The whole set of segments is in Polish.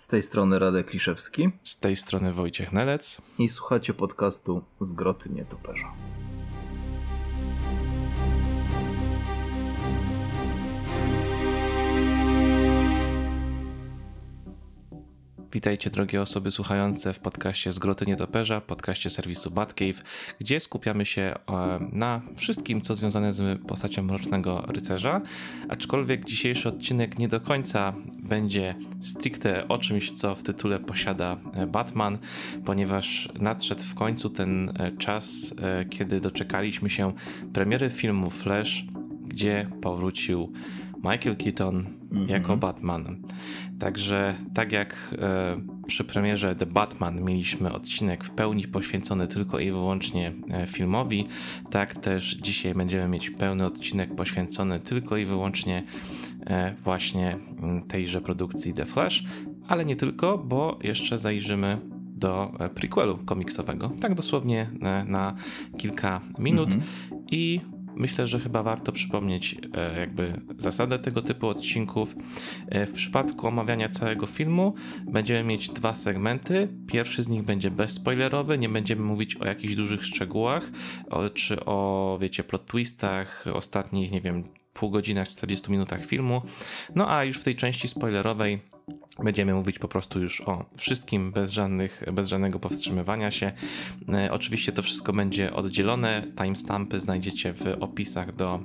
Z tej strony Radek Kliszewski. Z tej strony Wojciech Nelec. I słuchacie podcastu Zgroty Nietoperza. Witajcie drogie osoby słuchające w podcaście Zgroty Nietoperza, podcaście serwisu Batcave, gdzie skupiamy się e, na wszystkim, co związane z postacią Mrocznego Rycerza, aczkolwiek dzisiejszy odcinek nie do końca będzie stricte o czymś, co w tytule posiada e, Batman, ponieważ nadszedł w końcu ten e, czas, kiedy doczekaliśmy się premiery filmu Flash, gdzie powrócił Michael Keaton mm -hmm. jako Batman. Także tak jak e, przy premierze The Batman mieliśmy odcinek w pełni poświęcony tylko i wyłącznie e, filmowi, tak też dzisiaj będziemy mieć pełny odcinek poświęcony tylko i wyłącznie e, właśnie tejże produkcji The Flash, ale nie tylko, bo jeszcze zajrzymy do prequelu komiksowego, tak dosłownie na, na kilka minut mm -hmm. i myślę, że chyba warto przypomnieć e, jakby zasadę tego typu odcinków. E, w przypadku omawiania całego filmu będziemy mieć dwa segmenty. Pierwszy z nich będzie bezspoilerowy, nie będziemy mówić o jakichś dużych szczegółach, czy o, wiecie, plot twistach, ostatnich, nie wiem, pół godzinach, 40 minutach filmu. No a już w tej części spoilerowej Będziemy mówić po prostu już o wszystkim bez, żadnych, bez żadnego powstrzymywania się. E, oczywiście to wszystko będzie oddzielone. Timestampy znajdziecie w opisach do,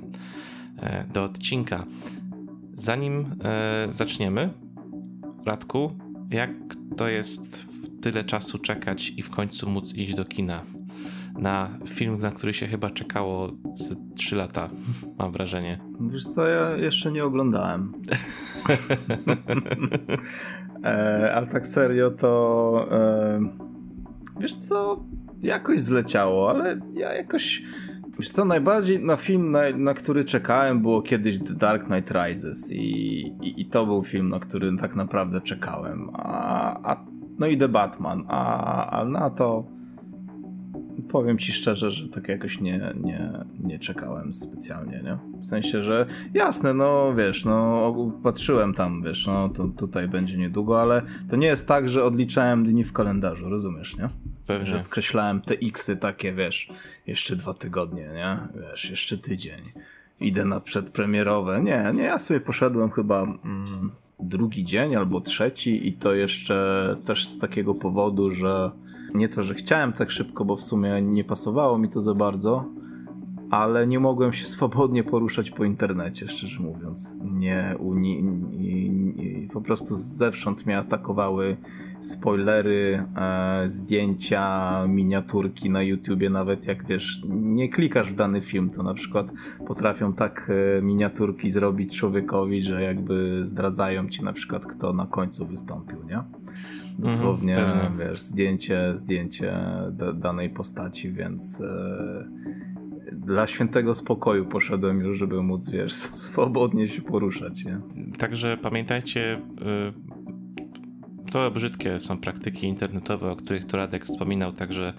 e, do odcinka. Zanim e, zaczniemy, Radku, jak to jest tyle czasu czekać i w końcu móc iść do kina? Na film, na który się chyba czekało z 3 lata, mam wrażenie. Wiesz co, ja jeszcze nie oglądałem. e, ale tak serio to e, wiesz co, jakoś zleciało, ale ja jakoś Wiesz co, najbardziej na film, na, na, który czekałem, było kiedyś The Dark Knight Rises i, i, i, to był film, na który tak naprawdę czekałem. A, a, no i The Batman, a, a na to powiem ci szczerze, że tak jakoś nie, nie, nie czekałem specjalnie, nie? W sensie, że jasne, no wiesz, no patrzyłem tam, wiesz, no to tutaj będzie niedługo, ale to nie jest tak, że odliczałem dni w kalendarzu, rozumiesz, nie? Pewnie. Że skreślałem te xy takie, wiesz, jeszcze dwa tygodnie, nie? Wiesz, jeszcze tydzień. Idę na przedpremierowe. Nie, nie, ja sobie poszedłem chyba mm, drugi dzień albo trzeci i to jeszcze też z takiego powodu, że nie to, że chciałem tak szybko, bo w sumie nie pasowało mi to za bardzo, ale nie mogłem się swobodnie poruszać po internecie, szczerze mówiąc. Nie, uni, po prostu zewsząd mnie atakowały spoilery, e, zdjęcia, miniaturki na YouTubie, nawet jak wiesz, nie klikasz w dany film, to na przykład potrafią tak e, miniaturki zrobić człowiekowi, że jakby zdradzają ci na przykład kto na końcu wystąpił, nie? Dosłownie, mhm, wiesz, zdjęcie, zdjęcie danej postaci, więc e, dla świętego spokoju poszedłem już, żeby móc, wiesz, swobodnie się poruszać, nie? Także pamiętajcie, y, to brzydkie są praktyki internetowe, o których to Radek wspominał, także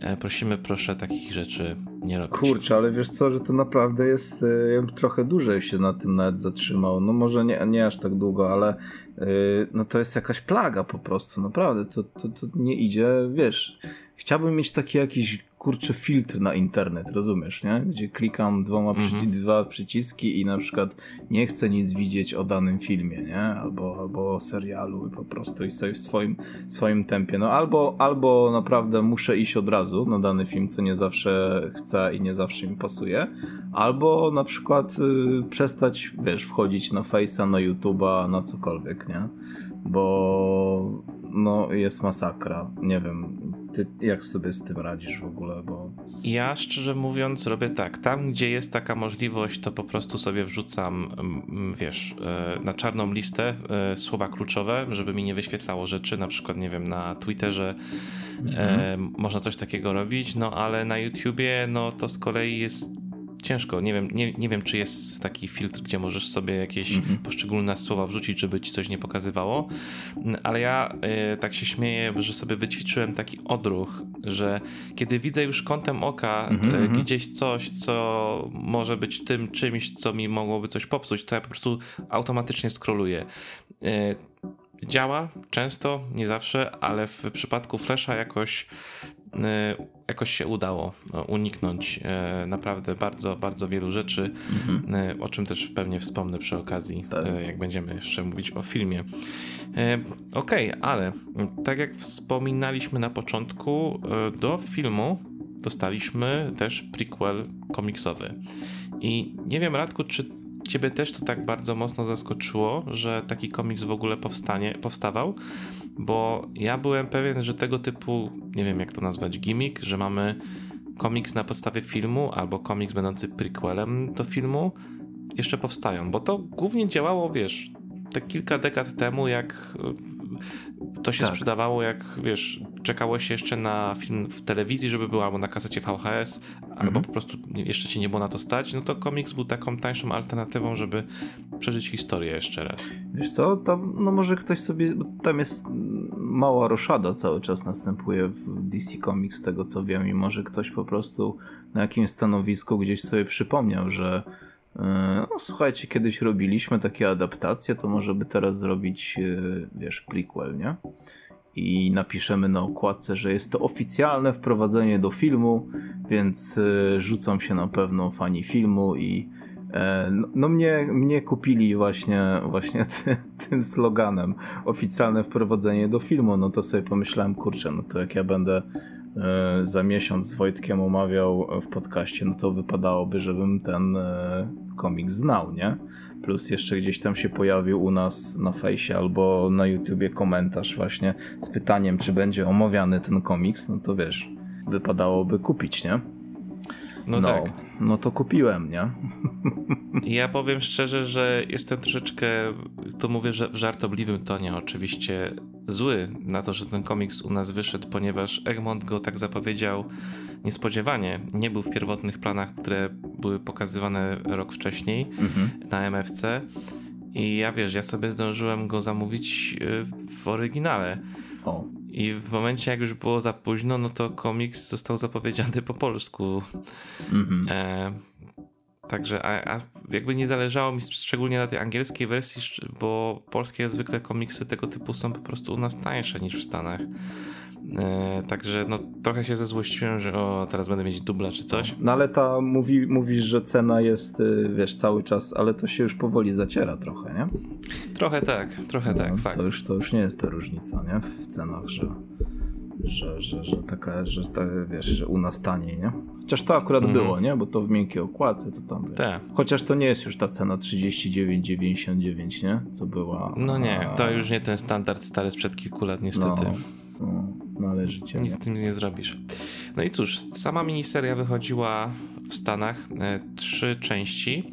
e, prosimy proszę takich rzeczy nie robić. Kurczę, ale wiesz co, że to naprawdę jest, e, ja bym trochę dłużej się na tym nawet zatrzymał, no może nie, nie aż tak długo, ale yy, no to jest jakaś plaga po prostu, naprawdę, to, to, to nie idzie, wiesz, chciałbym mieć taki jakiś kurczę filtr na internet, rozumiesz, nie? Gdzie klikam dwoma mhm. dwa przyciski i na przykład nie chcę nic widzieć o danym filmie, nie? Albo, albo o serialu po prostu i sobie w swoim, swoim tempie. No albo, albo naprawdę muszę iść od razu na dany film, co nie zawsze chcę i nie zawsze mi pasuje, albo na przykład y, przestać, wiesz, wchodzić na Face'a, na YouTube'a, na cokolwiek, nie? Bo no jest masakra. Nie wiem, ty jak sobie z tym radzisz w ogóle, bo... Ja szczerze mówiąc robię tak, tam gdzie jest taka możliwość, to po prostu sobie wrzucam, wiesz, e, na czarną listę e, słowa kluczowe, żeby mi nie wyświetlało rzeczy, na przykład, nie wiem, na Twitterze mhm. można coś takiego robić, no ale na YouTubie, no to z kolei jest ciężko. Nie wiem, nie, nie wiem, czy jest taki filtr, gdzie możesz sobie jakieś mm -hmm. poszczególne słowa wrzucić, żeby ci coś nie pokazywało. Ale ja y, tak się śmieję, że sobie wyćwiczyłem taki odruch, że kiedy widzę już kątem oka mm -hmm. y, gdzieś coś, co może być tym czymś, co mi mogłoby coś popsuć, to ja po prostu automatycznie scrolluję. Y, działa często, nie zawsze, ale w przypadku Flasha jakoś E, jakoś się udało e, uniknąć e, naprawdę bardzo, bardzo wielu rzeczy, mhm. o czym też pewnie wspomnę przy okazji, tak. jak będziemy jeszcze mówić o filmie. Okej, okay, ale tak jak wspominaliśmy na początku, do filmu dostaliśmy też prequel komiksowy. I nie wiem, Radku, czy ciebie też to tak bardzo mocno zaskoczyło, że taki komiks w ogóle powstanie, powstawał? Bo ja byłem pewien, że tego typu, nie wiem jak to nazwać, gimmick, że mamy komiks na podstawie filmu albo komiks będący prequelem do filmu, jeszcze powstają, bo to głównie działało, wiesz, te kilka dekad temu, jak to się tak. sprzedawało, jak wiesz, czekało się jeszcze na film w telewizji, żeby był albo na kasecie VHS, mhm. albo po prostu jeszcze ci nie było na to stać, no to komiks był taką tańszą alternatywą, żeby przeżyć historię jeszcze raz. Wiesz co, tam, no może ktoś sobie, tam jest mała roszada cały czas następuje w DC Comics, z tego co wiem, i może ktoś po prostu na jakimś stanowisku gdzieś sobie przypomniał, że no słuchajcie, kiedyś robiliśmy takie adaptacje, to może by teraz zrobić, e, wiesz, prequel, nie? I napiszemy na okładce, że jest to oficjalne wprowadzenie do filmu, więc e, rzucą się na pewno fani filmu i E, no, no mnie, mnie kupili właśnie, właśnie ty, tym sloganem oficjalne wprowadzenie do filmu, no to sobie pomyślałem, kurczę, no to jak ja będę e, za miesiąc z Wojtkiem omawiał w podcaście, no to wypadałoby, żebym ten e, komiks znał, nie? Plus jeszcze gdzieś tam się pojawił u nas na fejsie albo na YouTubie komentarz właśnie z pytaniem, czy będzie omawiany ten komiks, no to wiesz, wypadałoby kupić, nie? No, no, tak. No to kupiłem, nie? Ja powiem szczerze, że jestem troszeczkę, to mówię że w żartobliwym tonie, oczywiście zły na to, że ten komiks u nas wyszedł, ponieważ Egmont go tak zapowiedział niespodziewanie. Nie był w pierwotnych planach, które były pokazywane rok wcześniej mhm. na MFC. I ja wiesz, ja sobie zdążyłem go zamówić y, w oryginale. O. I w momencie, jak już było za późno, no to komiks został zapowiedziany po polsku. Mhm. E, także a, a, jakby nie zależało mi szczególnie na tej angielskiej wersji, bo polskie zwykle komiksy tego typu są po prostu u nas tańsze niż w Stanach. E, także no, trochę się zezłościłem, że o, teraz będę mieć dubla czy coś. No ale ta mówi, mówisz, że cena jest, y, wiesz, cały czas, ale to się już powoli zaciera trochę, nie? Trochę tak, trochę tak, no, tak, fakt. To już, to już nie jest ta różnica, nie? W cenach, że, że, że, że taka, że ta, wiesz, że u nas taniej, nie? Chociaż to akurat mm. było, nie? Bo to w miękkiej okładce to tam. Tak. Chociaż to nie jest już ta cena 39,99, nie? Co była. No nie, to już nie ten standard stary sprzed kilku lat, niestety. No należycie. Nic z tym nie zrobisz. No i cóż, sama miniseria wychodziła w Stanach e, trzy części.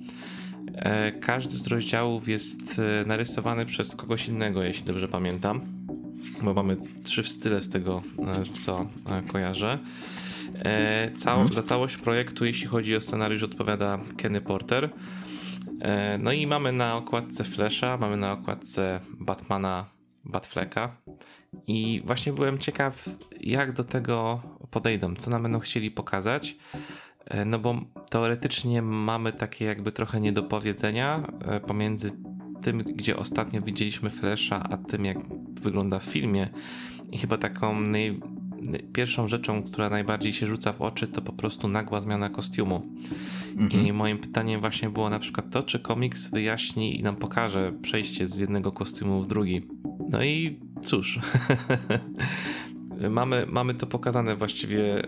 E, każdy z rozdziałów jest e, narysowany przez kogoś innego, jeśli dobrze pamiętam, bo mamy trzy w style z tego, co kojarzę. Cał mhm. Za całość projektu, jeśli chodzi o scenariusz, odpowiada Kenny Porter. No i mamy na okładce Flasha, mamy na okładce Batmana Batfleka. I właśnie byłem ciekaw, jak do tego podejdą, co nam będą chcieli pokazać. E, no bo teoretycznie mamy takie jakby trochę niedopowiedzenia e, pomiędzy tym, gdzie ostatnio widzieliśmy Flasha, a tym, jak wygląda w filmie. I chyba taką naj... pierwszą rzeczą, która najbardziej się rzuca w oczy, to po prostu nagła zmiana kostiumu. Mhm. I moim pytaniem właśnie było na przykład to, czy komiks wyjaśni i nam pokaże przejście z jednego kostiumu w drugi. No i cóż, mamy, mamy to pokazane właściwie e,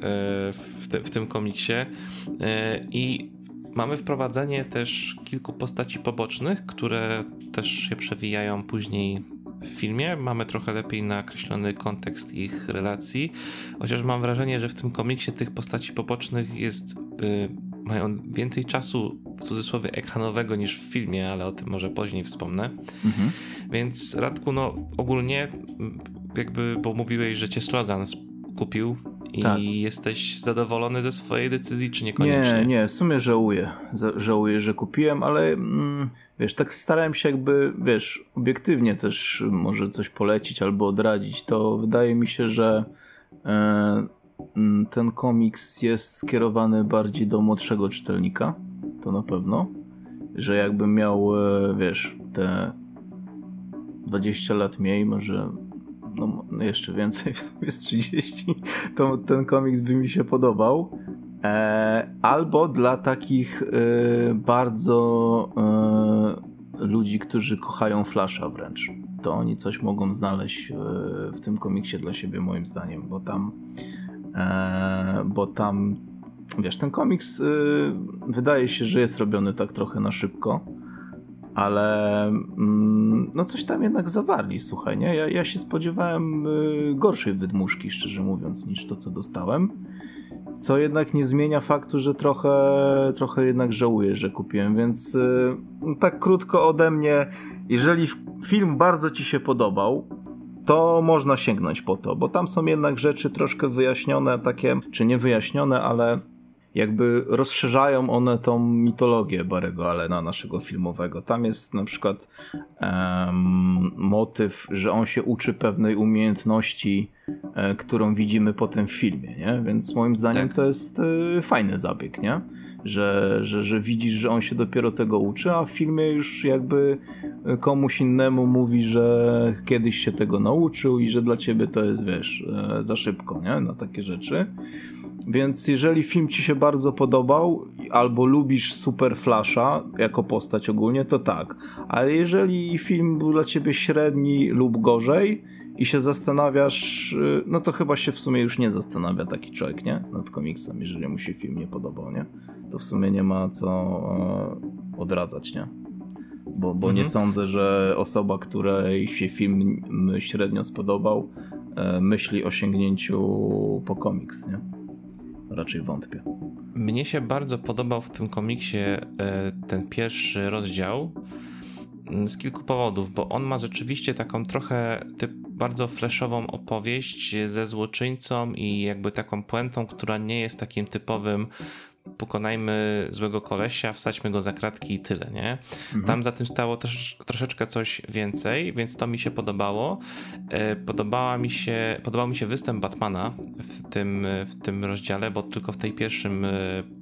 w, te, w tym komiksie e, i mamy wprowadzenie też kilku postaci pobocznych, które też się przewijają później w filmie. Mamy trochę lepiej nakreślony kontekst ich relacji, chociaż mam wrażenie, że w tym komiksie tych postaci pobocznych jest e, mają więcej czasu w cudzysłowie ekranowego niż w filmie, ale o tym może później wspomnę. Mhm. Więc Radku, no ogólnie jakby, bo mówiłeś, że cię slogan kupił i tak. jesteś zadowolony ze swojej decyzji, czy niekoniecznie? Nie, nie, w sumie żałuję. Żałuję, że kupiłem, ale mm, wiesz, tak starałem się jakby, wiesz, obiektywnie też może coś polecić albo odradzić. To wydaje mi się, że e, Mm, ten komiks jest skierowany bardziej do młodszego czytelnika, to na pewno. Że jakbym miał, e, wiesz, te 20 lat mniej, może no, jeszcze więcej, w sumie z 30, to ten komiks by mi się podobał. E, albo dla takich e, bardzo e, ludzi, którzy kochają Flasha wręcz. To oni coś mogą znaleźć e, w tym komiksie dla siebie, moim zdaniem, bo tam, e, bo tam, wiesz, ten komiks e, wydaje się, że jest robiony tak trochę na szybko ale mm, no coś tam jednak zawarli, słuchaj, nie? Ja, ja się spodziewałem y, gorszej wydmuszki, szczerze mówiąc, niż to, co dostałem. Co jednak nie zmienia faktu, że trochę, trochę jednak żałuję, że kupiłem, więc y, tak krótko ode mnie, jeżeli film bardzo ci się podobał, to można sięgnąć po to, bo tam są jednak rzeczy troszkę wyjaśnione, takie, czy nie wyjaśnione, ale jakby rozszerzają one tą mitologię Barego Allena, naszego filmowego. Tam jest na przykład um, motyw, że on się uczy pewnej umiejętności, e, którą widzimy potem w filmie, nie? Więc moim zdaniem tak. to jest e, fajny zabieg, nie? Że, że, że widzisz, że on się dopiero tego uczy, a w filmie już jakby komuś innemu mówi, że kiedyś się tego nauczył i że dla ciebie to jest, wiesz, e, za szybko, nie? Na takie rzeczy. Więc jeżeli film ci się bardzo podobał, albo lubisz Super Flasha jako postać ogólnie, to tak. Ale jeżeli film był dla ciebie średni lub gorzej i się zastanawiasz, y, no to chyba się w sumie już nie zastanawia taki człowiek, nie? Nad komiksem, jeżeli mu się film nie podobał, nie? To w sumie nie ma co e, odradzać, nie? Bo, bo mhm. nie sądzę, że osoba, której się film średnio spodobał, e, myśli o sięgnięciu po komiks, nie? Raczej wątpię. Mnie się bardzo podobał w tym komiksie e, ten pierwszy rozdział mm, z kilku powodów, bo on ma rzeczywiście taką trochę typ bardzo flashową opowieść ze złoczyńcą i jakby taką puentą, która nie jest takim typowym pokonajmy złego kolesia, wsadźmy go za kratki i tyle, nie? Mhm. Tam za tym stało też troszeczkę coś więcej, więc to mi się podobało. E, podobała mi się, podobał mi się występ Batmana w tym, w tym rozdziale, bo tylko w tej, pierwszym,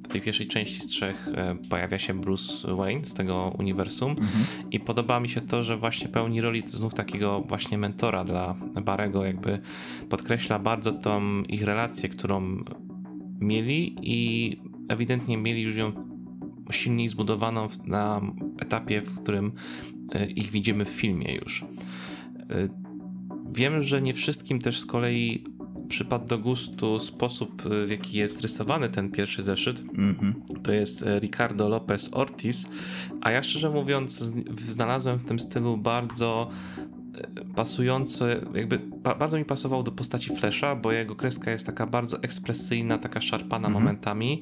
w tej pierwszej części z trzech e, pojawia się Bruce Wayne z tego uniwersum mhm. i podoba mi się to, że właśnie pełni roli znów takiego właśnie mentora dla Barego, jakby podkreśla bardzo tą ich relację, którą mieli i ewidentnie mieli już ją silniej zbudowaną na etapie, w którym e, ich widzimy w filmie już. E, wiem, że nie wszystkim też z kolei przypadł do gustu sposób, e, w jaki jest rysowany ten pierwszy zeszyt. Mm -hmm. To jest Ricardo Lopez Ortiz, a ja szczerze mówiąc znalazłem w tym stylu bardzo pasujący, jakby bardzo mi pasował do postaci Flasha, bo jego kreska jest taka bardzo ekspresyjna, taka szarpana mhm. momentami,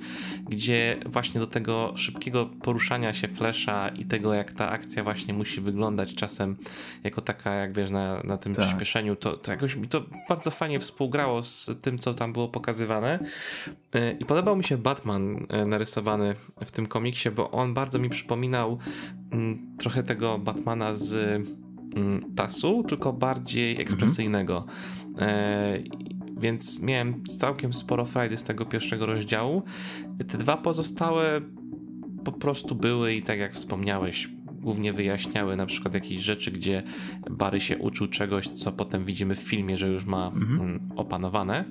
gdzie właśnie do tego szybkiego poruszania się Flasha i tego, jak ta akcja właśnie musi wyglądać czasem jako taka, jak wiesz, na, na tym tak. przyspieszeniu, to, to jakoś mi to bardzo fajnie współgrało z tym, co tam było pokazywane. E, I podobał mi się Batman e, narysowany w tym komiksie, bo on bardzo mi przypominał mm, trochę tego Batmana z Mm, tasu, tylko bardziej ekspresyjnego. E, więc miałem całkiem sporo frajdy z tego pierwszego rozdziału. Te dwa pozostałe po prostu były i tak jak wspomniałeś, głównie wyjaśniały na przykład jakieś rzeczy, gdzie Barry się uczył czegoś, co potem widzimy w filmie, że już ma mhm. Mm, opanowane.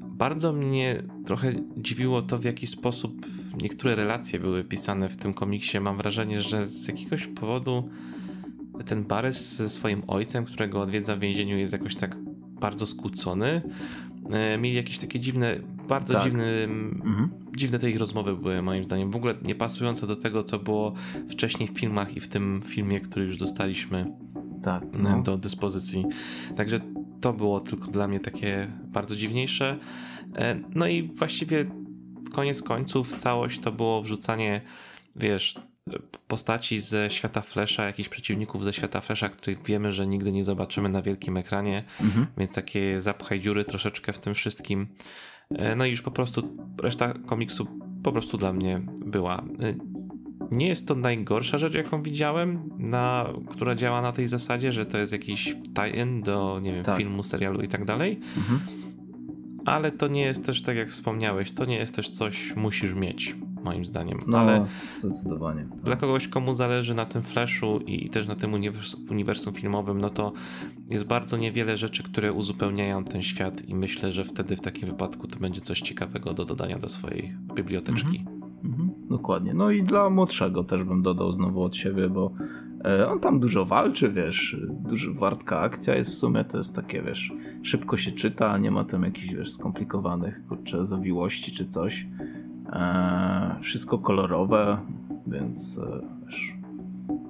Bardzo mnie trochę dziwiło to, w jaki sposób niektóre relacje były pisane w tym komiksie. Mam wrażenie, że z jakiegoś powodu ten Barys ze swoim ojcem, którego odwiedza w więzieniu, jest jakoś tak bardzo skłócony. E, mieli jakieś takie dziwne, bardzo tak. dziwne, mhm. dziwne te ich rozmowy były moim zdaniem. W ogóle nie pasujące do tego, co było wcześniej w filmach i w tym filmie, który już dostaliśmy tak, no. do dyspozycji. Także to było tylko dla mnie takie bardzo dziwniejsze. E, no i właściwie koniec końców całość to było wrzucanie, wiesz, postaci ze świata Flesza, jakichś przeciwników ze świata Flesza, których wiemy, że nigdy nie zobaczymy na wielkim ekranie, mhm. więc takie zapchaj dziury troszeczkę w tym wszystkim. E, no i już po prostu reszta komiksu po prostu dla mnie była. E, nie jest to najgorsza rzecz, jaką widziałem, na, która działa na tej zasadzie, że to jest jakiś tie-in do, nie wiem, tak. filmu, serialu i tak dalej. Mhm. Ale to nie jest też, tak jak wspomniałeś, to nie jest też coś musisz mieć moim zdaniem. No, Ale zdecydowanie. Tak. Dla kogoś, komu zależy na tym Flashu i też na tym uniwersum filmowym, no to jest bardzo niewiele rzeczy, które uzupełniają ten świat i myślę, że wtedy w takim wypadku to będzie coś ciekawego do dodania do swojej biblioteczki. Mhm. Mhm. Dokładnie. No i dla młodszego też bym dodał znowu od siebie, bo on tam dużo walczy, wiesz, dużo wartka akcja jest w sumie, to jest takie, wiesz, szybko się czyta, nie ma tam jakichś, wiesz, skomplikowanych, kurczę, zawiłości czy coś. E, wszystko kolorowe, więc e, wiesz,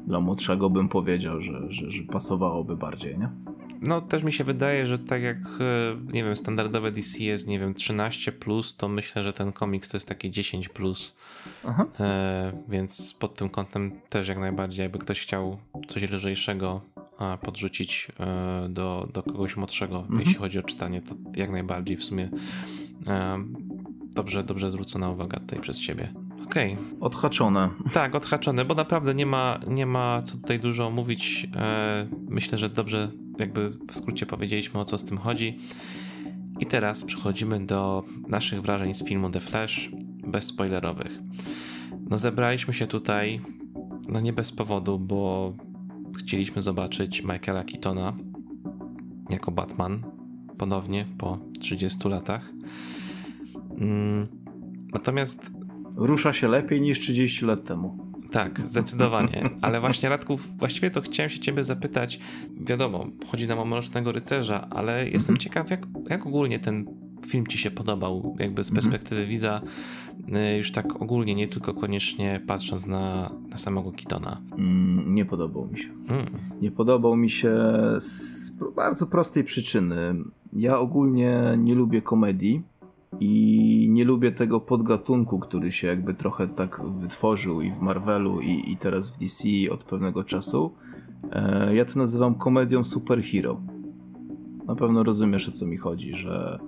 dla młodszego bym powiedział, że, że, że pasowałoby bardziej, nie? No też mi się wydaje, że tak jak, e, nie wiem, standardowe DC jest, nie wiem, 13+, plus, to myślę, że ten komiks to jest takie 10+. Plus. E, więc pod tym kątem też jak najbardziej, jakby ktoś chciał coś lżejszego podrzucić e, do, do kogoś młodszego, mhm. jeśli chodzi o czytanie, to jak najbardziej w sumie e, dobrze, dobrze zwrócona uwaga tutaj przez ciebie. Okej. Okay. Odhaczone. Tak, odhaczone, bo naprawdę nie ma, nie ma co tutaj dużo mówić. E, myślę, że dobrze jakby w skrócie powiedzieliśmy o co z tym chodzi. I teraz przechodzimy do naszych wrażeń z filmu The Flash, bez spoilerowych. No zebraliśmy się tutaj, no nie bez powodu, bo chcieliśmy zobaczyć Michaela Keatona jako Batman ponownie po 30 latach. Mm, natomiast. Rusza się lepiej niż 30 lat temu. Tak, zdecydowanie. Ale właśnie Radków, właściwie to chciałem się ciebie zapytać. Wiadomo, chodzi nam o Mrocznego Rycerza, ale jestem mhm. ciekaw, jak, jak ogólnie ten film ci się podobał, jakby z mhm. perspektywy widza, y, już tak ogólnie, nie tylko koniecznie patrząc na, na samego Kitona. Mm, nie podobał mi się. Mm. Nie podobał mi się z bardzo prostej przyczyny. Ja ogólnie nie lubię komedii i nie lubię tego podgatunku, który się jakby trochę tak wytworzył i w Marvelu, i, i teraz w DC od pewnego czasu. E, ja to nazywam komedią superhero. Na pewno rozumiesz o co mi chodzi, że,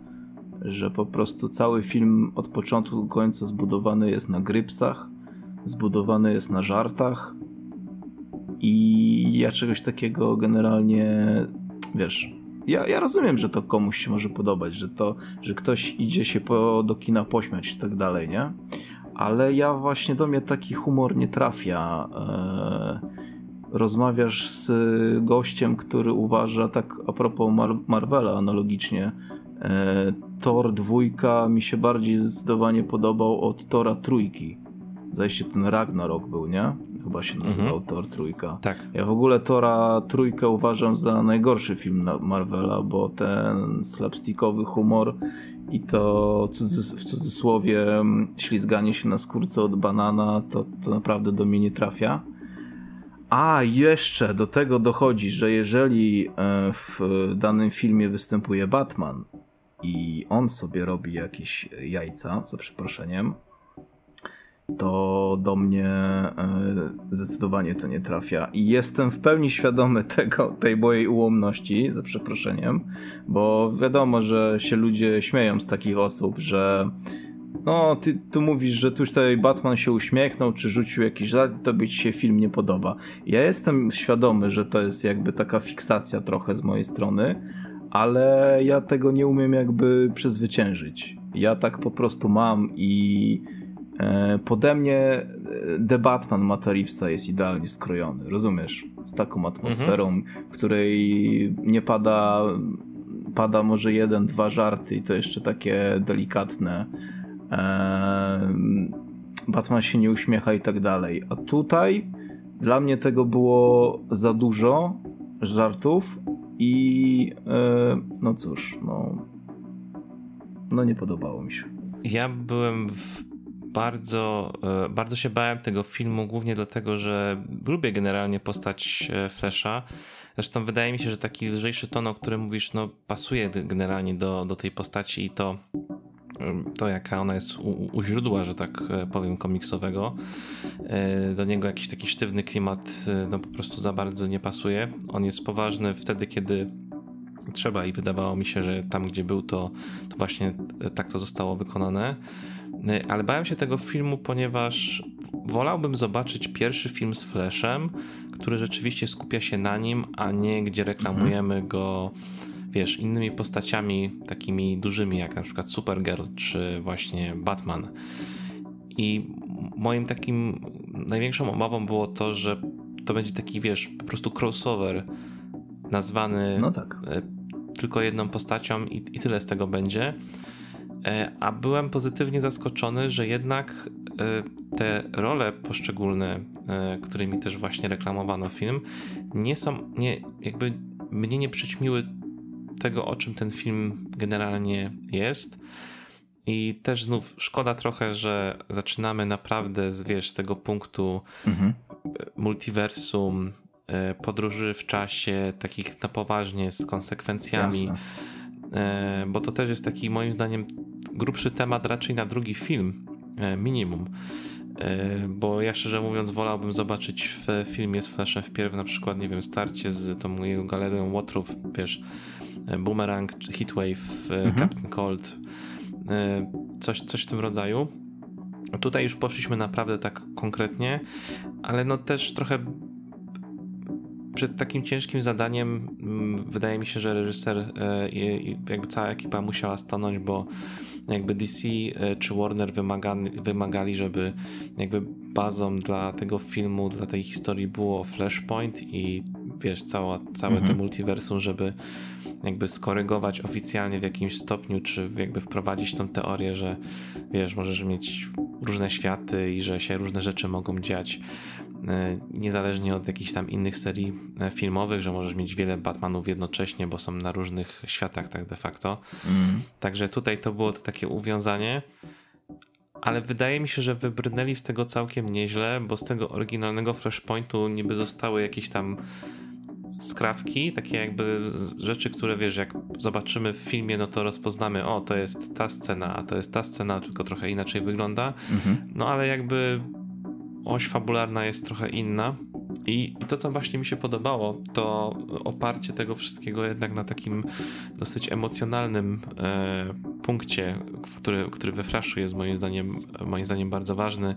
że po prostu cały film od początku do końca zbudowany jest na grypsach, zbudowany jest na żartach i ja czegoś takiego generalnie, wiesz, ja, ja rozumiem, że to komuś się może podobać, że to, że ktoś idzie się po, do kina pośmiać i tak dalej, nie? Ale ja właśnie do mnie taki humor nie trafia. Eee, rozmawiasz z gościem, który uważa, tak a propos Mar Marvela analogicznie, e, Thor dwójka mi się bardziej zdecydowanie podobał od Tora trójki. Zajście ten Ragnarok był, nie? Chyba się nazywał mhm. Thor trójka. Tak. Ja w ogóle Tora trójkę uważam za najgorszy film Marvela, bo ten slapstickowy humor i to w cudzysłowie ślizganie się na skórce od banana, to, to naprawdę do mnie nie trafia. A jeszcze do tego dochodzi, że jeżeli e, w danym filmie występuje Batman i on sobie robi jakieś jajca, za przeproszeniem, to do mnie e, zdecydowanie to nie trafia. I jestem w pełni świadomy tego, tej mojej ułomności, za przeproszeniem, bo wiadomo, że się ludzie śmieją z takich osób, że no, ty tu mówisz, że tutaj Batman się uśmiechnął, czy rzucił jakiś żart, to by ci się film nie podoba. Ja jestem świadomy, że to jest jakby taka fiksacja trochę z mojej strony, ale ja tego nie umiem jakby przezwyciężyć. Ja tak po prostu mam i pode mnie e, The Batman Mata Reevesa jest idealnie skrojony, rozumiesz? Z taką atmosferą, mhm. w której nie pada pada może jeden, dwa żarty i to jeszcze takie delikatne Batman się nie uśmiecha i tak dalej. A tutaj dla mnie tego było za dużo żartów i e, no cóż, no, no nie podobało mi się. Ja byłem bardzo, e, bardzo się bałem tego filmu, głównie dlatego, że lubię generalnie postać e, Flasha. Zresztą wydaje mi się, że taki lżejszy ton, o którym mówisz, no pasuje generalnie do, do tej postaci i to to jaka ona jest u, u, źródła, że tak e, powiem, komiksowego. Do niego jakiś taki sztywny klimat no po prostu za bardzo nie pasuje. On jest poważny wtedy, kiedy trzeba i wydawało mi się, że tam gdzie był to, to właśnie tak to zostało wykonane. Ale bałem się tego filmu, ponieważ wolałbym zobaczyć pierwszy film z Flashem, który rzeczywiście skupia się na nim, a nie gdzie reklamujemy mhm. go wiesz, innymi postaciami takimi dużymi, jak na przykład Supergirl czy właśnie Batman. I moim takim największą obawą było to, że to będzie taki, wiesz, po prostu crossover nazwany no tak. E, tylko jedną postacią i, i tyle z tego będzie. E, a byłem pozytywnie zaskoczony, że jednak e, te role poszczególne, którymi też właśnie reklamowano film, nie są, nie, jakby mnie nie przyćmiły tego, o czym ten film generalnie jest. I też znów szkoda trochę, że zaczynamy naprawdę z, wiesz, z tego punktu mhm. multiversum, e, podróży w czasie, takich na poważnie, z konsekwencjami. Jasne. Bo to też jest taki, moim zdaniem, grubszy temat raczej na drugi film, e, minimum. Bo ja szczerze mówiąc, wolałbym zobaczyć w filmie z Flashem wpierw na przykład, nie wiem, starcie z tą jego galerią łotrów, wiesz, Boomerang, Heatwave, mhm. Captain Cold, E, coś, coś w tym rodzaju. Tutaj już poszliśmy naprawdę tak konkretnie, ale no też trochę przed takim ciężkim zadaniem mm, wydaje mi się, że reżyser e, i jakby cała ekipa musiała stanąć, bo jakby DC e, czy Warner wymagali, wymagali, żeby jakby bazą dla tego filmu, dla tej historii było Flashpoint i wiesz, cała, całe mhm. te multiversum, żeby jakby skorygować oficjalnie w jakimś stopniu, czy jakby wprowadzić tą teorię, że wiesz, możesz mieć różne światy i że się różne rzeczy mogą dziać niezależnie od jakichś tam innych serii e, filmowych, że możesz mieć wiele Batmanów jednocześnie, bo są na różnych światach tak de facto. Mm. Także tutaj to było to takie uwiązanie, ale wydaje mi się, że wybrnęli z tego całkiem nieźle, bo z tego oryginalnego Flashpointu niby zostały jakieś tam skrawki, takie jakby rzeczy, które wiesz, jak zobaczymy w filmie, no to rozpoznamy, o, to jest ta scena, a to jest ta scena, tylko trochę inaczej wygląda. Mhm. No ale jakby oś fabularna jest trochę inna. I, I, to, co właśnie mi się podobało, to oparcie tego wszystkiego jednak na takim dosyć emocjonalnym e, punkcie, który, który we Flashu jest moim zdaniem, moim zdaniem bardzo ważny.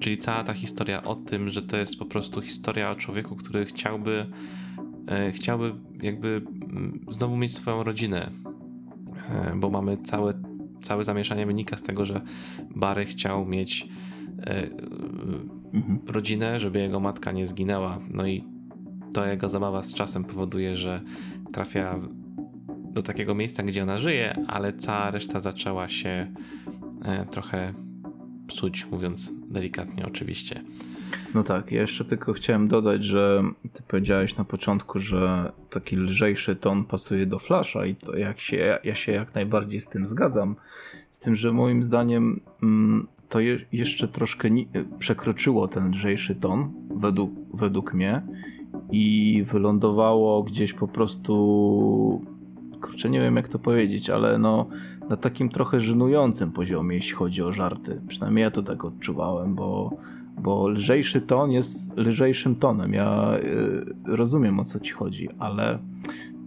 Czyli cała ta historia o tym, że to jest po prostu historia o człowieku, który chciałby E, chciałby jakby mm, znowu mieć swoją rodzinę, e, bo mamy całe, całe zamieszanie wynika z tego, że Barry chciał mieć. Rodzinę, żeby jego matka nie zginęła. No i to jego zabawa z czasem powoduje, że trafia do takiego miejsca, gdzie ona żyje, ale cała reszta zaczęła się trochę psuć, mówiąc delikatnie oczywiście. No tak, ja jeszcze tylko chciałem dodać, że ty powiedziałeś na początku, że taki lżejszy ton pasuje do Flasha i to jak się, ja się jak najbardziej z tym zgadzam. Z tym, że moim zdaniem mm, to je, jeszcze troszkę przekroczyło ten lżejszy ton według, według mnie i wylądowało gdzieś po prostu kurczę, nie wiem jak to powiedzieć, ale no na takim trochę żenującym poziomie, jeśli chodzi o żarty. Przynajmniej ja to tak odczuwałem, bo bo lżejszy ton jest lżejszym tonem. Ja y, rozumiem o co ci chodzi, ale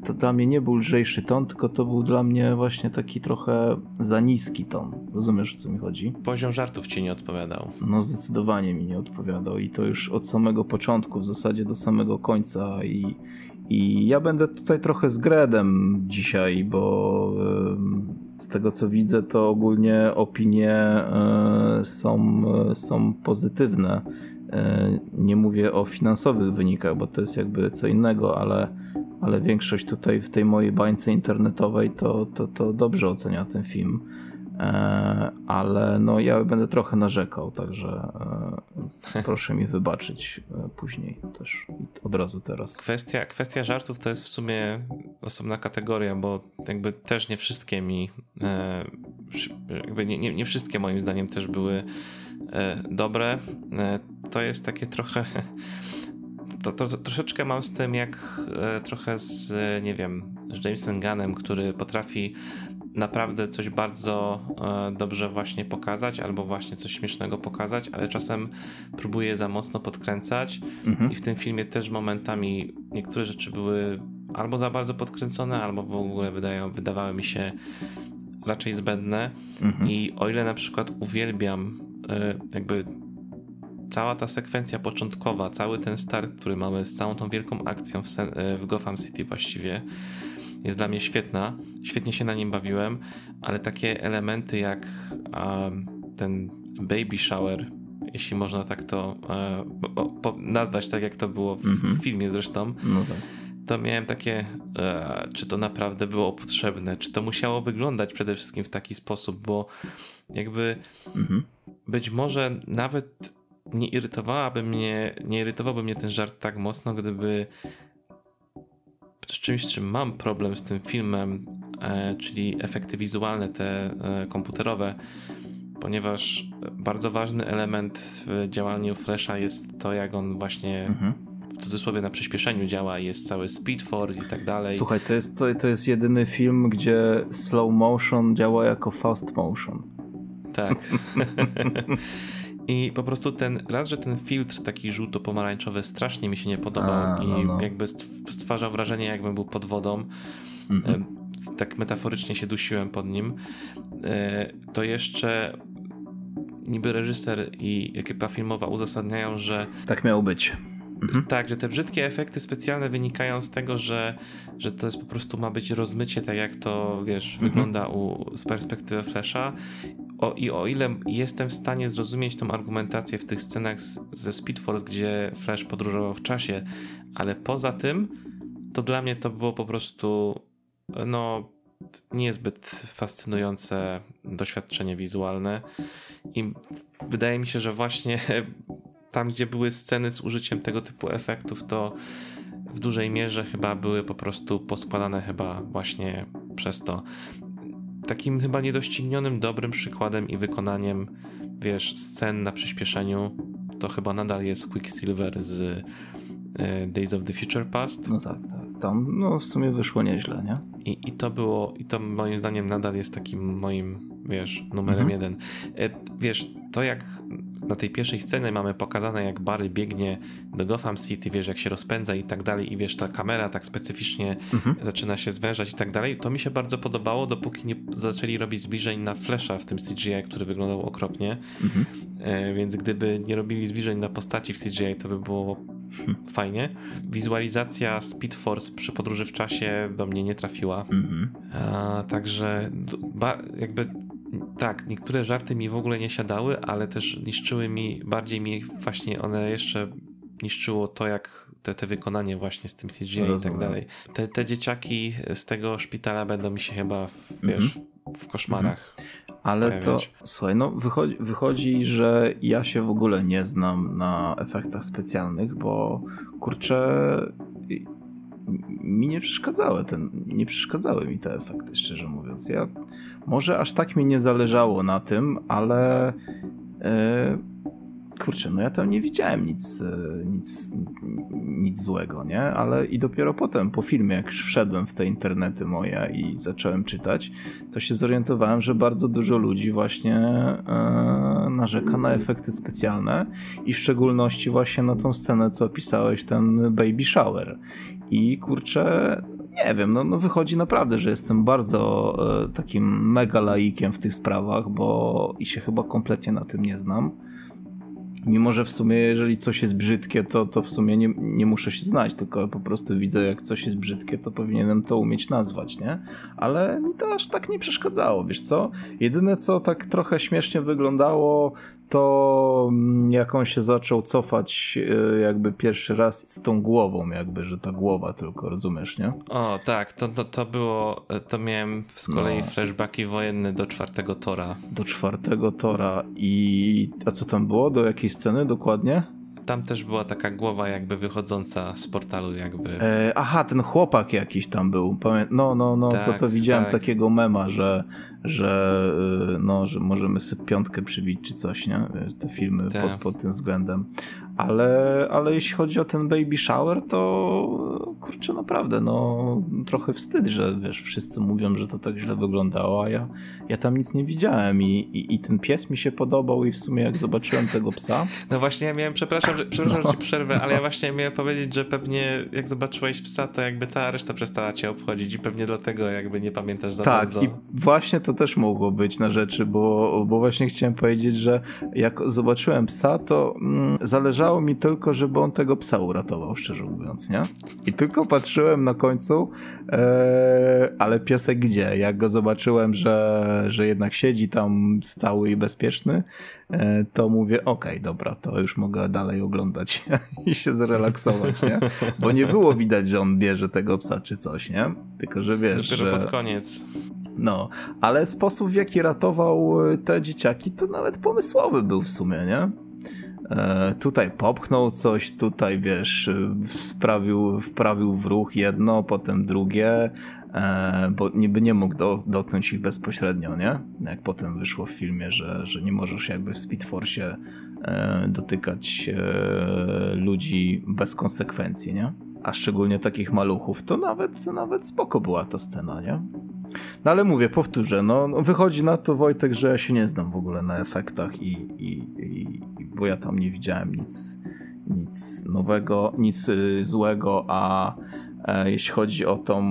to dla mnie nie był lżejszy ton, tylko to był dla mnie właśnie taki trochę za niski ton. Rozumiesz o co mi chodzi? Poziom żartów ci nie odpowiadał. No zdecydowanie mi nie odpowiadał i to już od samego początku, w zasadzie do samego końca i, i ja będę tutaj trochę z Gredem dzisiaj, bo z tego co widzę, to ogólnie opinie e, są, są pozytywne. E, nie mówię o finansowych wynikach, bo to jest jakby co innego, ale, ale większość tutaj w tej mojej bańce internetowej to, to, to dobrze ocenia ten film. E, ale no ja będę trochę narzekał, także e, proszę mi wybaczyć e, później też od razu teraz. Kwestia, kwestia żartów to jest w sumie osobna kategoria, bo jakby też nie wszystkie mi jakby nie, nie, nie wszystkie moim zdaniem też były dobre. To jest takie trochę to, to, to, troszeczkę mam z tym jak trochę z, nie wiem, z Jamesem Gunnem, który potrafi naprawdę coś bardzo e, dobrze właśnie pokazać, albo właśnie coś śmiesznego pokazać, ale czasem próbuje za mocno podkręcać mhm. i w tym filmie też momentami niektóre rzeczy były albo za bardzo podkręcone, albo w ogóle wydają, wydawały mi się raczej zbędne mhm. i o ile na przykład uwielbiam e, jakby cała ta sekwencja początkowa, cały ten start, który mamy z całą tą wielką akcją w, e, w Gotham City właściwie, jest dla mnie świetna. Świetnie się na nim bawiłem, ale takie elementy jak um, ten baby shower jeśli można tak to e, nazwać, tak jak to było w, mhm. filmie zresztą. No tak. To miałem takie, e, czy to naprawdę było potrzebne, czy to musiało wyglądać przede wszystkim w taki sposób, bo jakby mhm. być może nawet nie irytowałaby mnie, nie irytowałby mnie ten żart tak mocno, gdyby z czymś, z czym mam problem z tym filmem, e, czyli efekty wizualne, te e, komputerowe, ponieważ bardzo ważny element w działaniu Flasha jest to, jak on właśnie mhm. w cudzysłowie na przyspieszeniu działa, jest cały Speed Force i tak dalej. Słuchaj, to jest, to, to jest jedyny film, gdzie slow motion działa jako fast motion. Tak. I po prostu ten, raz, że ten filtr taki żółto-pomarańczowy strasznie mi się nie podobał A, no, i no. jakby stwarzał wrażenie, jakbym był pod wodą. Mhm. Tak metaforycznie się dusiłem pod nim. E, to jeszcze niby reżyser i ekipa filmowa uzasadniają, że. Tak miało być. Mhm. Tak, że te brzydkie efekty specjalne wynikają z tego, że, że to jest po prostu ma być rozmycie, tak jak to wiesz, mhm. wygląda u, z perspektywy Flasha o, I o ile jestem w stanie zrozumieć tą argumentację w tych scenach z, ze Speed Force, gdzie Flash podróżował w czasie, ale poza tym, to dla mnie to było po prostu no niezbyt fascynujące doświadczenie wizualne. I wydaje mi się, że właśnie tam, gdzie były sceny z użyciem tego typu efektów, to w dużej mierze chyba były po prostu poskładane chyba właśnie przez to takim chyba niedoścignionym dobrym przykładem i wykonaniem, wiesz, scen na przyspieszeniu to chyba nadal jest Quicksilver z Days of the Future Past. No tak, tak. Tam no w sumie wyszło nieźle, nie? I, I to było, i to moim zdaniem nadal jest takim moim, wiesz, numerem mhm. jeden. E, wiesz, to jak na tej pierwszej scenie mamy pokazane, jak Barry biegnie do Gotham City, wiesz, jak się rozpędza i tak dalej, i wiesz, ta kamera tak specyficznie mhm. zaczyna się zwężać i tak dalej. To mi się bardzo podobało, dopóki nie zaczęli robić zbliżeń na Flasha w tym CGI, który wyglądał okropnie. Mhm. E, więc gdyby nie robili zbliżeń na postaci w CGI, to by było. fajnie. Wizualizacja Speed Force przy podróży w czasie do mnie nie trafiła. Mhm. A, także jakby tak, niektóre żarty mi w ogóle nie siadały, ale też niszczyły mi, bardziej mi właśnie one jeszcze niszczyło to, jak te, te wykonanie właśnie z tym CGI Rozumiem. i tak dalej. Te, te dzieciaki z tego szpitala będą mi się chyba, wiesz, mm -hmm. w koszmarach. Mm -hmm. Ale pojawiać. to, słuchaj, no wychodzi, wychodzi, że ja się w ogóle nie znam na efektach specjalnych, bo kurczę, mi nie przeszkadzały, ten, nie przeszkadzały mi te efekty, szczerze mówiąc. Ja, może aż tak mi nie zależało na tym, ale e, kurczę, no ja tam nie widziałem nic, e, nic, nic złego, nie? Ale i dopiero potem, po filmie, jak już wszedłem w te internety moje i zacząłem czytać, to się zorientowałem, że bardzo dużo ludzi właśnie e, narzeka na efekty specjalne i w szczególności właśnie na tą scenę, co opisałeś, ten baby shower. I kurczę, nie wiem, no, no wychodzi naprawdę, że jestem bardzo e, takim mega laikiem w tych sprawach, bo i się chyba kompletnie na tym nie znam. Mimo, że w sumie, jeżeli coś jest brzydkie, to, to w sumie nie, nie muszę się znać, tylko po prostu widzę, jak coś jest brzydkie, to powinienem to umieć nazwać, nie? Ale mi to aż tak nie przeszkadzało, wiesz co? Jedyne, co tak trochę śmiesznie wyglądało, to mm, jak on się zaczął cofać e, jakby pierwszy raz z tą głową jakby, że ta głowa tylko, rozumiesz, nie? O, tak, to, to, to było, e, to miałem z kolei no. flashbacki wojenne do czwartego Tora. Do czwartego Tora i a co tam było? Do jakiej sceny dokładnie? Tam też była taka głowa jakby wychodząca z portalu jakby. E, aha, ten chłopak jakiś tam był. Pamię no, no, no, tak, to, to widziałem tak. takiego mema, że, że, e, no, że możemy sobie piątkę przybić czy coś, nie? Te filmy tak. pod, pod tym względem. Ale, ale jeśli chodzi o ten baby shower, to kurczę, naprawdę, no trochę wstyd, że wiesz, wszyscy mówią, że to tak źle wyglądało, a ja, ja tam nic nie widziałem i, i, i ten pies mi się podobał i w sumie jak zobaczyłem tego psa... No właśnie, ja miałem, przepraszam, że, przepraszam, no. że ci przerwę, ale ja właśnie miałem powiedzieć, że pewnie jak zobaczyłeś psa, to jakby cała reszta przestała cię obchodzić i pewnie dlatego jakby nie pamiętasz za tak, bardzo. Tak, i właśnie to też mogło być na rzeczy, bo, bo właśnie chciałem powiedzieć, że jak zobaczyłem psa, to mm, zależało zależało mi tylko, żeby on tego psa uratował, szczerze mówiąc, nie? I tylko patrzyłem na końcu, e, ale piesek gdzie? Jak go zobaczyłem, że, że jednak siedzi tam stały i bezpieczny, e, to mówię, okej, okay, dobra, to już mogę dalej oglądać i się zrelaksować, nie? Bo nie było widać, że on bierze tego psa czy coś, nie? Tylko, że wiesz, Dopiero że... pod koniec. No, ale sposób w jaki ratował te dzieciaki to nawet pomysłowy był w sumie, nie? E, tutaj popchnął coś, tutaj wiesz, sprawił, wprawił w ruch jedno, potem drugie, e, bo niby nie mógł do, dotknąć ich bezpośrednio, nie? Jak potem wyszło w filmie, że, że nie możesz jakby w Speedforce e, dotykać ludzi bez konsekwencji, nie? A szczególnie takich maluchów, to nawet, nawet spoko była ta scena, nie? No ale mówię, powtórzę, no, no wychodzi na to Wojtek, że ja się nie znam w ogóle na efektach i, i, i bo ja tam nie widziałem nic, nic nowego, nic y, złego, a e, jeśli chodzi o tą,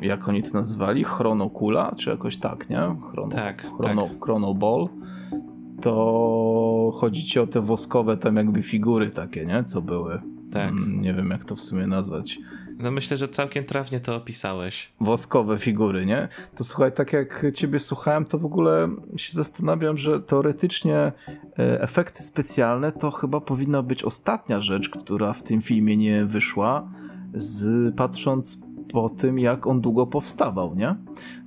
jak oni to nazywali, chronokula, czy jakoś tak, nie? Chrono, tak, chrono, tak. Chronoball, to chodzi ci o te woskowe tam jakby figury takie, nie? Co były. Tak. Mm, nie wiem, jak to w sumie nazwać. No myślę, że całkiem trafnie to opisałeś. Woskowe figury, nie? To słuchaj, tak jak ciebie słuchałem, to w ogóle się zastanawiam, że teoretycznie e, efekty specjalne to chyba powinna być ostatnia rzecz, która w tym filmie nie wyszła, z, patrząc po tym, jak on długo powstawał, nie?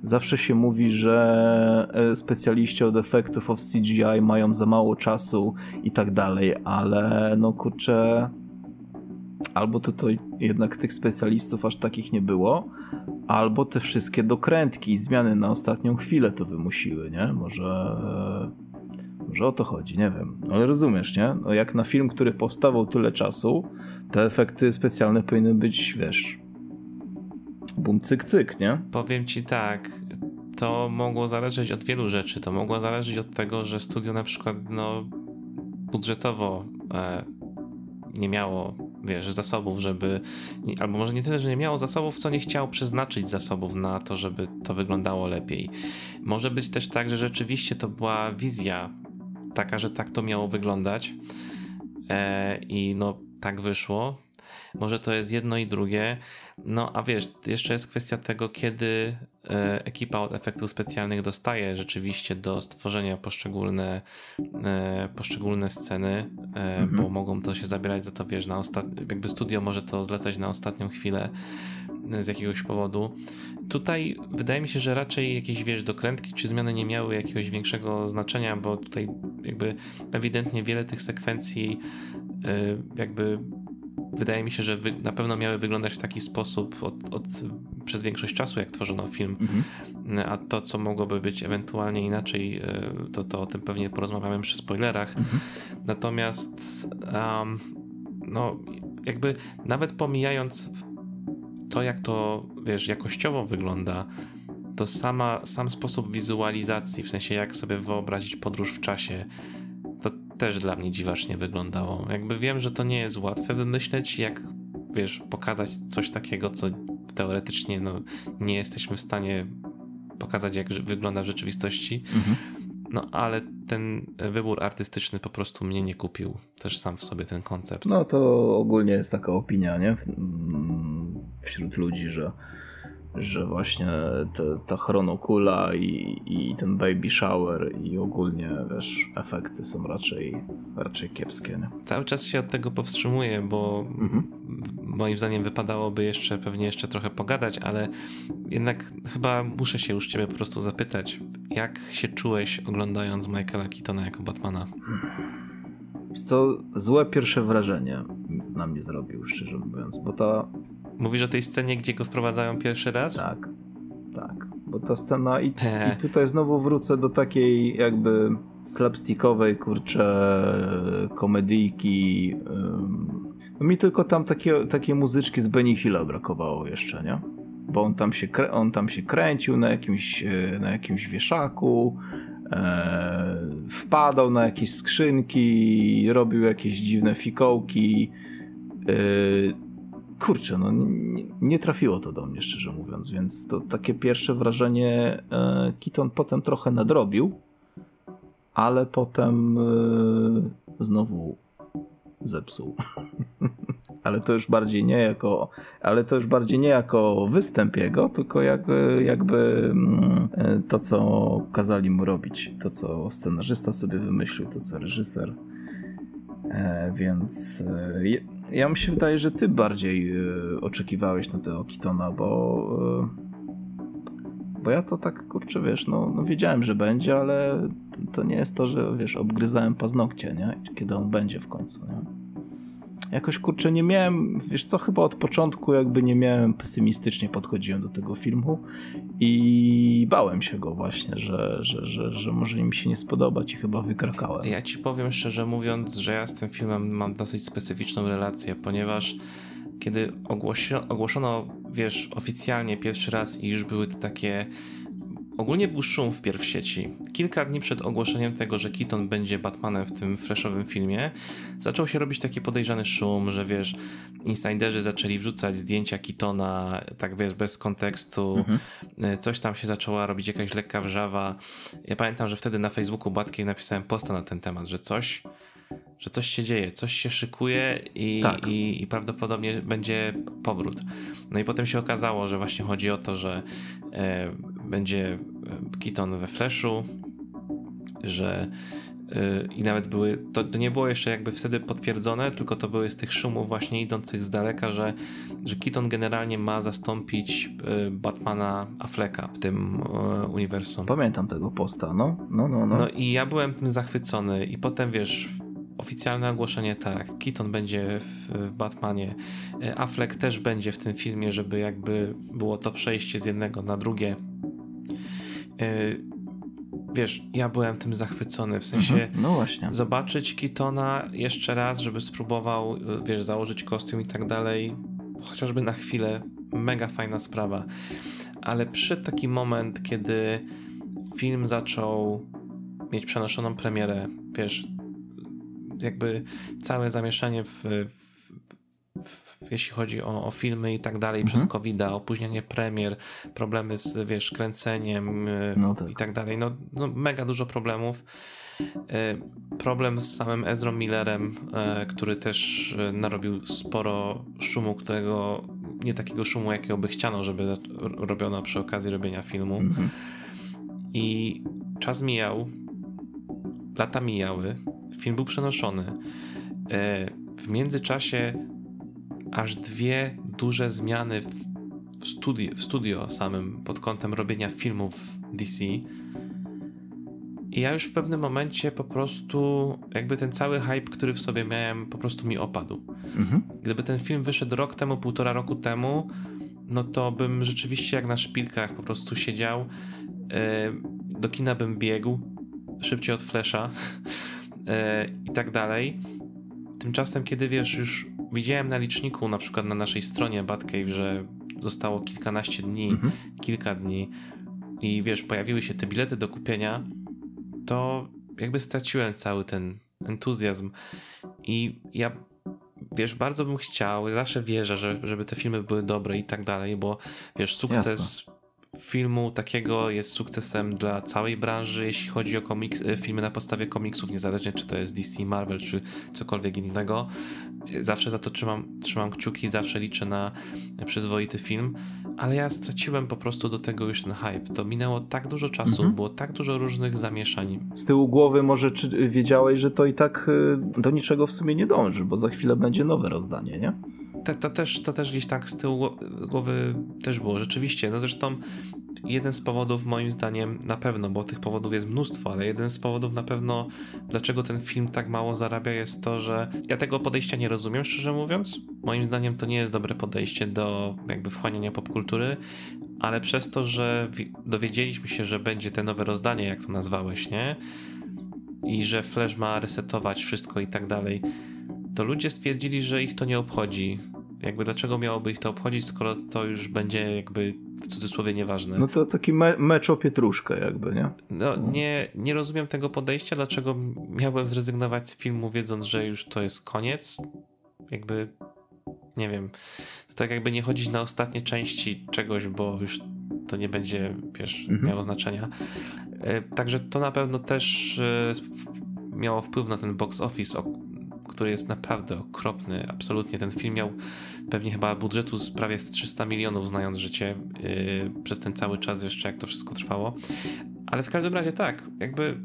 Zawsze się mówi, że e, specjaliści od efektów of CGI mają za mało czasu i tak dalej, ale no kurczę, albo tutaj jednak tych specjalistów aż takich nie było, albo te wszystkie dokrętki i zmiany na ostatnią chwilę to wymusiły, nie? Może, może o to chodzi, nie wiem. Ale rozumiesz, nie? No jak na film, który powstawał tyle czasu, te efekty specjalne powinny być, wiesz, bum cyk cyk, nie? Powiem ci tak, to mogło zależeć od wielu rzeczy. To mogło zależeć od tego, że studio na przykład, no, budżetowo e, nie miało wiesz, zasobów, żeby, albo może nie tyle, że nie miało zasobów, co nie chciało przeznaczyć zasobów na to, żeby to wyglądało lepiej. Może być też tak, że rzeczywiście to była wizja taka, że tak to miało wyglądać e, i no tak wyszło. Może to jest jedno i drugie. No a wiesz, jeszcze jest kwestia tego, kiedy e, ekipa od efektów specjalnych dostaje rzeczywiście do stworzenia poszczególne, e, poszczególne sceny, e, mhm. bo mogą to się zabierać za to, wiesz, na ostat... jakby studio może to zlecać na ostatnią chwilę z jakiegoś powodu. Tutaj wydaje mi się, że raczej jakieś, wiesz, dokrętki czy zmiany nie miały jakiegoś większego znaczenia, bo tutaj jakby ewidentnie wiele tych sekwencji jakby wydaje mi się, że na pewno miały wyglądać w taki sposób od, od, przez większość czasu, jak tworzono film, mhm. a to, co mogłoby być ewentualnie inaczej, e, to, to o tym pewnie porozmawiamy przy spoilerach. Mhm. Natomiast um, no, jakby nawet pomijając to, jak to, wiesz, jakościowo wygląda, to sama, sam sposób wizualizacji, w sensie jak sobie wyobrazić podróż w czasie, też dla mnie dziwacznie wyglądało. Jakby wiem, że to nie jest łatwe wymyśleć, jak wiesz, pokazać coś takiego, co teoretycznie no, nie jesteśmy w stanie pokazać, jak wygląda w rzeczywistości. Mhm. No ale ten wybór artystyczny po prostu mnie nie kupił. Też sam w sobie ten koncept. No to ogólnie jest taka opinia, nie? Wśród ludzi, że że właśnie te, ta chronokula i, i ten baby shower i ogólnie, wiesz, efekty są raczej, raczej kiepskie. Nie? Cały czas się od tego powstrzymuję, bo mhm. moim zdaniem wypadałoby jeszcze pewnie jeszcze trochę pogadać, ale jednak chyba muszę się już ciebie po prostu zapytać, jak się czułeś oglądając Michaela Keatona jako Batmana? Co złe pierwsze wrażenie na mnie zrobił, szczerze mówiąc, bo ta Mówisz o tej scenie, gdzie go wprowadzają pierwszy raz? Tak, tak. Bo ta scena i, i tutaj znowu wrócę do takiej jakby slapstickowej, kurczę, komedyjki. No mi tylko tam takie, takiej muzyczki z Benny Hilla brakowało jeszcze, nie? Bo on tam się, on tam się kręcił na jakimś, e, na jakimś wieszaku, e, wpadał na jakieś skrzynki, robił jakieś dziwne fikołki. E, kurczę, no nie, nie, trafiło to do mnie, szczerze mówiąc, więc to takie pierwsze wrażenie e, Kiton potem trochę nadrobił, ale potem e, znowu zepsuł. ale to już bardziej nie jako, ale to już bardziej nie jako występ jego, tylko jakby, jakby mm, to, co kazali mu robić, to, co scenarzysta sobie wymyślił, to, co reżyser. E, więc e, ja mi się wydaje, że ty bardziej e, oczekiwałeś na tego Kitona, bo bo ja to tak, kurczę, wiesz, no, no wiedziałem, że będzie, ale to nie jest to, że, wiesz, obgryzałem paznokcie, nie? Kiedy on będzie w końcu, nie? Jakoś, kurczę, nie miałem, wiesz co, chyba od początku jakby nie miałem, pesymistycznie podchodziłem do tego filmu i bałem się go właśnie, że, że, że, że może mi się nie spodobać i chyba wykrakałem. Ja ci powiem szczerze mówiąc, że ja z tym filmem mam dosyć specyficzną relację, ponieważ kiedy ogłoszono, ogłoszono, wiesz, oficjalnie pierwszy raz i już były takie Ogólnie był szum wpierw w sieci. Kilka dni przed ogłoszeniem tego, że Keaton będzie Batmanem w tym flashowym filmie, zaczął się robić taki podejrzany szum, że wiesz, insiderzy zaczęli wrzucać zdjęcia Keatona, tak wiesz, bez kontekstu. Mhm. E, coś tam się zaczęła robić, jakaś lekka wrzawa. Ja pamiętam, że wtedy na Facebooku Batkiej napisałem posta na ten temat, że coś że coś się dzieje, coś się szykuje i, tak. i, i, prawdopodobnie będzie powrót. No i potem się okazało, że właśnie chodzi o to, że e, będzie e, Keaton we Flashu, że e, i nawet były, to, to, nie było jeszcze jakby wtedy potwierdzone, tylko to były z tych szumów właśnie idących z daleka, że, że Keaton generalnie ma zastąpić e, Batmana Afflecka w tym uniwersum. Pamiętam tego posta, no. No, no, no. no i ja byłem tym zachwycony i potem wiesz, oficjalne ogłoszenie tak, Keaton będzie w Batmanie, Affleck też będzie w tym filmie, żeby jakby było to przejście z jednego na drugie. E, wiesz, ja byłem tym zachwycony, w sensie mhm, no właśnie. zobaczyć Keatona jeszcze raz, żeby spróbował, e, wiesz, założyć kostium i tak dalej, chociażby na chwilę, mega fajna sprawa. Ale przyszedł taki moment, kiedy film zaczął mieć przenoszoną premierę, wiesz, jakby całe zamieszanie w, w, w jeśli chodzi o, o, filmy i tak dalej, mhm. przez covid opóźnienie premier, problemy z, wiesz, kręceniem e, no tak. i tak dalej, no, no, mega dużo problemów. E, problem z samym Ezra Millerem, e, który też narobił sporo szumu, którego nie takiego szumu, jakiego by chciano, żeby robiono przy okazji robienia filmu. Mhm. I czas mijał, lata mijały, film był przenoszony. W międzyczasie aż dwie duże zmiany w studio, w studio samym pod kątem robienia filmów DC. I ja już w pewnym momencie po prostu, jakby ten cały hype, który w sobie miałem, po prostu mi opadł. Mhm. Gdyby ten film wyszedł rok temu, półtora roku temu, no to bym rzeczywiście jak na szpilkach po prostu siedział. E, do kina bym biegł szybciej od Flesza E, i tak dalej. Tymczasem, kiedy wiesz, już widziałem na liczniku, na przykład na naszej stronie Batcave, że zostało kilkanaście dni, mhm. kilka dni i wiesz, pojawiły się te bilety do kupienia, to jakby straciłem cały ten entuzjazm. I ja, wiesz, bardzo bym chciał, zawsze wierzę, że, żeby te filmy były dobre i tak dalej, bo wiesz, sukces filmu takiego jest sukcesem dla całej branży, jeśli chodzi o komiks, e, filmy na podstawie komiksów, niezależnie czy to jest DC, Marvel, czy cokolwiek innego. Zawsze za to trzymam, trzymam kciuki, zawsze liczę na przyzwoity film, ale ja straciłem po prostu do tego już ten hype. To minęło tak dużo czasu, mhm. było tak dużo różnych zamieszań. Z tyłu głowy może czy wiedziałeś, że to i tak e, do niczego w sumie nie dąży, bo za chwilę będzie nowe rozdanie, nie? To, to, też, to też gdzieś tak z tyłu głowy też było, rzeczywiście. No zresztą jeden z powodów moim zdaniem na pewno, bo tych powodów jest mnóstwo, ale jeden z powodów na pewno, dlaczego ten film tak mało zarabia jest to, że ja tego podejścia nie rozumiem, szczerze mówiąc. Moim zdaniem to nie jest dobre podejście do jakby wchłaniania popkultury, ale przez to, że dowiedzieliśmy się, że będzie te nowe rozdanie, jak to nazwałeś, nie? I że Flash ma resetować wszystko i tak dalej, to ludzie stwierdzili, że ich to nie obchodzi. Jakby dlaczego miałoby ich to obchodzić, skoro to już będzie jakby w cudzysłowie nieważne. No to taki me mecz o pietruszkę jakby, nie? No, no, Nie, nie rozumiem tego podejścia, dlaczego miałbym zrezygnować z filmu wiedząc, że już to jest koniec. Jakby, nie wiem, to tak jakby nie chodzić na ostatnie części czegoś, bo już to nie będzie, wiesz, mhm. miało znaczenia. E, także to na pewno też e, miało wpływ na ten box office, który jest naprawdę okropny. Absolutnie. Ten film miał pewnie chyba budżetu z prawie 300 milionów, znając życie yy, przez ten cały czas jeszcze, jak to wszystko trwało. Ale w każdym razie tak, jakby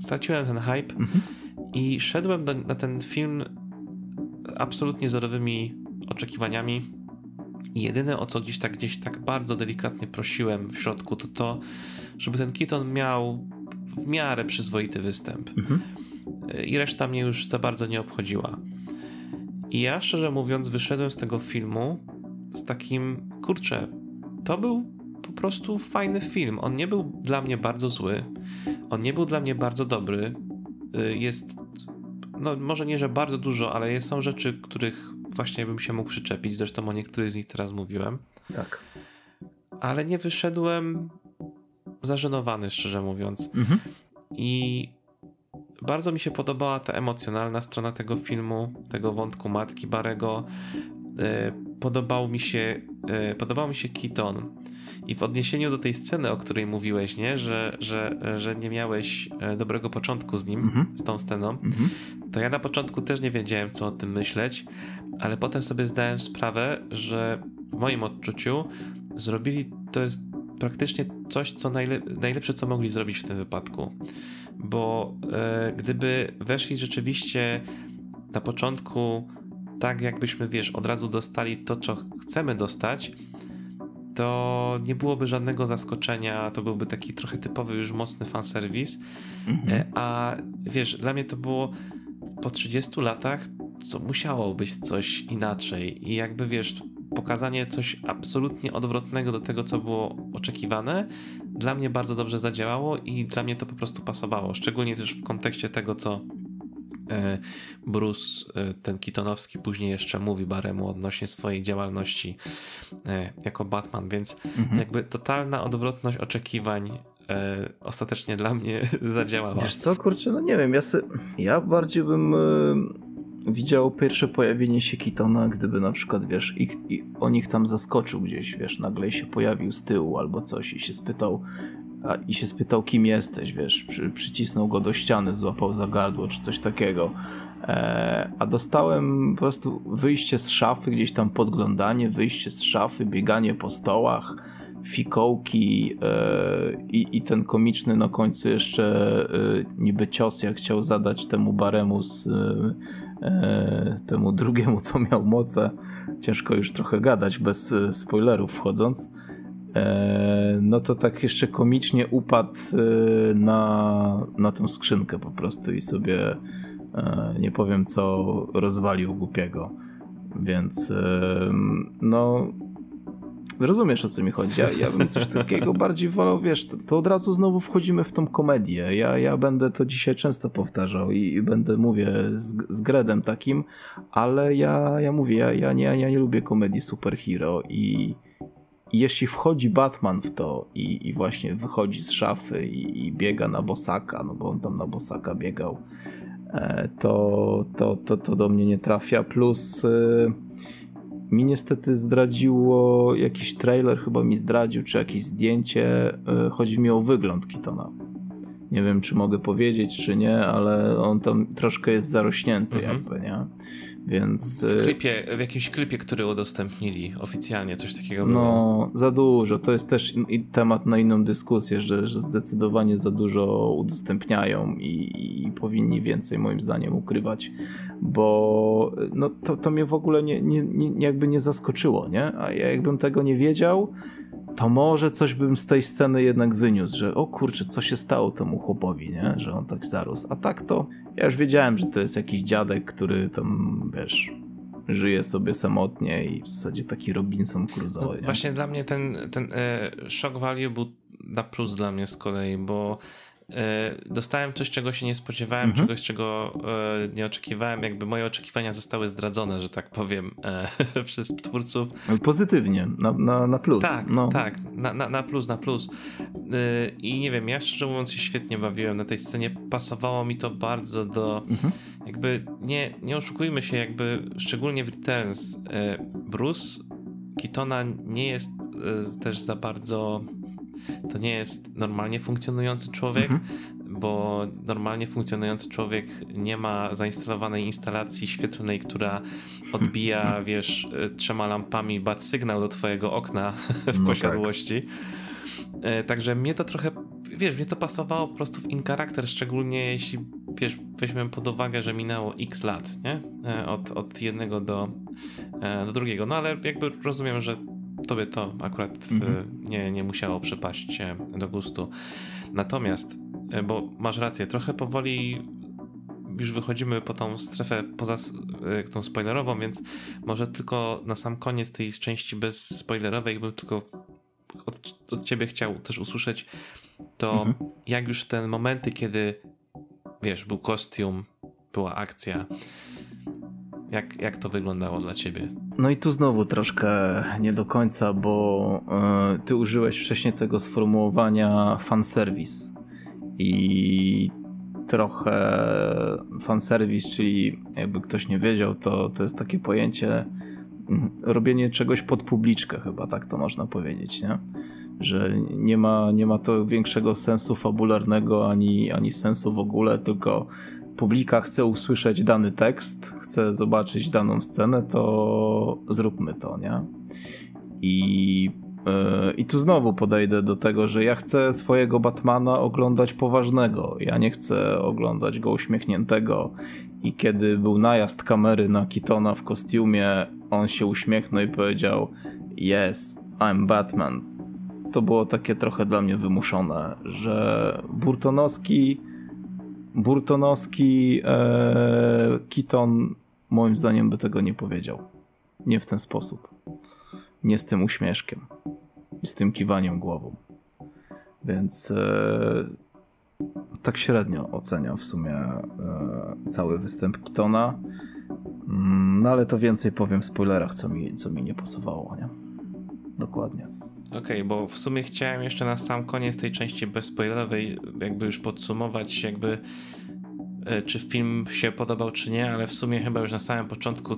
straciłem ten hype mhm. i szedłem do, na ten film absolutnie zerowymi oczekiwaniami. I jedyne o co gdzieś tak, gdzieś tak bardzo delikatnie prosiłem w środku, to to, żeby ten Keaton miał w miarę przyzwoity występ. Mhm. I reszta mnie już za bardzo nie obchodziła. I ja szczerze mówiąc, wyszedłem z tego filmu z takim kurczę, to był po prostu fajny film. On nie był dla mnie bardzo zły, on nie był dla mnie bardzo dobry. Y, jest, no może nie, że bardzo dużo, ale są rzeczy, których właśnie bym się mógł przyczepić. Zresztą o niektórych z nich teraz mówiłem. Tak. Ale nie wyszedłem zażenowany, szczerze mówiąc. Mhm. I bardzo mi się podobała ta emocjonalna strona tego filmu, tego wątku matki Barego. E, podobał mi się, e, podobał mi się Keaton. I w odniesieniu do tej sceny, o której mówiłeś, nie? Że, że, że nie miałeś e, dobrego początku z nim, mhm. z tą sceną, mhm. to ja na początku też nie wiedziałem, co o tym myśleć, ale potem sobie zdałem sprawę, że w moim odczuciu zrobili to jest praktycznie coś, co najle najlepsze, co mogli zrobić w tym wypadku. Bo e, gdyby weszli rzeczywiście na początku tak, jakbyśmy, wiesz, od razu dostali to, co chcemy dostać, to nie byłoby żadnego zaskoczenia, to byłby taki trochę typowy już mocny fanserwis, mhm. E, a wiesz, dla mnie to było po 30 latach, co musiało być coś inaczej i jakby, wiesz, pokazanie coś absolutnie odwrotnego do tego, co było oczekiwane, dla mnie bardzo dobrze zadziałało i dla mnie to po prostu pasowało. Szczególnie też w kontekście tego, co e, Bruce, e, ten Kitonowski, później jeszcze mówi Baremu odnośnie swojej działalności e, jako Batman, więc mhm. jakby totalna odwrotność oczekiwań ostatecznie dla mnie zadziałała. Wiesz co, kurczę, no nie wiem, ja, sy- ja bardziej bym widział pierwsze pojawienie się Kitona, gdyby na przykład, wiesz, ich, ich, on ich tam zaskoczył gdzieś, wiesz, nagle się pojawił z tyłu albo coś i się spytał, a, i się spytał, kim jesteś, wiesz, Przy, przycisnął go do ściany, złapał za gardło czy coś takiego. E, a dostałem po prostu wyjście z szafy, gdzieś tam podglądanie, wyjście z szafy, bieganie po stołach, fikołki e, i, i ten komiczny na końcu jeszcze e, niby cios, jak chciał zadać temu Baremu z e, temu drugiemu, co miał moce. Ciężko już trochę gadać bez spoilerów wchodząc. No to tak jeszcze komicznie upadł na, na tą skrzynkę po prostu i sobie nie powiem co rozwalił głupiego. Więc no rozumiesz o co mi chodzi. Ja, ja bym coś takiego bardziej wolał, wiesz, to, to, od razu znowu wchodzimy w tą komedię. Ja, ja będę to dzisiaj często powtarzał i, i będę, mówię, z, z Gredem takim, ale ja, ja mówię, ja, ja, nie, ja nie lubię komedii superhero i, i jeśli wchodzi Batman w to i, i właśnie wychodzi z szafy i, i, biega na bosaka, no bo on tam na bosaka biegał, e, to, to, to, to do mnie nie trafia. Plus... Yy, mi niestety zdradziło jakiś trailer, chyba mi zdradził, czy jakieś zdjęcie. E, chodzi mi o wygląd Kitona. Nie wiem, czy mogę powiedzieć, czy nie, ale on tam troszkę jest zarośnięty, mhm. jakby, nie? Więc. W, y, klipie, w jakimś klipie, który udostępnili oficjalnie, coś takiego no, było. No, za dużo. To jest też temat na inną dyskusję, że, że zdecydowanie za dużo udostępniają i, i powinni więcej, moim zdaniem, ukrywać, bo no, to, to mnie w ogóle nie, nie, nie, jakby nie zaskoczyło, nie? A ja jakbym tego nie wiedział, to może coś bym z tej sceny jednak wyniósł, że o kurczę, co się stało temu chłopowi, nie? Że on tak zarósł. A tak to ja już wiedziałem, że to jest jakiś dziadek, który tam, wiesz, żyje sobie samotnie i w zasadzie taki Robinson Crusoe. No, właśnie dla mnie ten, ten e, shock value był na plus dla mnie z kolei, bo dostałem coś, czego się nie spodziewałem, mhm. czegoś, czego e, nie oczekiwałem. Jakby moje oczekiwania zostały zdradzone, że tak powiem, e, przez twórców. Pozytywnie, na, na, na plus. Tak, no. tak, na, na, na plus, na plus. I nie wiem, ja szczerze mówiąc się świetnie bawiłem na tej scenie. Pasowało mi to bardzo do. Mhm. Jakby nie, nie oszukujmy się, jakby szczególnie w Returns. Bruce Kitona nie jest też za bardzo to nie jest normalnie funkcjonujący człowiek. Mhm. bo normalnie funkcjonujący człowiek nie ma zainstalowanej instalacji świetlnej, która odbija, wiesz, trzema lampami bat sygnał do twojego okna w no posiadłości. Tak. Także mnie to trochę, wiesz, mnie to pasowało po prostu w in charakter, szczególnie jeśli, wiesz, weźmiemy pod uwagę, że minęło x lat, nie? E, od, od jednego do, do drugiego. No ale jakby rozumiem, że tobie to akurat mhm. nie, nie musiało przypaść do gustu. Natomiast, e, bo masz rację, trochę powoli już wychodzimy po tą strefę poza e, tą spoilerową, więc może tylko na sam koniec tej części bez spoilerowej bym tylko od, od ciebie chciał też usłyszeć to mhm. jak już te momenty, kiedy wiesz, był kostium, była akcja, jak, jak to wyglądało dla ciebie? No i tu znowu troszkę nie do końca, bo y, ty użyłeś wcześniej tego sformułowania fanserwis. I trochę fanserwis, czyli jakby ktoś nie wiedział, to, to jest takie pojęcie mm, robienie czegoś pod publiczkę chyba, tak to można powiedzieć, nie? Że nie ma, nie ma to większego sensu fabularnego ani, ani sensu w ogóle, tylko publika chce usłyszeć dany tekst, chce zobaczyć daną scenę, to zróbmy to, nie? I, yy, I tu znowu podejdę do tego, że ja chcę swojego Batmana oglądać poważnego. Ja nie chcę oglądać go uśmiechniętego. I kiedy był najazd kamery na Kitona w kostiumie, on się uśmiechnął i powiedział: Yes, I'm Batman. To było takie trochę dla mnie wymuszone, że Burtonowski Burtonowski e, Keaton moim zdaniem by tego nie powiedział. Nie w ten sposób. Nie z tym uśmieszkiem. I z tym kiwaniem głową. Więc e, tak średnio oceniam w sumie e, cały występ Keatona. Mm, no ale to więcej powiem w spoilerach, co mi, co mi nie pasowało, nie? Dokładnie. Okej, okay, bo w sumie chciałem jeszcze na sam koniec tej części bezspoilerowej jakby już podsumować jakby e, czy film się podobał czy nie, ale w sumie chyba już na samym początku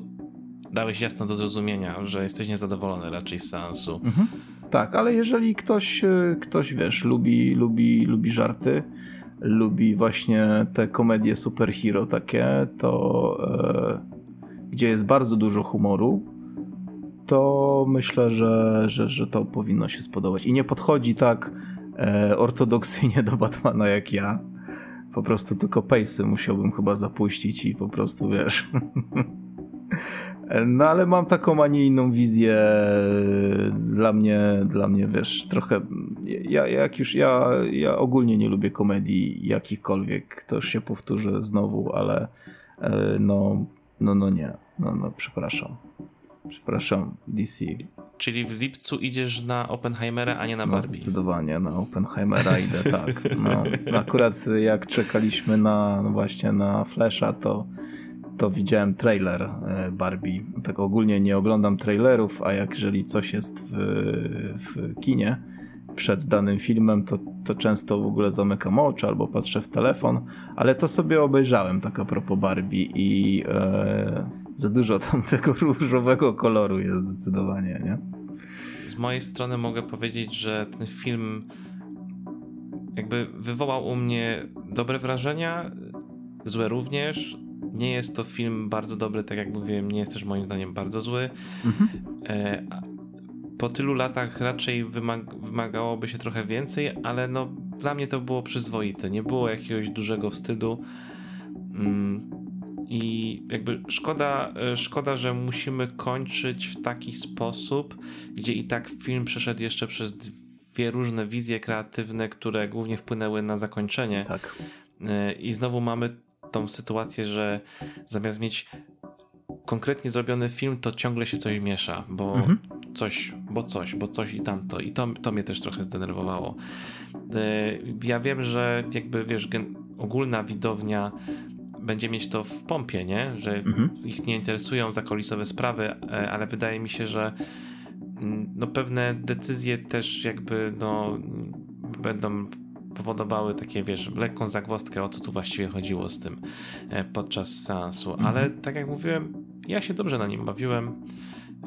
dałeś jasno do zrozumienia, że jesteś niezadowolony raczej z seansu. Mhm. Tak, ale jeżeli ktoś, e, ktoś wiesz, lubi, lubi, lubi żarty, lubi właśnie te komedie superhero takie, to e, gdzie jest bardzo dużo humoru, to myślę, że, że, że to powinno się spodobać. I nie podchodzi tak e, ortodoksyjnie do Batmana jak ja. Po prostu tylko pejsy musiałbym chyba zapuścić i po prostu wiesz. No ale mam taką, a nie inną wizję. Dla mnie, dla mnie wiesz, trochę. Ja, jak już ja, ja ogólnie nie lubię komedii jakichkolwiek. To już się powtórzę znowu, ale e, no, no, no nie. No, no, przepraszam. Przepraszam, DC. Czyli w lipcu idziesz na Oppenheimera, a nie na no, Barbie. zdecydowanie, na Oppenheimera idę, tak. No, akurat jak czekaliśmy na, no właśnie na Flasha, to, to widziałem trailer e, Barbie. Tak ogólnie nie oglądam trailerów, a jak jeżeli coś jest w, w kinie przed danym filmem, to, to często w ogóle zamykam oczy albo patrzę w telefon, ale to sobie obejrzałem tak a propos Barbie i... E, za dużo tam tego różowego koloru jest zdecydowanie, nie? Z mojej strony mogę powiedzieć, że ten film jakby wywołał u mnie dobre wrażenia, złe również. Nie jest to film bardzo dobry, tak jak mówiłem, nie jest też moim zdaniem bardzo zły. Mhm. E, po tylu latach raczej wymag wymagałoby się trochę więcej, ale no dla mnie to było przyzwoite. Nie było jakiegoś dużego wstydu. Mm i jakby szkoda, e, szkoda, że musimy kończyć w taki sposób, gdzie i tak film przeszedł jeszcze przez dwie różne wizje kreatywne, które głównie wpłynęły na zakończenie. Tak. E, I znowu mamy tą sytuację, że zamiast mieć konkretnie zrobiony film, to ciągle się coś miesza, bo mhm. coś, bo coś, bo coś i tamto. I to, to mnie też trochę zdenerwowało. E, ja wiem, że jakby wiesz, ogólna widownia będzie mieć to w pompie, nie? Że mhm. ich nie interesują zakolisowe sprawy, e, ale wydaje mi się, że mm, no pewne decyzje też jakby no będą powodowały takie, wiesz, lekką zagwostkę, o co tu właściwie chodziło z tym e, podczas seansu. Mhm. Ale tak jak mówiłem, ja się dobrze na nim bawiłem.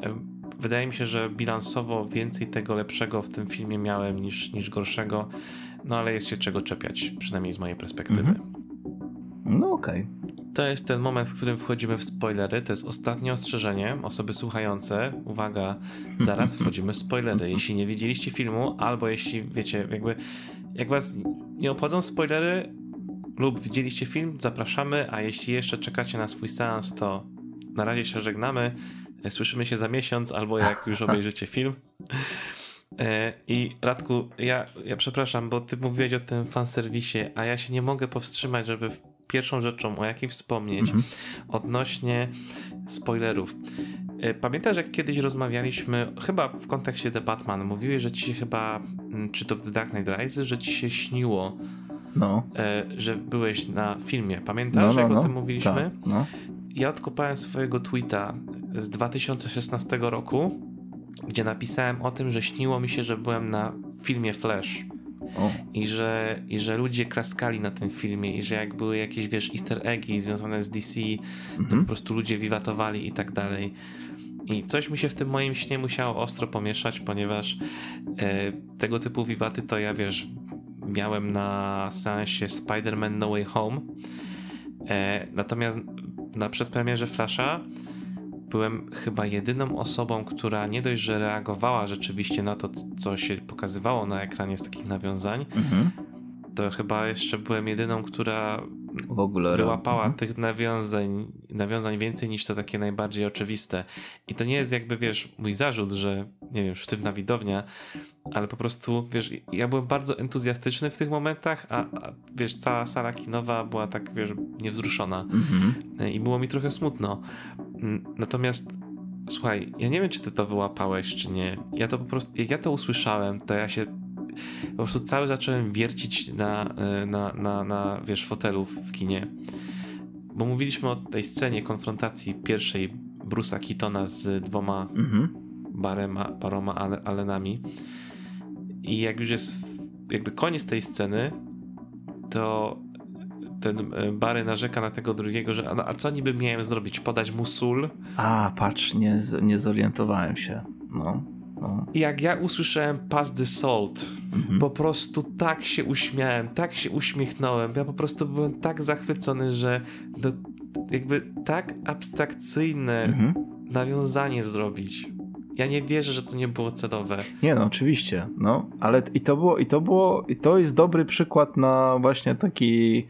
E, wydaje mi się, że bilansowo więcej tego lepszego w tym filmie miałem niż, niż gorszego, no ale jest się czego czepiać, przynajmniej z mojej perspektywy. Mhm. No okej. Okay. To jest ten moment, w którym wchodzimy w spoilery. To jest ostatnie ostrzeżenie. Osoby słuchające, uwaga, zaraz wchodzimy w spoilery. Jeśli nie widzieliście filmu, albo jeśli wiecie, jakby jak was nie obchodzą spoilery lub widzieliście film, zapraszamy, a jeśli jeszcze czekacie na swój seans, to na razie się żegnamy. Słyszymy się za miesiąc, albo jak już obejrzycie film. E, I Radku, ja, ja przepraszam, bo ty mówiłeś o tym fanserwisie, a ja się nie mogę powstrzymać, żeby pierwszą rzeczą, o jakiej wspomnieć mhm. odnośnie spoilerów. E, pamiętasz, jak kiedyś rozmawialiśmy, chyba w kontekście The Batman, mówiłeś, że ci się chyba, mm, czy to w The Dark Knight Rises, że ci się śniło, no. E, że byłeś na filmie. Pamiętasz, no, no, jak o no. tym mówiliśmy? Tak, no. Ja odkopałem swojego tweeta z 2016 roku, gdzie napisałem o tym, że śniło mi się, że byłem na filmie Flash. I że, I że ludzie klaskali na tym filmie i że jak były jakieś, wiesz, easter eggi związane z DC, mhm. to po prostu ludzie wiwatowali i tak dalej. I coś mi się w tym moim śnie musiało ostro pomieszać, ponieważ e, tego typu wiwaty to ja, wiesz, miałem na seansie Spider-Man No Way Home. E, natomiast na przedpremierze Flasha byłem chyba jedyną osobą, która nie dość, że reagowała rzeczywiście na to, co się pokazywało na ekranie z takich nawiązań, mhm. To chyba jeszcze byłem jedyną, która w ogóle wyłapała mhm. tych nawiązań, nawiązań więcej niż to takie najbardziej oczywiste. I to nie jest jakby, wiesz, mój zarzut, że nie wiem, sztywna widownia, ale po prostu, wiesz, ja byłem bardzo entuzjastyczny w tych momentach, a, a wiesz, cała sala kinowa była tak, wiesz, niewzruszona. Mhm. I było mi trochę smutno. Natomiast słuchaj, ja nie wiem, czy ty to wyłapałeś, czy nie. Ja to po prostu, jak ja to usłyszałem, to ja się po prostu cały zacząłem wiercić na, e, na, na, na wiesz, fotelu w kinie. Bo mówiliśmy o tej scenie konfrontacji pierwszej Bruce'a Keatona z dwoma mhm. barema, paroma Allenami. I jak już jest jakby koniec tej sceny, to ten e, Bary narzeka na tego drugiego, że a, a co niby miałem zrobić? Podać mu sól? A, patrz, nie, nie zorientowałem się. No. No. Jak ja usłyszałem Pass the Salt, mhm. po prostu tak się uśmiałem, tak się uśmiechnąłem. Ja po prostu byłem tak zachwycony, że do, jakby tak abstrakcyjne mhm. nawiązanie zrobić. Ja nie wierzę, że to nie było celowe. Nie, no oczywiście, no, ale i to było, i to było, i to jest dobry przykład na właśnie taki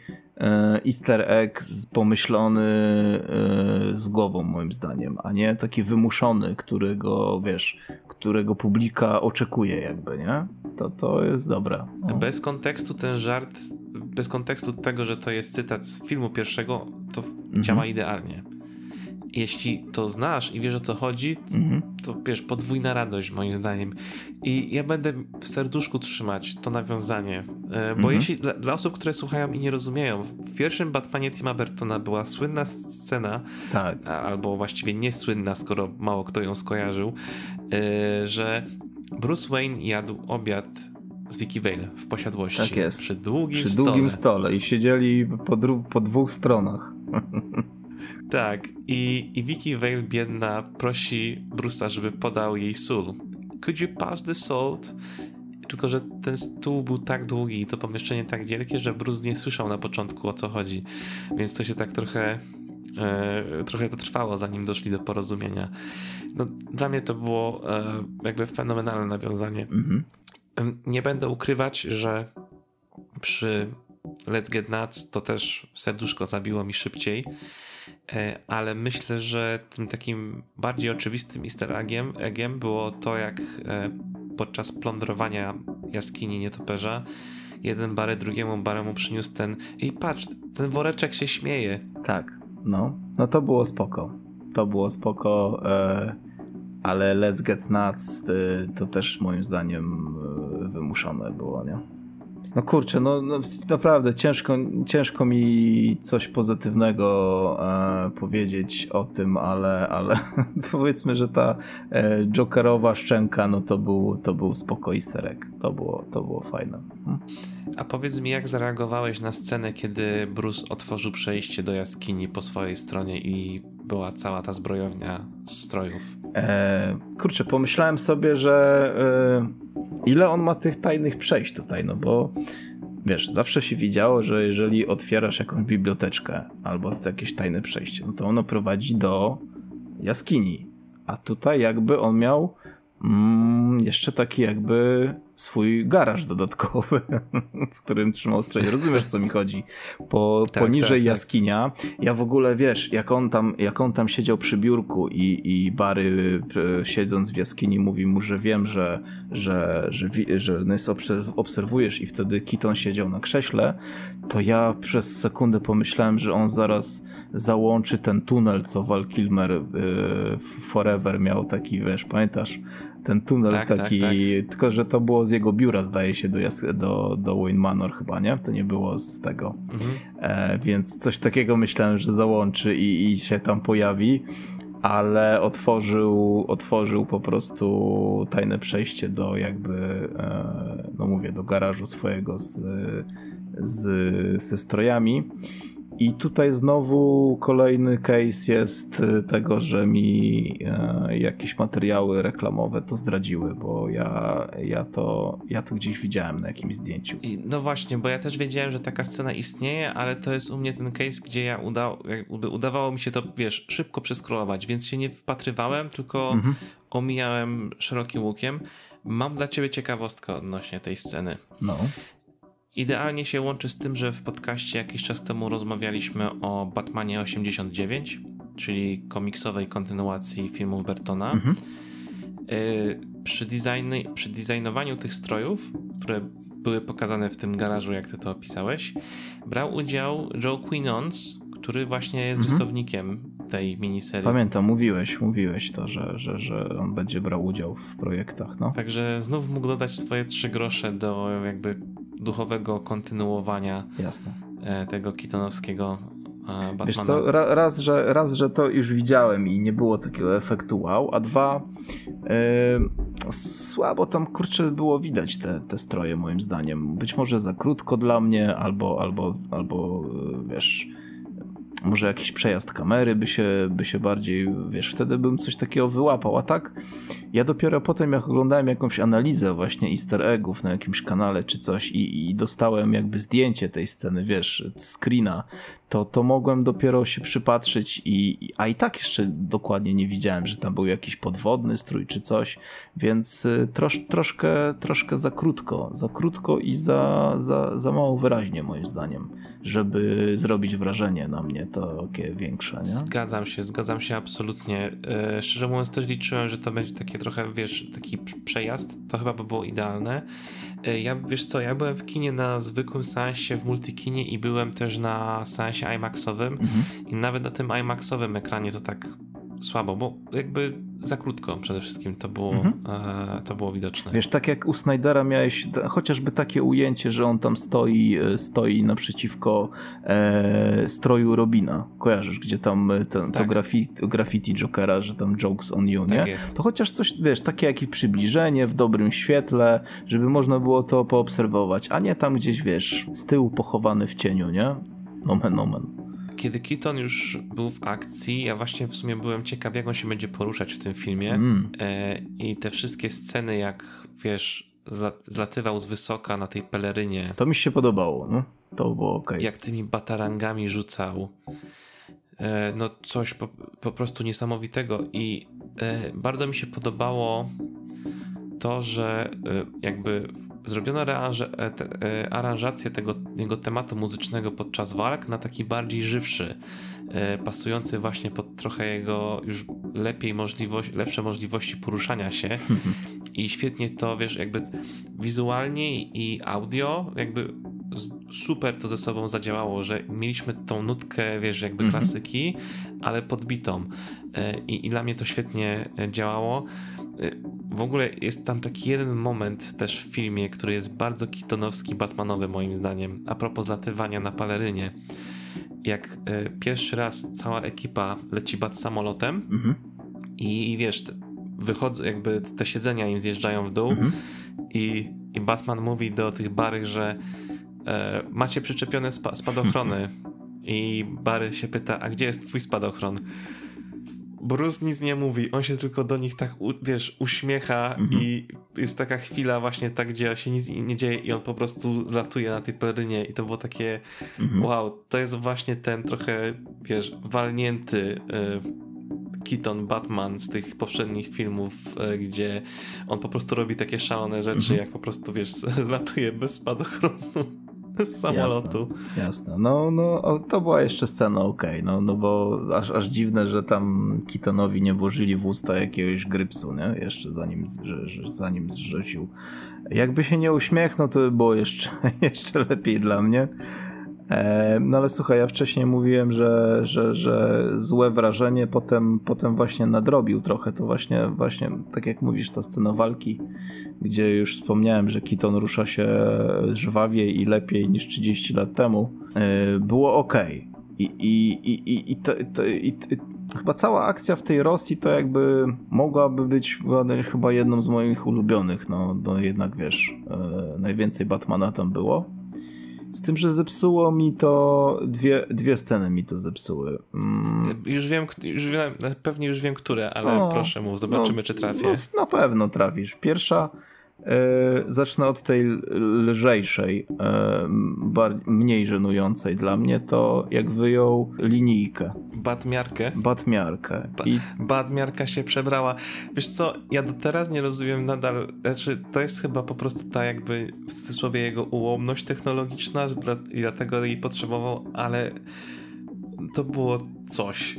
easter egg pomyślony e, z głową moim zdaniem, a nie taki wymuszony, którego wiesz, którego publika oczekuje jakby, nie? To, to jest dobre. No. Bez kontekstu ten żart, bez kontekstu tego, że to jest cytat z filmu pierwszego, to mhm. działa idealnie jeśli to znasz i wiesz o co chodzi, mhm. to wiesz, podwójna radość moim zdaniem. I ja będę w serduszku trzymać to nawiązanie, e, bo mhm. jeśli dla, dla, osób, które słuchają i nie rozumieją, w pierwszym Batmanie Tima Burtona była słynna scena, tak. albo właściwie niesłynna, skoro mało kto ją skojarzył, e, że Bruce Wayne jadł obiad z Vicky Vale w posiadłości. Tak jest. Przy długim Przy stole. długim stole i siedzieli po, po dwóch stronach. Tak, i, i Vicky Vale biedna prosi Bruce'a, żeby podał jej sól. Could you pass the salt? Tylko, że ten stół był tak długi i to pomieszczenie tak wielkie, że Bruce nie słyszał na początku o co chodzi. Więc to się tak trochę e, trochę to trwało, zanim doszli do porozumienia. No, dla mnie to było e, jakby fenomenalne nawiązanie. Mhm. Nie będę ukrywać, że przy Let's Get Nuts to też serduszko zabiło mi szybciej. E, ale myślę, że tym takim bardziej oczywistym easter eggiem, eggiem było to, jak e, podczas plądrowania jaskini nietoperza jeden bary drugiemu baremu przyniósł ten i patrz, ten woreczek się śmieje. Tak, no, no to było spoko. To było spoko, e, ale Let's Get Nuts to też moim zdaniem wymuszone było, nie? No kurczę, no, no, naprawdę ciężko, ciężko mi coś pozytywnego e, powiedzieć o tym, ale, ale powiedzmy, że ta e, Jokerowa szczęka, no to był, to był spoko easter To było, to było fajne. Hm? A powiedz mi, jak zareagowałeś na scenę, kiedy Bruce otworzył przejście do jaskini po swojej stronie i była cała ta zbrojownia strojów. E, kurczę, pomyślałem sobie, że e, ile on ma tych tajnych przejść tutaj, no bo wiesz, zawsze się widziało, że jeżeli otwierasz jakąś biblioteczkę albo jakieś tajne przejście, no to ono prowadzi do jaskini. A tutaj jakby on miał mm, jeszcze taki jakby swój garaż dodatkowy, w którym trzymał stroje. Rozumiesz, co mi chodzi? Po, tak, poniżej tak, tak. jaskinia. Ja w ogóle, wiesz, jak on tam, jak on tam siedział przy biurku i, i Bary e, siedząc w jaskini mówi mu, że wiem, że, że, że, że obserwujesz i wtedy Kiton siedział na krześle, to ja przez sekundę pomyślałem, że on zaraz załączy ten tunel, co Val Kilmer y, Forever miał taki, wiesz, pamiętasz? Ten tunel tak, taki, tak, tak. tylko że to było z jego biura, zdaje się, do, do, do Wayne Manor chyba, nie? To nie było z tego. Mhm. E, więc coś takiego myślałem, że załączy i, i się tam pojawi, ale otworzył, otworzył po prostu tajne przejście do jakby, e, no mówię, do garażu swojego z, z, ze strojami. I tutaj znowu kolejny case jest y, tego, że mi e, jakieś materiały reklamowe to zdradziły, bo ja, ja, to, ja to gdzieś widziałem na jakimś zdjęciu. I no właśnie, bo ja też wiedziałem, że taka scena istnieje, ale to jest u mnie ten case, gdzie ja uda, udawało mi się to, wiesz, szybko przeskrolować, więc się nie wpatrywałem, tylko mhm. omijałem szerokim łukiem. Mam dla ciebie ciekawostkę odnośnie tej sceny. No. Idealnie się łączy z tym, że w podcaście jakiś czas temu rozmawialiśmy o Batmanie 89, czyli komiksowej kontynuacji filmów Bertona. Mhm. Y, przy, designy, przy designowaniu tych strojów, które były pokazane w tym garażu, jak ty to opisałeś, brał udział Joe Quinons, który właśnie jest mhm. rysownikiem tej miniserii. Pamiętam, mówiłeś, mówiłeś to, że, że, że on będzie brał udział w projektach, no. Także znów mógł dodać swoje trzy grosze do jakby duchowego kontynuowania Jasne. E, tego kitonowskiego e, Batmana. Wiesz co, raz, że, raz, że to już widziałem i nie było takiego efektu wow, a dwa yy, słabo tam kurczę było widać te, te stroje moim zdaniem. Być może za krótko dla mnie, albo, albo, albo wiesz może jakiś przejazd kamery by się, by się bardziej, wiesz, wtedy bym coś takiego wyłapał, a tak ja dopiero potem jak oglądałem jakąś analizę właśnie easter eggów na jakimś kanale czy coś i, i dostałem jakby zdjęcie tej sceny, wiesz, screena, to, to mogłem dopiero się przypatrzyć i, a i tak jeszcze dokładnie nie widziałem, że tam był jakiś podwodny strój czy coś, więc y, trosz, troszkę, troszkę za krótko, za krótko i za, za, za mało wyraźnie moim zdaniem, żeby zrobić wrażenie na mnie takie większe, nie? Zgadzam się, zgadzam się absolutnie. E, szczerze mówiąc też liczyłem, że to będzie takie trochę, wiesz, taki przejazd, to chyba by było idealne. E, ja, wiesz co, ja byłem w kinie na zwykłym seansie w multikinie i byłem też na seansie IMAXowym mhm. i nawet na tym IMAXowym ekranie to tak słabo, bo jakby za krótko przede wszystkim to było, mhm. e, to było widoczne. Wiesz, tak jak u Snydera miałeś chociażby takie ujęcie, że on tam stoi, e, stoi naprzeciwko e, stroju Robina. Kojarzysz, gdzie tam e, ten, tak. to graffiti, graffiti Jokera, że tam jokes on you, tak nie? Jest. To chociaż coś, wiesz, takie jakieś przybliżenie w dobrym świetle, żeby można było to poobserwować, a nie tam gdzieś, wiesz, z tyłu pochowany w cieniu, nie? Nomen, nomen kiedy Keaton już był w akcji, ja właśnie w sumie byłem ciekaw, jak on się będzie poruszać w tym filmie. Mm. E, I te wszystkie sceny, jak wiesz, zlatywał z wysoka na tej pelerynie. To mi się podobało, no. To było ok. Jak tymi batarangami rzucał. E, no coś po, po, prostu niesamowitego. I e, bardzo mi się podobało to, że e, jakby zrobiono e, e, aranżację tego jego tematu muzycznego podczas walk na taki bardziej żywszy, e, pasujący właśnie pod trochę jego już lepiej możliwość, lepsze możliwości poruszania się. I świetnie to, wiesz, jakby wizualnie i audio jakby super to ze sobą zadziałało, że mieliśmy tą nutkę, wiesz, jakby mhm. klasyki, ale podbitą. I, i dla mnie to świetnie działało w ogóle jest tam taki jeden moment też w filmie, który jest bardzo kitonowski, batmanowy moim zdaniem, a propos latywania na palerynie. Jak y, pierwszy raz cała ekipa leci bat samolotem mhm. i wiesz, wychodzą, jakby te siedzenia im zjeżdżają w dół mhm. i, i Batman mówi do tych barych, że e, macie przyczepione spa spadochrony i Bary się pyta, a gdzie jest twój spadochron? Bruce nic nie mówi, on się tylko do nich tak, wiesz, uśmiecha mhm. i jest taka chwila właśnie tak, gdzie się nic nie dzieje i on po prostu zlatuje na tej perynie i to było takie mhm. wow, to jest właśnie ten trochę, wiesz, walnięty y, Keaton Batman z tych poprzednich filmów, y, gdzie on po prostu robi takie szalone rzeczy, mhm. jak po prostu, wiesz, zlatuje bez spadochronu z samolotu. Jasne, jasne. No, no to była jeszcze scena ok, no, no bo aż, aż dziwne, że tam Kitonowi nie włożyli w usta jakiegoś grypsu, nie? Jeszcze zanim, że, że, zanim zrzucił. Jakby się nie uśmiechnął, to by było jeszcze, jeszcze lepiej dla mnie. E, no ale słuchaj, ja wcześniej mówiłem, że, że, że złe wrażenie potem, potem właśnie nadrobił trochę. To właśnie, właśnie, tak jak mówisz, ta scena walki, gdzie już wspomniałem, że Kiton rusza się żwawiej i lepiej niż 30 lat temu, e, było ok. I, i, i, i, i, to, to, i, chyba cała akcja w tej Rosji to jakby mogłaby być chyba jedną z moich ulubionych. No, no jednak wiesz, e, najwięcej Batmana tam było. Z tym, że zepsuło mi to dwie, dwie sceny mi to zepsuły. Mm. Już wiem, już wiem, pewnie już wiem, które, ale o, proszę mów, zobaczymy, no, czy trafię. No, na pewno trafisz. Pierwsza zacznę od tej lżejszej, e, mniej żenującej dla mnie, to jak wyjął linijkę. Batmiarkę? Batmiarkę. Ba I... Batmiarka się przebrała. Wiesz co, ja do teraz nie rozumiem nadal, znaczy to jest chyba po prostu ta jakby w cudzysłowie jego ułomność technologiczna i dlatego jej potrzebował, ale to było coś.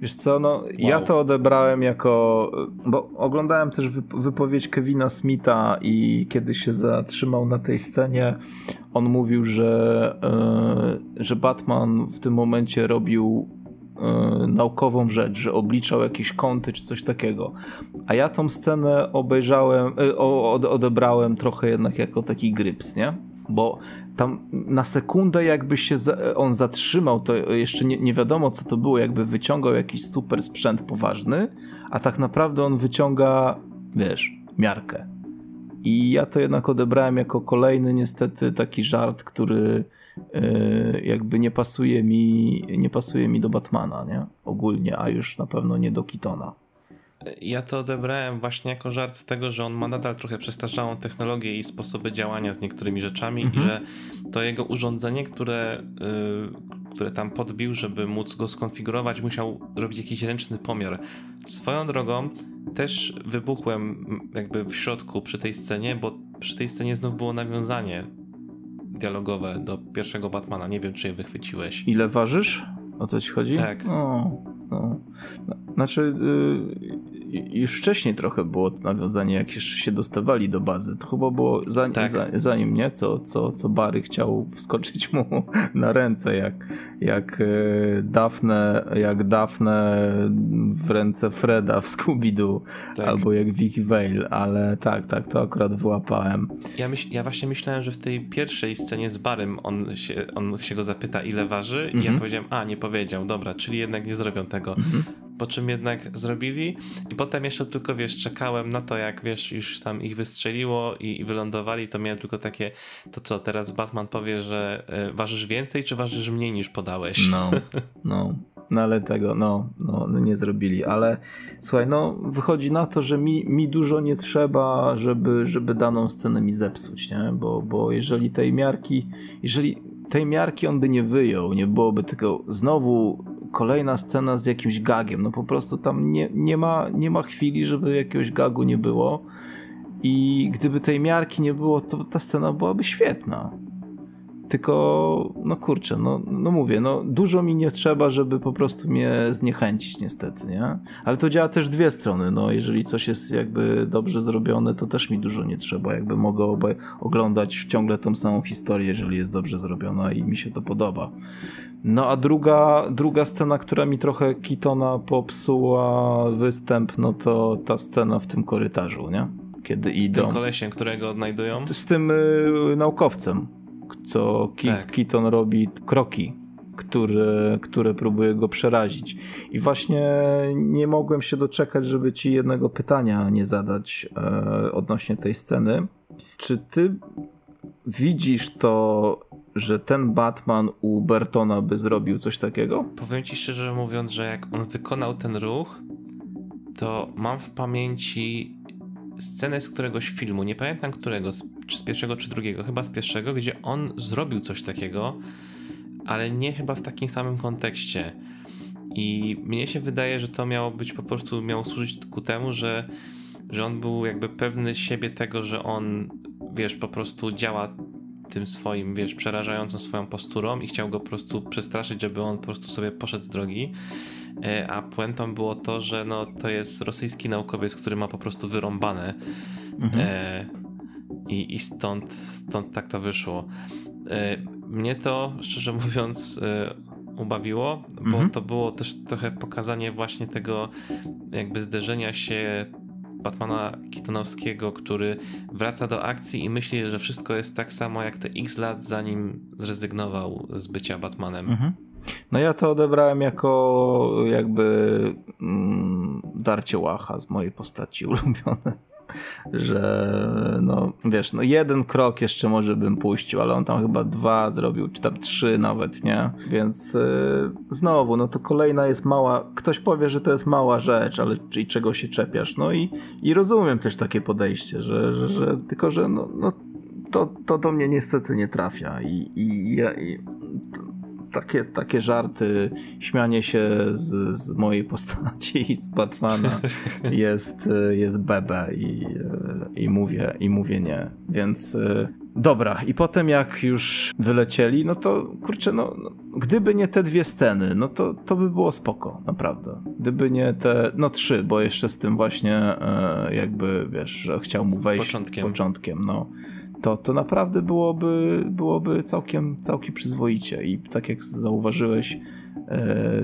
Wiesz co, no wow. ja to odebrałem jako, bo oglądałem też wypowiedź Kevina Smitha i kiedy się zatrzymał na tej scenie, on mówił, że, yy, że Batman w tym momencie robił yy, naukową rzecz, że obliczał jakieś kąty czy coś takiego. A ja tą scenę obejrzałem, yy, odebrałem trochę jednak jako taki gryps, nie? Bo tam na sekundę jakby się on zatrzymał, to jeszcze nie, nie wiadomo co to było, jakby wyciągał jakiś super sprzęt poważny, a tak naprawdę on wyciąga, wiesz, miarkę. I ja to jednak odebrałem jako kolejny niestety taki żart, który yy, jakby nie pasuje mi nie pasuje mi do Batmana, nie? Ogólnie, a już na pewno nie do Kitona. Ja to odebrałem właśnie jako żart z tego, że on ma nadal trochę przestarzałą technologię i sposoby działania z niektórymi rzeczami mhm. i że to jego urządzenie, które, yy, które tam podbił, żeby móc go skonfigurować, musiał robić jakiś ręczny pomiar. Swoją drogą też wybuchłem jakby w środku przy tej scenie, bo przy tej scenie znów było nawiązanie dialogowe do pierwszego Batmana. Nie wiem, czy je wychwyciłeś. Ile ważysz? O co ci chodzi? Tak. O, no. Znaczy, yy, już wcześniej trochę było nawiązanie, jak jeszcze się dostawali do bazy. To chyba było za, tak. za, zanim nie, co, co, co Barry chciał wskoczyć mu na ręce, jak, jak e, Daphne, jak Daphne w ręce Freda w Scooby-Doo, tak. albo jak Vicky Vale, ale tak, tak, to akurat wyłapałem. Ja, myśl, ja właśnie myślałem, że w tej pierwszej scenie z Barym on się, on się go zapyta, ile waży, i ja mhm. powiedziałem, a nie powiedział, dobra, czyli jednak nie zrobią tego. Mhm po czym jednak zrobili i potem jeszcze tylko, wiesz, czekałem na to, jak, wiesz, już tam ich wystrzeliło i, i wylądowali, to miałem tylko takie, to co, teraz Batman powie, że y, ważysz więcej, czy ważysz mniej niż podałeś? No, no. No ale tego, no, no, no, nie zrobili, ale słuchaj, no wychodzi na to, że mi, mi dużo nie trzeba, żeby, żeby daną scenę mi zepsuć, nie? Bo, bo jeżeli tej miarki, jeżeli tej miarki on by nie wyjął, nie byłoby tylko znowu kolejna scena z jakimś gagiem. No po prostu tam nie, nie, ma, nie ma chwili, żeby jakiegoś gagu nie było. I gdyby tej miarki nie było, to ta scena byłaby świetna. Tylko, no kurczę, no, no mówię, no dużo mi nie trzeba, żeby po prostu mnie zniechęcić niestety, nie? Ale to działa też dwie strony, no jeżeli coś jest jakby dobrze zrobione, to też mi dużo nie trzeba, jakby mogę oglądać ciągle tą samą historię, jeżeli jest dobrze zrobiona i mi się to podoba. No a druga, druga scena, która mi trochę Kitona popsuła występ, no to ta scena w tym korytarzu, nie? Kiedy z idą. Z tym kolesiem, którego odnajdują? Z tym y, naukowcem, co Ki tak. Keaton robi kroki, które, które próbuje go przerazić. I właśnie nie mogłem się doczekać, żeby ci jednego pytania nie zadać e, odnośnie tej sceny. Czy ty widzisz to że ten Batman u Bertona by zrobił coś takiego? Powiem ci szczerze mówiąc, że jak on wykonał ten ruch, to mam w pamięci scenę z któregoś filmu, nie pamiętam którego, czy z pierwszego, czy drugiego, chyba z pierwszego, gdzie on zrobił coś takiego, ale nie chyba w takim samym kontekście. I mnie się wydaje, że to miało być po prostu, miało służyć ku temu, że, że on był jakby pewny siebie tego, że on, wiesz, po prostu działa tym swoim, wiesz, przerażającą swoją posturą i chciał go po prostu przestraszyć, żeby on po prostu sobie poszedł z drogi. E, a puentą było to, że no, to jest rosyjski naukowiec, który ma po prostu wyrąbane. Mhm. E, i, I stąd, stąd tak to wyszło. E, mnie to, szczerze mówiąc, e, ubawiło, bo mhm. to było też trochę pokazanie właśnie tego jakby zderzenia się Batmana Keatonowskiego, który wraca do akcji i myśli, że wszystko jest tak samo jak te x lat zanim zrezygnował z bycia Batmanem. Mhm. No ja to odebrałem jako jakby mm, darcie łacha z mojej postaci ulubione że no wiesz, no jeden krok jeszcze może bym puścił, ale on tam chyba dwa zrobił, czy tam trzy nawet, nie? Więc yy, znowu, no to kolejna jest mała, ktoś powie, że to jest mała rzecz, ale i czego się czepiasz? No i, i rozumiem też takie podejście, że, że, że tylko, że no, no to, to do mnie niestety nie trafia i, i, ja, i takie, takie żarty, śmianie się z, z mojej postaci i z Batmana jest, jest bebe i, i, mówię, i mówię nie. Więc dobra, i potem jak już wylecieli, no to kurczę, no, no gdyby nie te dwie sceny, no to, to by było spoko, naprawdę. Gdyby nie te, no trzy, bo jeszcze z tym właśnie e, jakby, wiesz, że chciał mu wejść początkiem, początkiem no to, to naprawdę byłoby, byłoby całkiem, całkiem przyzwoicie. I tak jak zauważyłeś,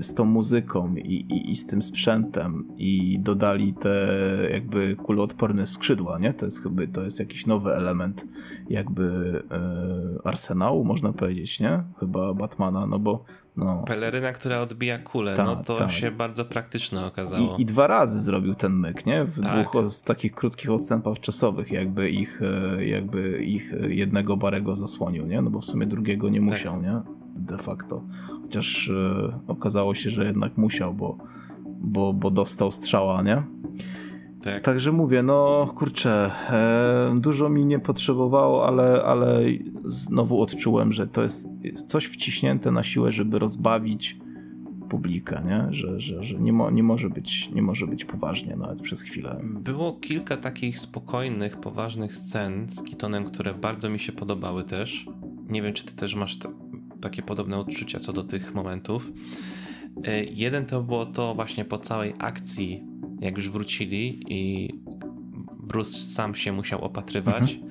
z tą muzyką i, i, i, z tym sprzętem i dodali te jakby kuloodporne skrzydła, nie? To jest chyba, to jest jakiś nowy element jakby e, arsenału, można powiedzieć, nie? Chyba Batmana, no bo no. Peleryna, która odbija kulę, ta, no to ta. się bardzo praktyczne okazało. I, I, dwa razy zrobił ten myk, nie? W tak. dwóch takich krótkich odstępach czasowych, jakby ich, e, jakby ich jednego Barego zasłonił, nie? No bo w sumie drugiego nie musiał, tak. nie? De facto. Chociaż e, okazało się, że jednak musiał, bo, bo, bo dostał strzała, nie? Tak. Także mówię, no kurczę, e, dużo mi nie potrzebowało, ale, ale znowu odczułem, że to jest coś wciśnięte na siłę, żeby rozbawić publikę, nie? Że, że, że nie, mo, nie, może być, nie może być poważnie nawet przez chwilę. Było kilka takich spokojnych, poważnych scen z Kitonem, które bardzo mi się podobały też. Nie wiem, czy ty też masz takie podobne odczucia co do tych momentów. E, jeden to było to właśnie po całej akcji, jak już wrócili i Bruce sam się musiał opatrywać. Mhm.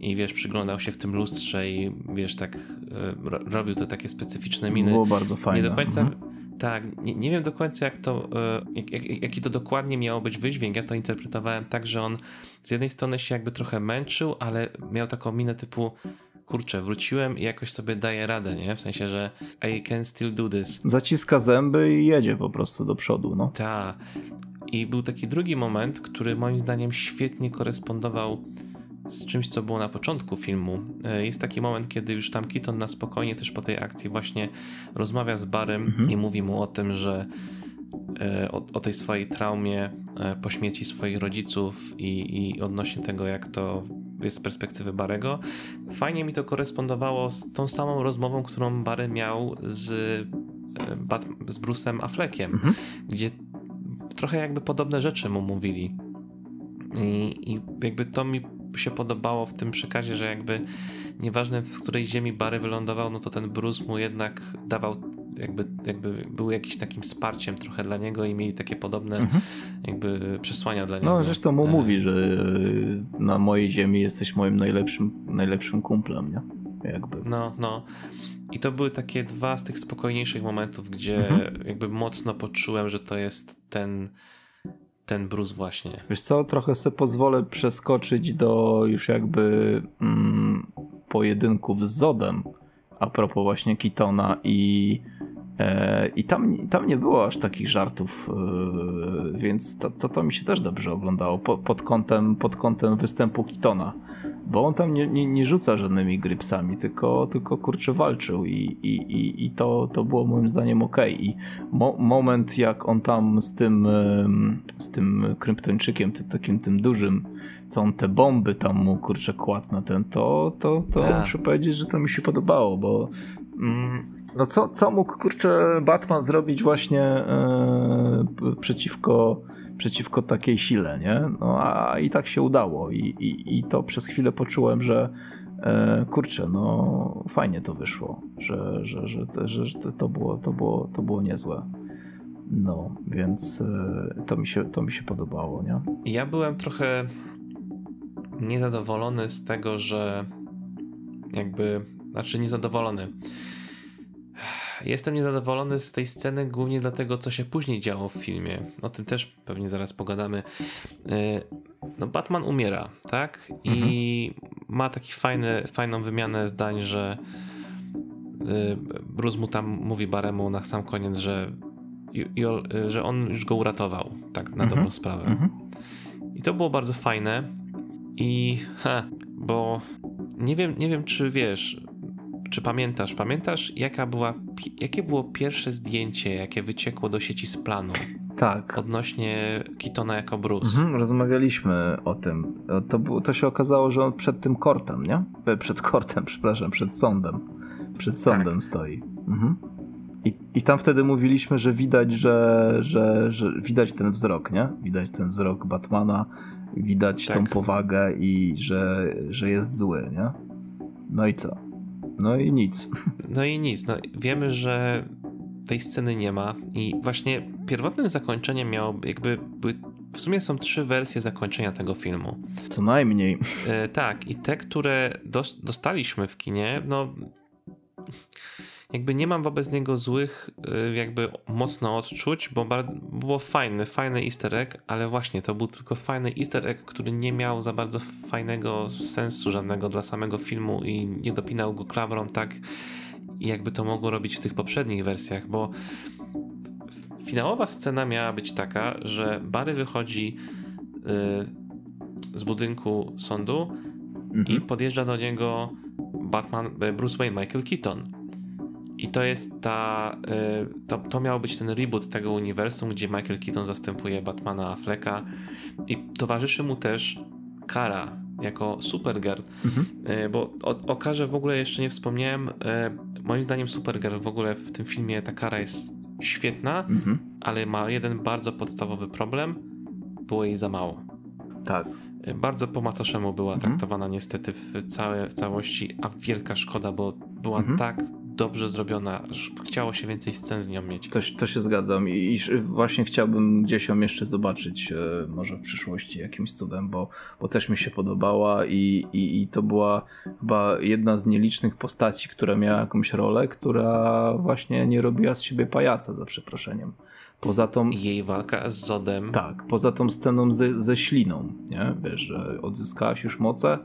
I wiesz, przyglądał się w tym lustrze i wiesz, tak e, robił to takie specyficzne miny. Było bardzo fajne. Nie do końca, mhm. Tak, nie, nie, wiem do końca, jak to, e, jak, jak, jaki to dokładnie miało być wydźwięk. Ja to interpretowałem tak, że on z jednej strony się jakby trochę męczył, ale miał taką minę typu kurczę, wróciłem i jakoś sobie daję radę, nie? W sensie, że I can still do this. Zaciska zęby i jedzie po prostu do przodu, no. Tak. I był taki drugi moment, który moim zdaniem świetnie korespondował z czymś, co było na początku filmu. E, jest taki moment, kiedy już tam Keaton na spokojnie też po tej akcji właśnie rozmawia z Barem mhm. i mówi mu o tym, że e, o, o tej swojej traumie e, po śmierci swoich rodziców i, i odnośnie tego, jak to jest z perspektywy Barego. Fajnie mi to korespondowało z tą samą rozmową, którą Barry miał z, e, z Bruce'em Affleckiem, mhm. gdzie trochę jakby podobne rzeczy mu mówili. I, I, jakby to mi się podobało w tym przekazie, że jakby nieważne w której ziemi Barry wylądował, no to ten Bruce mu jednak dawał jakby, jakby był jakimś takim wsparciem trochę dla niego i mieli takie podobne mhm. jakby przesłania dla no, niego. No zresztą mu e... mówi, że na mojej ziemi jesteś moim najlepszym, najlepszym kumplem, nie? Jakby. No, no. I to były takie dwa z tych spokojniejszych momentów, gdzie mhm. jakby mocno poczułem, że to jest ten ten Bruce właśnie. Wiesz co, trochę sobie pozwolę przeskoczyć do już jakby mm, pojedynków z Zodem a propos właśnie Kitona i E, I tam, tam nie było aż takich żartów, e, więc to, to, to mi się też dobrze oglądało pod kątem, pod kątem występu Kitona bo on tam nie, nie, nie rzuca żadnymi grypsami, tylko, tylko kurczę walczył i, i, i, i to, to było moim zdaniem ok. I mo moment jak on tam z tym, z tym kryptończykiem, tym takim tym dużym, co on te bomby tam mu kurczę kładł na ten, to, to, to tak. muszę powiedzieć, że to mi się podobało, bo mm, no co, co mógł kurczę Batman zrobić właśnie e, przeciwko przeciwko takiej sile, nie? No a i tak się udało i, i, i to przez chwilę poczułem, że e, kurczę, no fajnie to wyszło, że, że, że, że, że to, było, to, było, to było niezłe. No, więc e, to, mi się, to mi się podobało, nie? Ja byłem trochę niezadowolony z tego, że jakby, znaczy niezadowolony. Jestem niezadowolony z tej sceny głównie dlatego, co się później działo w filmie. O tym też pewnie zaraz pogadamy. E, no, Batman umiera, tak? I mhm. ma taki fajny, fajną wymianę zdań, że e, Bruce mu tam mówi Baremu na sam koniec, że, e, że on już go uratował, tak na mhm. dobrą sprawę. Mhm. I to było bardzo fajne. I ha, bo nie wiem, nie wiem, czy wiesz, czy pamiętasz, pamiętasz jaka była, jakie było pierwsze zdjęcie, jakie wyciekło do sieci z planu? Tak. Odnośnie Kitona jako Bruce. Mhm, rozmawialiśmy o tym. To, było, to się okazało, że on przed tym kortem, nie? E, przed kortem, przepraszam, przed sądem. Przed sądem tak. stoi. Mhm. I, I tam wtedy mówiliśmy, że widać, że, że, że widać ten wzrok, nie? Widać ten wzrok Batmana, widać tak. tą powagę i że, że jest zły, nie? No i co? No i nic. No i nic. No, wiemy, że tej sceny nie ma i właśnie pierwotnym zakończeniem miało jakby były, w sumie są trzy wersje zakończenia tego filmu. Co najmniej. E, tak, i te, które dos dostaliśmy w kinie, no jakby nie mam wobec niego złych y, jakby mocno odczuć, bo było fajny, fajny easter egg, ale właśnie to był tylko fajny easter egg, który nie miał za bardzo fajnego sensu żadnego dla samego filmu i nie dopinał go klamrą tak jakby to mogło robić w tych poprzednich wersjach, bo finałowa scena miała być taka, że Barry wychodzi y, z budynku sądu mhm. i podjeżdża do niego Batman, y, Bruce Wayne, Michael Keaton. I to jest ta. Y, to, to miał być ten reboot tego uniwersum, gdzie Michael Keaton zastępuje Batmana Afflecka i towarzyszy mu też Kara jako Supergirl. Mhm. Y, bo o, o Karze w ogóle jeszcze nie wspomniałem. Y, moim zdaniem Supergirl w ogóle w tym filmie ta Kara jest świetna, mhm. ale ma jeden bardzo podstawowy problem. Było jej za mało. Tak. Bardzo po macoszemu była mhm. traktowana niestety w, całe, w całości, a wielka szkoda, bo była mhm. tak dobrze zrobiona. Chciało się więcej scen z nią mieć. To, to się zgadzam i, i właśnie chciałbym gdzieś ją jeszcze zobaczyć, e, może w przyszłości jakimś cudem, bo, bo też mi się podobała i, i, i to była chyba jedna z nielicznych postaci, która miała jakąś rolę, która właśnie nie robiła z siebie pajaca, za przeproszeniem. Poza tą... Jej walka z Zodem. Tak, poza tą sceną ze, ze śliną, nie? Wiesz, że odzyskałaś już moce,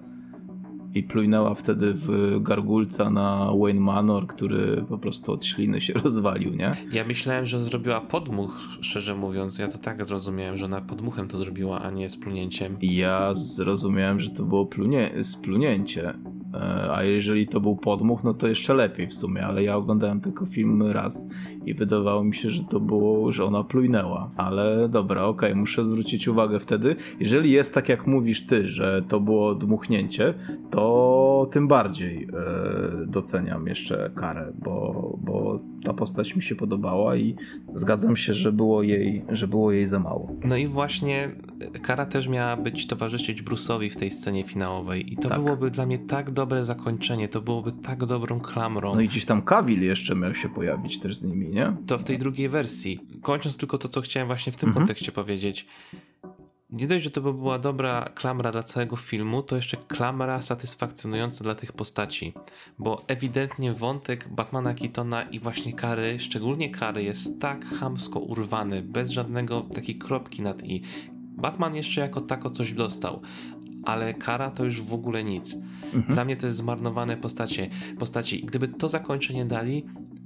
i plujnęła wtedy w gargulca na Wayne Manor, który po prostu od śliny się rozwalił, nie? Ja myślałem, że zrobiła podmuch, szczerze mówiąc. Ja to tak zrozumiałem, że ona podmuchem to zrobiła, a nie splunięciem. Ja zrozumiałem, że to było plunie, splunięcie. E, a jeżeli to był podmuch, no to jeszcze lepiej w sumie, ale ja oglądałem tylko film raz i wydawało mi się, że to było, że ona plujnęła. Ale dobra, okej, okay, muszę zwrócić uwagę wtedy. Jeżeli jest tak jak mówisz ty, że to było dmuchnięcie, to tym bardziej e, doceniam jeszcze karę, bo, bo ta postać mi się podobała i zgadzam się, że było jej, że było jej za mało. No i właśnie kara też miała być towarzyszyć Bruce'owi w tej scenie finałowej i to tak. byłoby dla mnie tak dobre zakończenie, to byłoby tak dobrą klamrą. No i gdzieś tam Kawil jeszcze miał się pojawić też z nimi, nie? To w tej drugiej wersji. Kończąc tylko to, co chciałem właśnie w tym mhm. kontekście powiedzieć nie dość, że to by była dobra klamra dla całego filmu, to jeszcze klamra satysfakcjonująca dla tych postaci, bo ewidentnie wątek Batmana Keatona i właśnie Kary, szczególnie Kary, jest tak hamsko urwany, bez żadnego takiej kropki nad i. Batman jeszcze jako tako coś dostał, ale Kara to już w ogóle nic. Mhm. Dla mnie to jest zmarnowane postacie, postaci. Gdyby to zakończenie dali,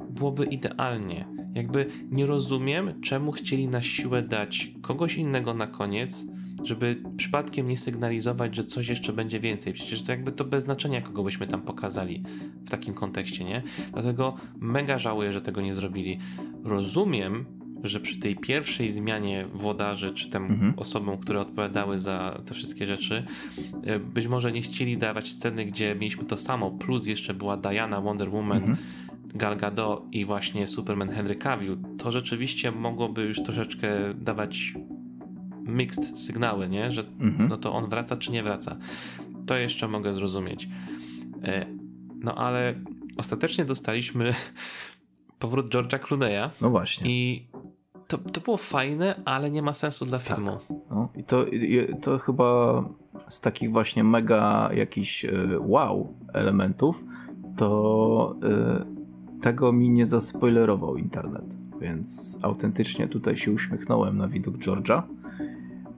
byłoby idealnie. Jakby nie rozumiem, czemu chcieli na siłę dać kogoś innego na koniec, żeby przypadkiem nie sygnalizować, że coś jeszcze będzie więcej. Przecież to jakby to bez znaczenia, kogo byśmy tam pokazali w takim kontekście, nie? Dlatego mega żałuję, że tego nie zrobili. Rozumiem, że przy tej pierwszej zmianie włodarzy, czy tym mhm. osobom, które odpowiadały za te wszystkie rzeczy, e, być może nie chcieli dawać sceny, gdzie mieliśmy to samo, plus jeszcze była Diana, Wonder Woman, mhm. Gal Gadot i właśnie Superman Henry Cavill, to rzeczywiście mogłoby już troszeczkę dawać mixed sygnały, nie? Że mhm. no to on wraca czy nie wraca. To jeszcze mogę zrozumieć. E, no ale ostatecznie dostaliśmy powrót George'a Clooney'a. No właśnie. I to, to było fajne, ale nie ma sensu dla filmu. Tak. No i to, to chyba z takich właśnie mega jakichś e, wow elementów, to y, tego mi nie zaspoilerował internet. Więc autentycznie tutaj się uśmiechnąłem na widok George'a.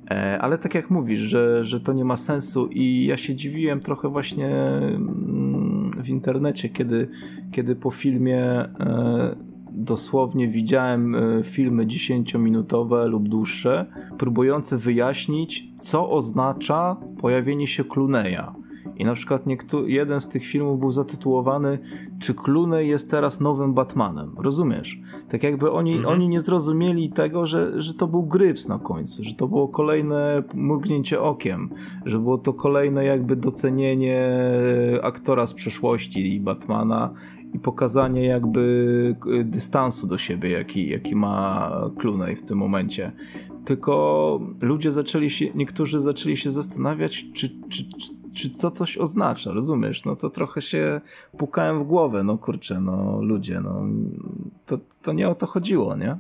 E, ale tak jak mówisz, że, że to nie ma sensu i ja się dziwiłem trochę właśnie mm, w internecie, kiedy, kiedy po filmie e, dosłownie widziałem e, filmy 10-minutowe lub dłuższe, próbujące wyjaśnić, co oznacza pojawienie się Cluneya. I na przykład niektóry, jeden z tych filmów był zatytułowany Czy Clooney jest teraz nowym Batmanem? Rozumiesz? Tak jakby oni, mhm. oni nie zrozumieli tego, że, że to był gryps na końcu, że to było kolejne mrugnięcie okiem, że było to kolejne jakby docenienie aktora z przeszłości i Batmana i pokazanie jakby dystansu do siebie, jaki, jaki ma Clooney w tym momencie. Tylko ludzie zaczęli się, niektórzy zaczęli się zastanawiać, czy, czy, czy to coś oznacza, rozumiesz? No to trochę się pukałem w głowę, no kurczę, no ludzie, no to, to nie o to chodziło, nie?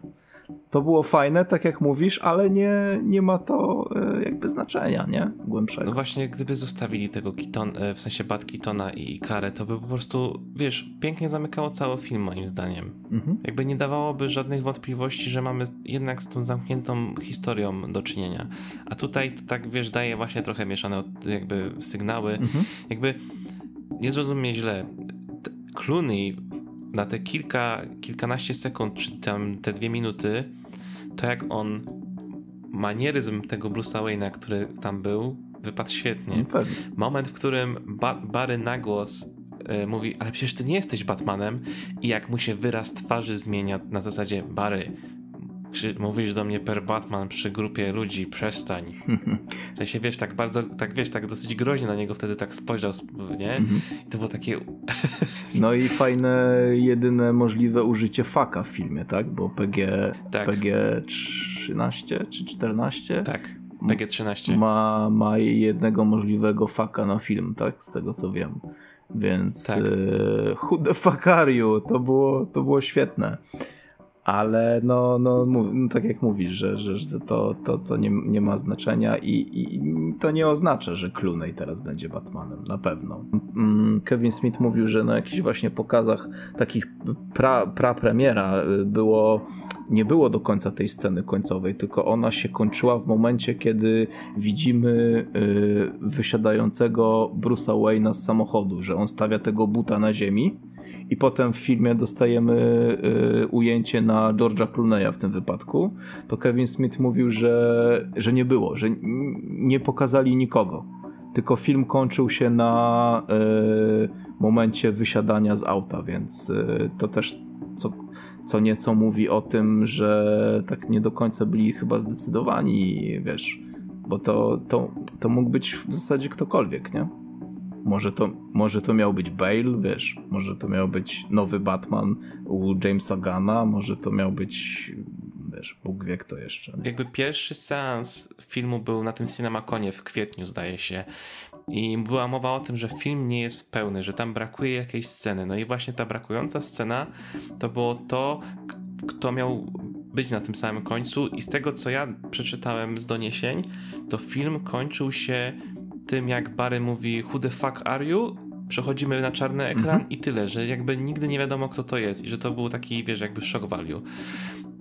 To było fajne, tak jak mówisz, ale nie, nie ma to e, jakby znaczenia, nie? Głębszego. No właśnie, gdyby zostawili tego Keaton, e, w sensie Bad Keatona i Karę, to by po prostu, wiesz, pięknie zamykało cały film moim zdaniem. Mhm. Jakby nie dawałoby żadnych wątpliwości, że mamy jednak z tą zamkniętą historią do czynienia. A tutaj to tak, wiesz, daje właśnie trochę mieszane jakby sygnały. Mhm. Jakby nie zrozumie źle. Clooney na te kilka, kilkanaście sekund, czy tam te dwie minuty, to jak on manieryzm tego Bruce'a Wayne'a, który tam był, wypadł świetnie. No Moment, w którym ba Barry nagłos y, mówi, ale przecież ty nie jesteś Batmanem i jak mu się wyraz twarzy zmienia na zasadzie Barry, mówisz do mnie per Batman przy grupie ludzi, przestań. W sensie, wiesz, tak bardzo, tak wiesz, tak dosyć groźnie na niego wtedy tak spojrzał, nie? Mhm. I to było takie... no i fajne, jedyne możliwe użycie faka w filmie, tak? Bo PG, tak. PG 13 czy 14? Tak. PG-13. Ma, ma jednego możliwego faka na film, tak? Z tego co wiem. Więc tak. e, who the fuck are you? To było, to było świetne ale no, no, no, tak jak mówisz, że, że, to, to, to nie, nie ma znaczenia i, i, to nie oznacza, że Clooney teraz będzie Batmanem, na pewno. Mm, Kevin Smith mówił, że na jakichś właśnie pokazach takich pra, pra premiera y, było, nie było do końca tej sceny końcowej, tylko ona się kończyła w momencie, kiedy widzimy y, wysiadającego Bruce'a Wayne'a z samochodu, że on stawia tego buta na ziemi i potem w filmie dostajemy y, ujęcie na George'a Clooney'a w tym wypadku, to Kevin Smith mówił, że, że nie było, że nie pokazali nikogo. Tylko film kończył się na y, momencie wysiadania z auta, więc y, to też co, co nieco mówi o tym, że tak nie do końca byli chyba zdecydowani, wiesz, bo to, to, to mógł być w zasadzie ktokolwiek, nie? Może to, może to miał być Bale, wiesz, może to miał być nowy Batman u Jamesa Gana, może to miał być, wiesz, Bóg wie kto jeszcze. Jakby pierwszy seans filmu był na tym Cinemaconie w kwietniu, zdaje się. I była mowa o tym, że film nie jest pełny, że tam brakuje jakiejś sceny. No i właśnie ta brakująca scena to było to, kto miał być na tym samym końcu. I z tego, co ja przeczytałem z doniesień, to film kończył się tym, jak Barry mówi who the fuck are you, przechodzimy na czarny ekran mhm. i tyle, że jakby nigdy nie wiadomo kto to jest i że to był taki, wiesz, jakby shock value.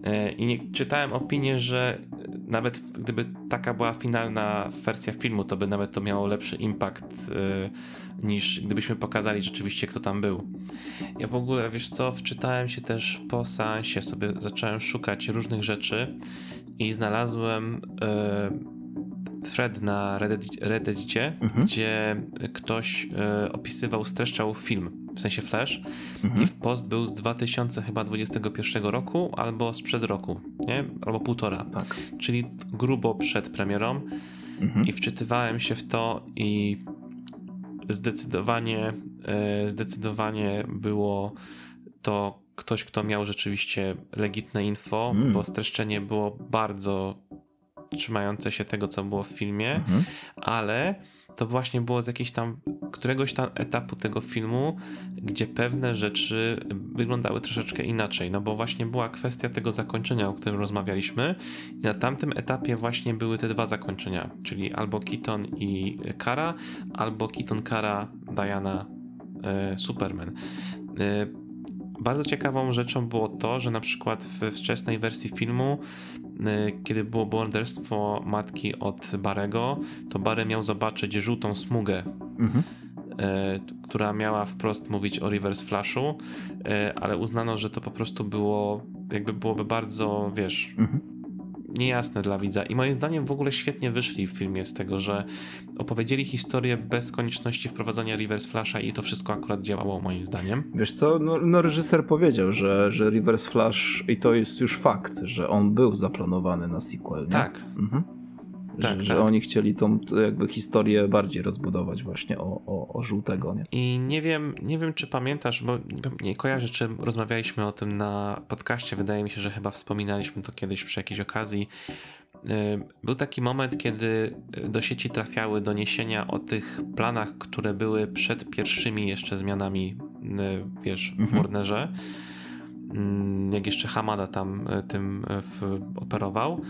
E, I nie, czytałem opinię, że nawet gdyby taka była finalna wersja filmu, to by nawet to miało lepszy impact y, niż gdybyśmy pokazali rzeczywiście, kto tam był. Ja w ogóle, wiesz co, wczytałem się też po seansie, sobie zacząłem szukać różnych rzeczy i znalazłem y, thread na Reddicie, mhm. gdzie ktoś e, opisywał streszczał film, w sensie Flash mhm. i w post był z 2021 roku albo sprzed roku, nie? Albo półtora. Tak. Czyli grubo przed premierą mhm. i wczytywałem się w to i zdecydowanie e, zdecydowanie było to ktoś, kto miał rzeczywiście legitne info, mm. bo streszczenie było bardzo trzymające się tego, co było w filmie, mhm. ale to właśnie było z jakiegoś tam, któregoś tam etapu tego filmu, gdzie pewne rzeczy wyglądały troszeczkę inaczej, no bo właśnie była kwestia tego zakończenia, o którym rozmawialiśmy i na tamtym etapie właśnie były te dwa zakończenia, czyli albo Keaton i Kara, albo Keaton, Kara, Diana, e, Superman. E, bardzo ciekawą rzeczą było to, że na przykład w wczesnej wersji filmu kiedy było morderstwo matki od Barego, to Barry miał zobaczyć żółtą smugę, mhm. Y, która miała wprost mówić o reverse flashu, y, ale uznano, że to po prostu było, jakby byłoby bardzo, wiesz, mhm niejasne dla widza. I moim zdaniem w ogóle świetnie wyszli w filmie z tego, że opowiedzieli historię bez konieczności wprowadzania reverse flasha i to wszystko akurat działało moim zdaniem. Wiesz co, no, no reżyser powiedział, że, że reverse flash i to jest już fakt, że on był zaplanowany na sequel, nie? Tak. Mhm tak, że, tak. oni chcieli tą jakby historię bardziej rozbudować właśnie o, o, o żółtego. Nie? I nie wiem, nie wiem, czy pamiętasz, bo nie kojarzę, czy rozmawialiśmy o tym na podcaście. Wydaje mi się, że chyba wspominaliśmy to kiedyś przy jakiejś okazji. Y, był taki moment, kiedy do sieci trafiały doniesienia o tych planach, które były przed pierwszymi jeszcze zmianami, y, wiesz, w mhm. Warnerze. Mm, jak jeszcze Hamada tam y, tym operował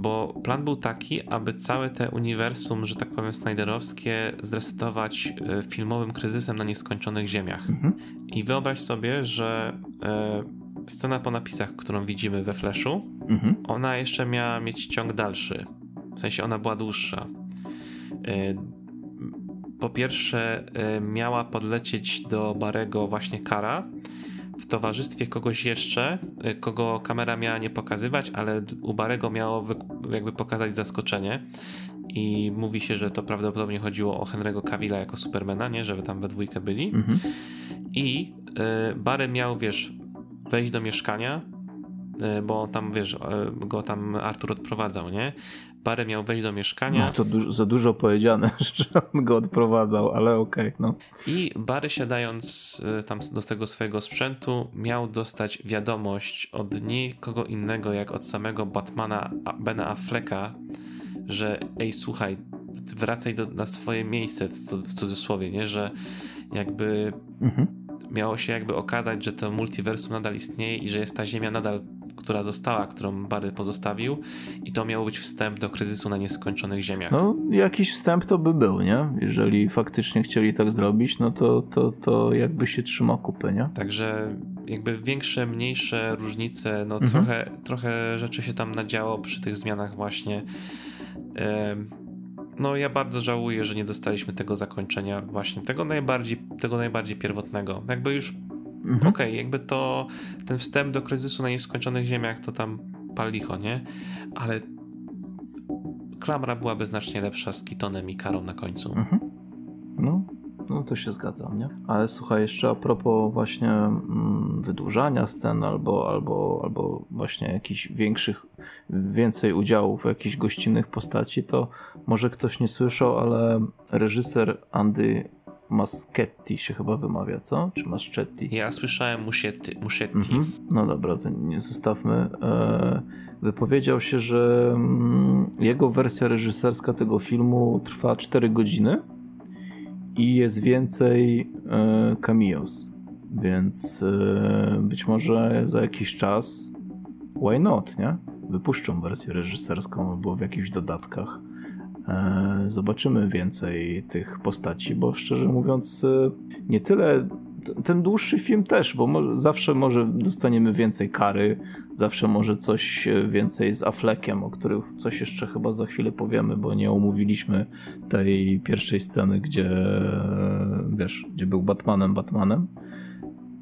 bo plan był taki, aby całe te uniwersum, że tak powiem, Snyderowskie zresetować e, filmowym kryzysem na nieskończonych ziemiach. Mhm. I wyobraź sobie, że e, scena po napisach, którą widzimy we Flashu, mhm. ona jeszcze miała mieć ciąg dalszy. W sensie ona była dłuższa. E, po pierwsze, miała podlecieć do Barego właśnie Kara, w towarzystwie kogoś jeszcze, y, kogo kamera miała nie pokazywać, ale u Barego miało jakby pokazać zaskoczenie. I mówi się, że to prawdopodobnie chodziło o Henry'ego Cavilla jako Supermana, nie? Że tam we dwójkę byli. Mhm. I y, Barry miał, wiesz, wejść do mieszkania, bo tam, wiesz, y, go tam Artur odprowadzał, nie? Barry miał wejść do mieszkania. No to du za dużo powiedziane, że on go odprowadzał, ale okej, okay, no. I Barry siadając y, tam do tego swojego sprzętu miał dostać wiadomość od nikogo innego jak od samego Batmana Bena Afflecka, że ej słuchaj, wracaj do, na swoje miejsce w, w cudzysłowie, nie? Że jakby mhm. miało się jakby okazać, że to multiversum nadal istnieje i że jest ta ziemia nadal która została, którą Barry pozostawił i to miał być wstęp do kryzysu na nieskończonych ziemiach. No, jakiś wstęp to by był, nie? Jeżeli faktycznie chcieli tak zrobić, no to, to, to jakby się trzyma kupy, nie? Także jakby większe, mniejsze różnice, no mhm. trochę, trochę rzeczy się tam nadziało przy tych zmianach właśnie. No ja bardzo żałuję, że nie dostaliśmy tego zakończenia właśnie, tego najbardziej, tego najbardziej pierwotnego. Jakby już Mhm. Okej, okay, jakby to ten wstęp do kryzysu na nieskończonych ziemiach to tam pal licho, nie? Ale klamra byłaby znacznie lepsza z Kitonem i Karą na końcu. Mhm. No, no to się zgadzam, nie? Ale słuchaj, jeszcze a propos właśnie mm, wydłużania scen albo, albo, albo właśnie jakichś większych, więcej udziałów w jakichś gościnnych postaci, to może ktoś nie słyszał, ale reżyser Andy Maschetti się chyba wymawia, co? Czy Maschetti? Ja słyszałem Muschetti. Muschetti. Mhm. No dobra, to nie zostawmy. E, wypowiedział się, że mm, jego wersja reżyserska tego filmu trwa 4 godziny i jest więcej e, cameos. Więc e, być może za jakiś czas why not, nie? Wypuszczą wersję reżyserską albo w jakichś dodatkach zobaczymy więcej tych postaci, bo szczerze mówiąc, e, nie tyle ten dłuższy film też, bo zawsze może dostaniemy więcej kary, zawsze może coś e, więcej z Affleckiem, o którym coś jeszcze chyba za chwilę powiemy, bo nie omówiliśmy tej pierwszej sceny, gdzie wiesz, gdzie był Batmanem, Batmanem.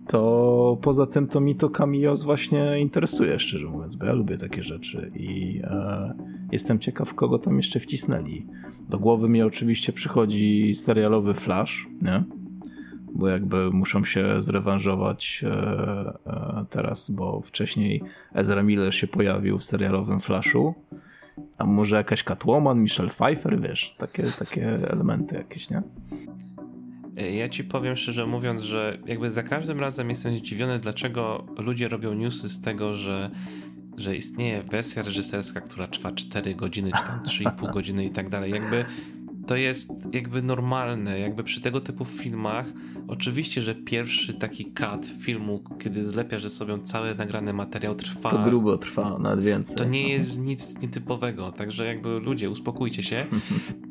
To poza tym to mi to Camillos właśnie interesuje, szczerze mówiąc, bo ja lubię takie rzeczy i e, Jestem ciekaw, kogo tam jeszcze wcisnęli. Do głowy mi oczywiście przychodzi serialowy Flash, nie? Bo jakby muszą się zrewanżować e, e, teraz, bo wcześniej Ezra Miller się pojawił w serialowym Flashu. A może jakaś Catwoman, Michelle Pfeiffer, wiesz, takie, takie elementy jakieś, nie? Ja ci powiem szczerze mówiąc, że jakby za każdym razem jestem zdziwiony, dlaczego ludzie robią newsy z tego, że, że istnieje wersja reżyserska, która trwa 4 godziny, czy tam 3,5 godziny i tak dalej. Jakby to jest jakby normalne, jakby przy tego typu filmach, oczywiście, że pierwszy taki cut filmu, kiedy zlepiasz ze sobą cały nagrany materiał trwa... To grubo trwa, nawet więcej. To nie jest nic nietypowego, także jakby ludzie, uspokójcie się.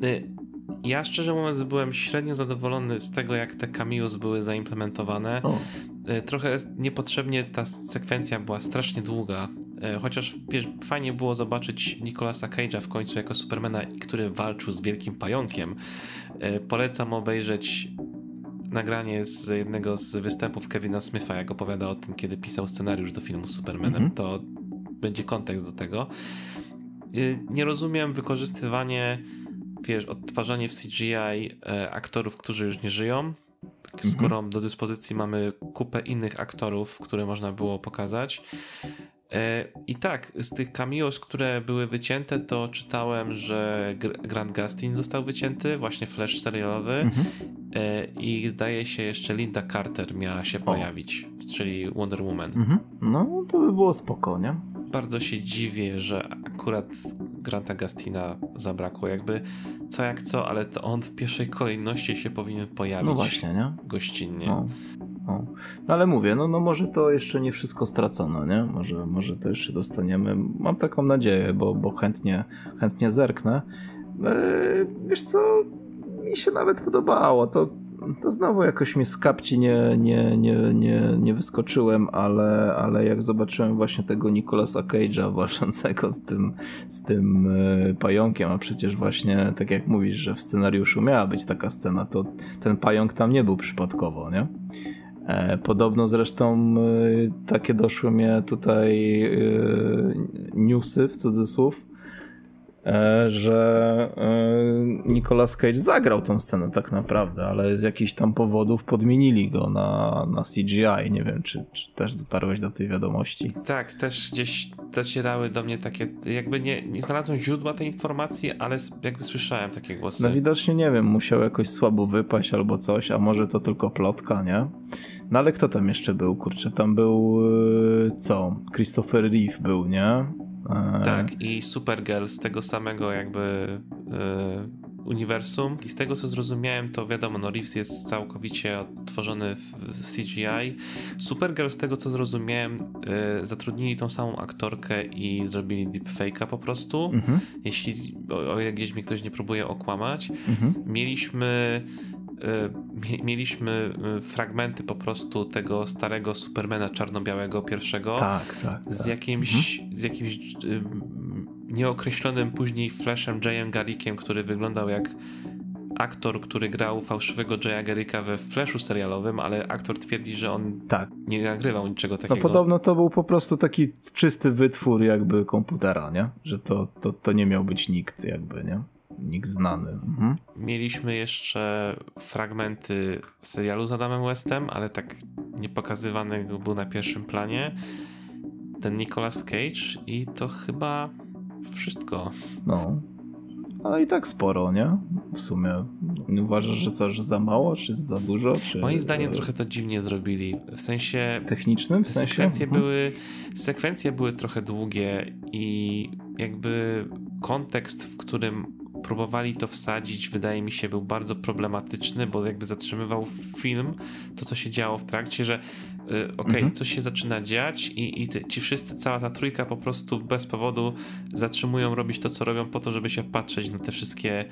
Ja szczerze mówiąc byłem średnio zadowolony z tego, jak te cameos były zaimplementowane. O. E, trochę niepotrzebnie ta sekwencja była strasznie długa, e, chociaż wiesz, fajnie było zobaczyć Nicolasa Cage'a w końcu jako Supermana, który walczył z wielkim pająkiem. E, polecam obejrzeć nagranie z jednego z występów Kevina Smitha, jak opowiada o tym, kiedy pisał scenariusz do filmu z Supermanem. Mm -hmm. To będzie kontekst do tego. Nie rozumiem wykorzystywanie wiesz, odtwarzanie w CGI e, aktorów, którzy już nie żyją, skoro mhm. do dyspozycji mamy kupę innych aktorów, które można było pokazać. E, I tak, z tych cameos, które były wycięte, to czytałem, że Grant Gustin został wycięty, właśnie Flash serialowy mhm. E, i zdaje się jeszcze Linda Carter miała się o. pojawić, czyli Wonder Woman. Mhm. No, to by było spoko, nie? Bardzo się dziwię, że akurat Granta Gustina zabrakło. Jakby co jak co, ale to on w pierwszej kolejności się powinien pojawić. No właśnie, nie? Gościnnie. No. No. no ale mówię, no, no może to jeszcze nie wszystko stracono, nie? Może, może to jeszcze dostaniemy. Mam taką nadzieję, bo, bo chętnie, chętnie zerknę. Eee, wiesz co, mi się nawet podobało. To to znowu jakoś mi z kapci nie, nie, nie, nie, nie wyskoczyłem, ale, ale jak zobaczyłem właśnie tego Nicolasa Cage'a walczącego z tym, z tym e, pająkiem, a przecież właśnie, tak jak mówisz, że w scenariuszu miała być taka scena, to ten pająk tam nie był przypadkowo, nie? E, podobno zresztą e, takie doszły mnie tutaj newsy w cudzysłów, że e, Nicolas Cage zagrał tą scenę tak naprawdę, ale z jakichś tam powodów podmienili go na, na CGI. Nie wiem, czy, czy też dotarłeś do tej wiadomości. Tak, też gdzieś docierały do mnie takie, jakby nie, nie znalazłem źródła tej informacji, ale jakby słyszałem takie głosy. No widocznie, nie wiem, musiał jakoś słabo wypaść albo coś, a może to tylko plotka, nie? No ale kto tam jeszcze był, kurczę, tam był e, co? Christopher Reeve był, nie? Tak, i Supergirl z tego samego jakby e, uniwersum. I z tego co zrozumiałem, to wiadomo, no Reeves jest całkowicie odtworzony w, w CGI. Supergirl z tego co zrozumiałem, e, zatrudnili tą samą aktorkę i zrobili deepfake'a po prostu. Mhm. Jeśli, o, o gdzieś mi ktoś nie próbuje okłamać. Mhm. Mieliśmy mieliśmy y, fragmenty po prostu tego starego Supermana czarno-białego pierwszego tak, tak, z tak. jakimś, mhm. z jakimś y, nieokreślonym później Flashem Jayem Garrickiem, który wyglądał jak aktor, który grał fałszywego Jaya Garricka we Flashu serialowym, ale aktor twierdzi, że on tak. nie nagrywał niczego no takiego. No podobno to był po prostu taki czysty wytwór jakby komputera, nie? Że to, to, to nie miał być nikt jakby, nie? Nikt znany. Mhm. Mieliśmy jeszcze fragmenty serialu z Adamem Westem, ale tak nie pokazywany był na pierwszym planie. Ten Nicolas Cage i to chyba wszystko. No, ale i tak sporo, nie? W sumie. Uważasz, że co, że za mało, czy za dużo? Czy... Moim zdaniem trochę to dziwnie zrobili. W sensie. Technicznym? W sensie? Sekwencje, mhm. były, sekwencje były trochę długie i jakby kontekst, w którym próbowali to wsadzić, wydaje mi się, był bardzo problematyczny, bo jakby zatrzymywał film, to co się działo w trakcie, że yy, okej, okay, mhm. coś się zaczyna dziać i, i ci wszyscy, cała ta trójka po prostu bez powodu zatrzymują robić to, co robią po to, żeby się patrzeć na te wszystkie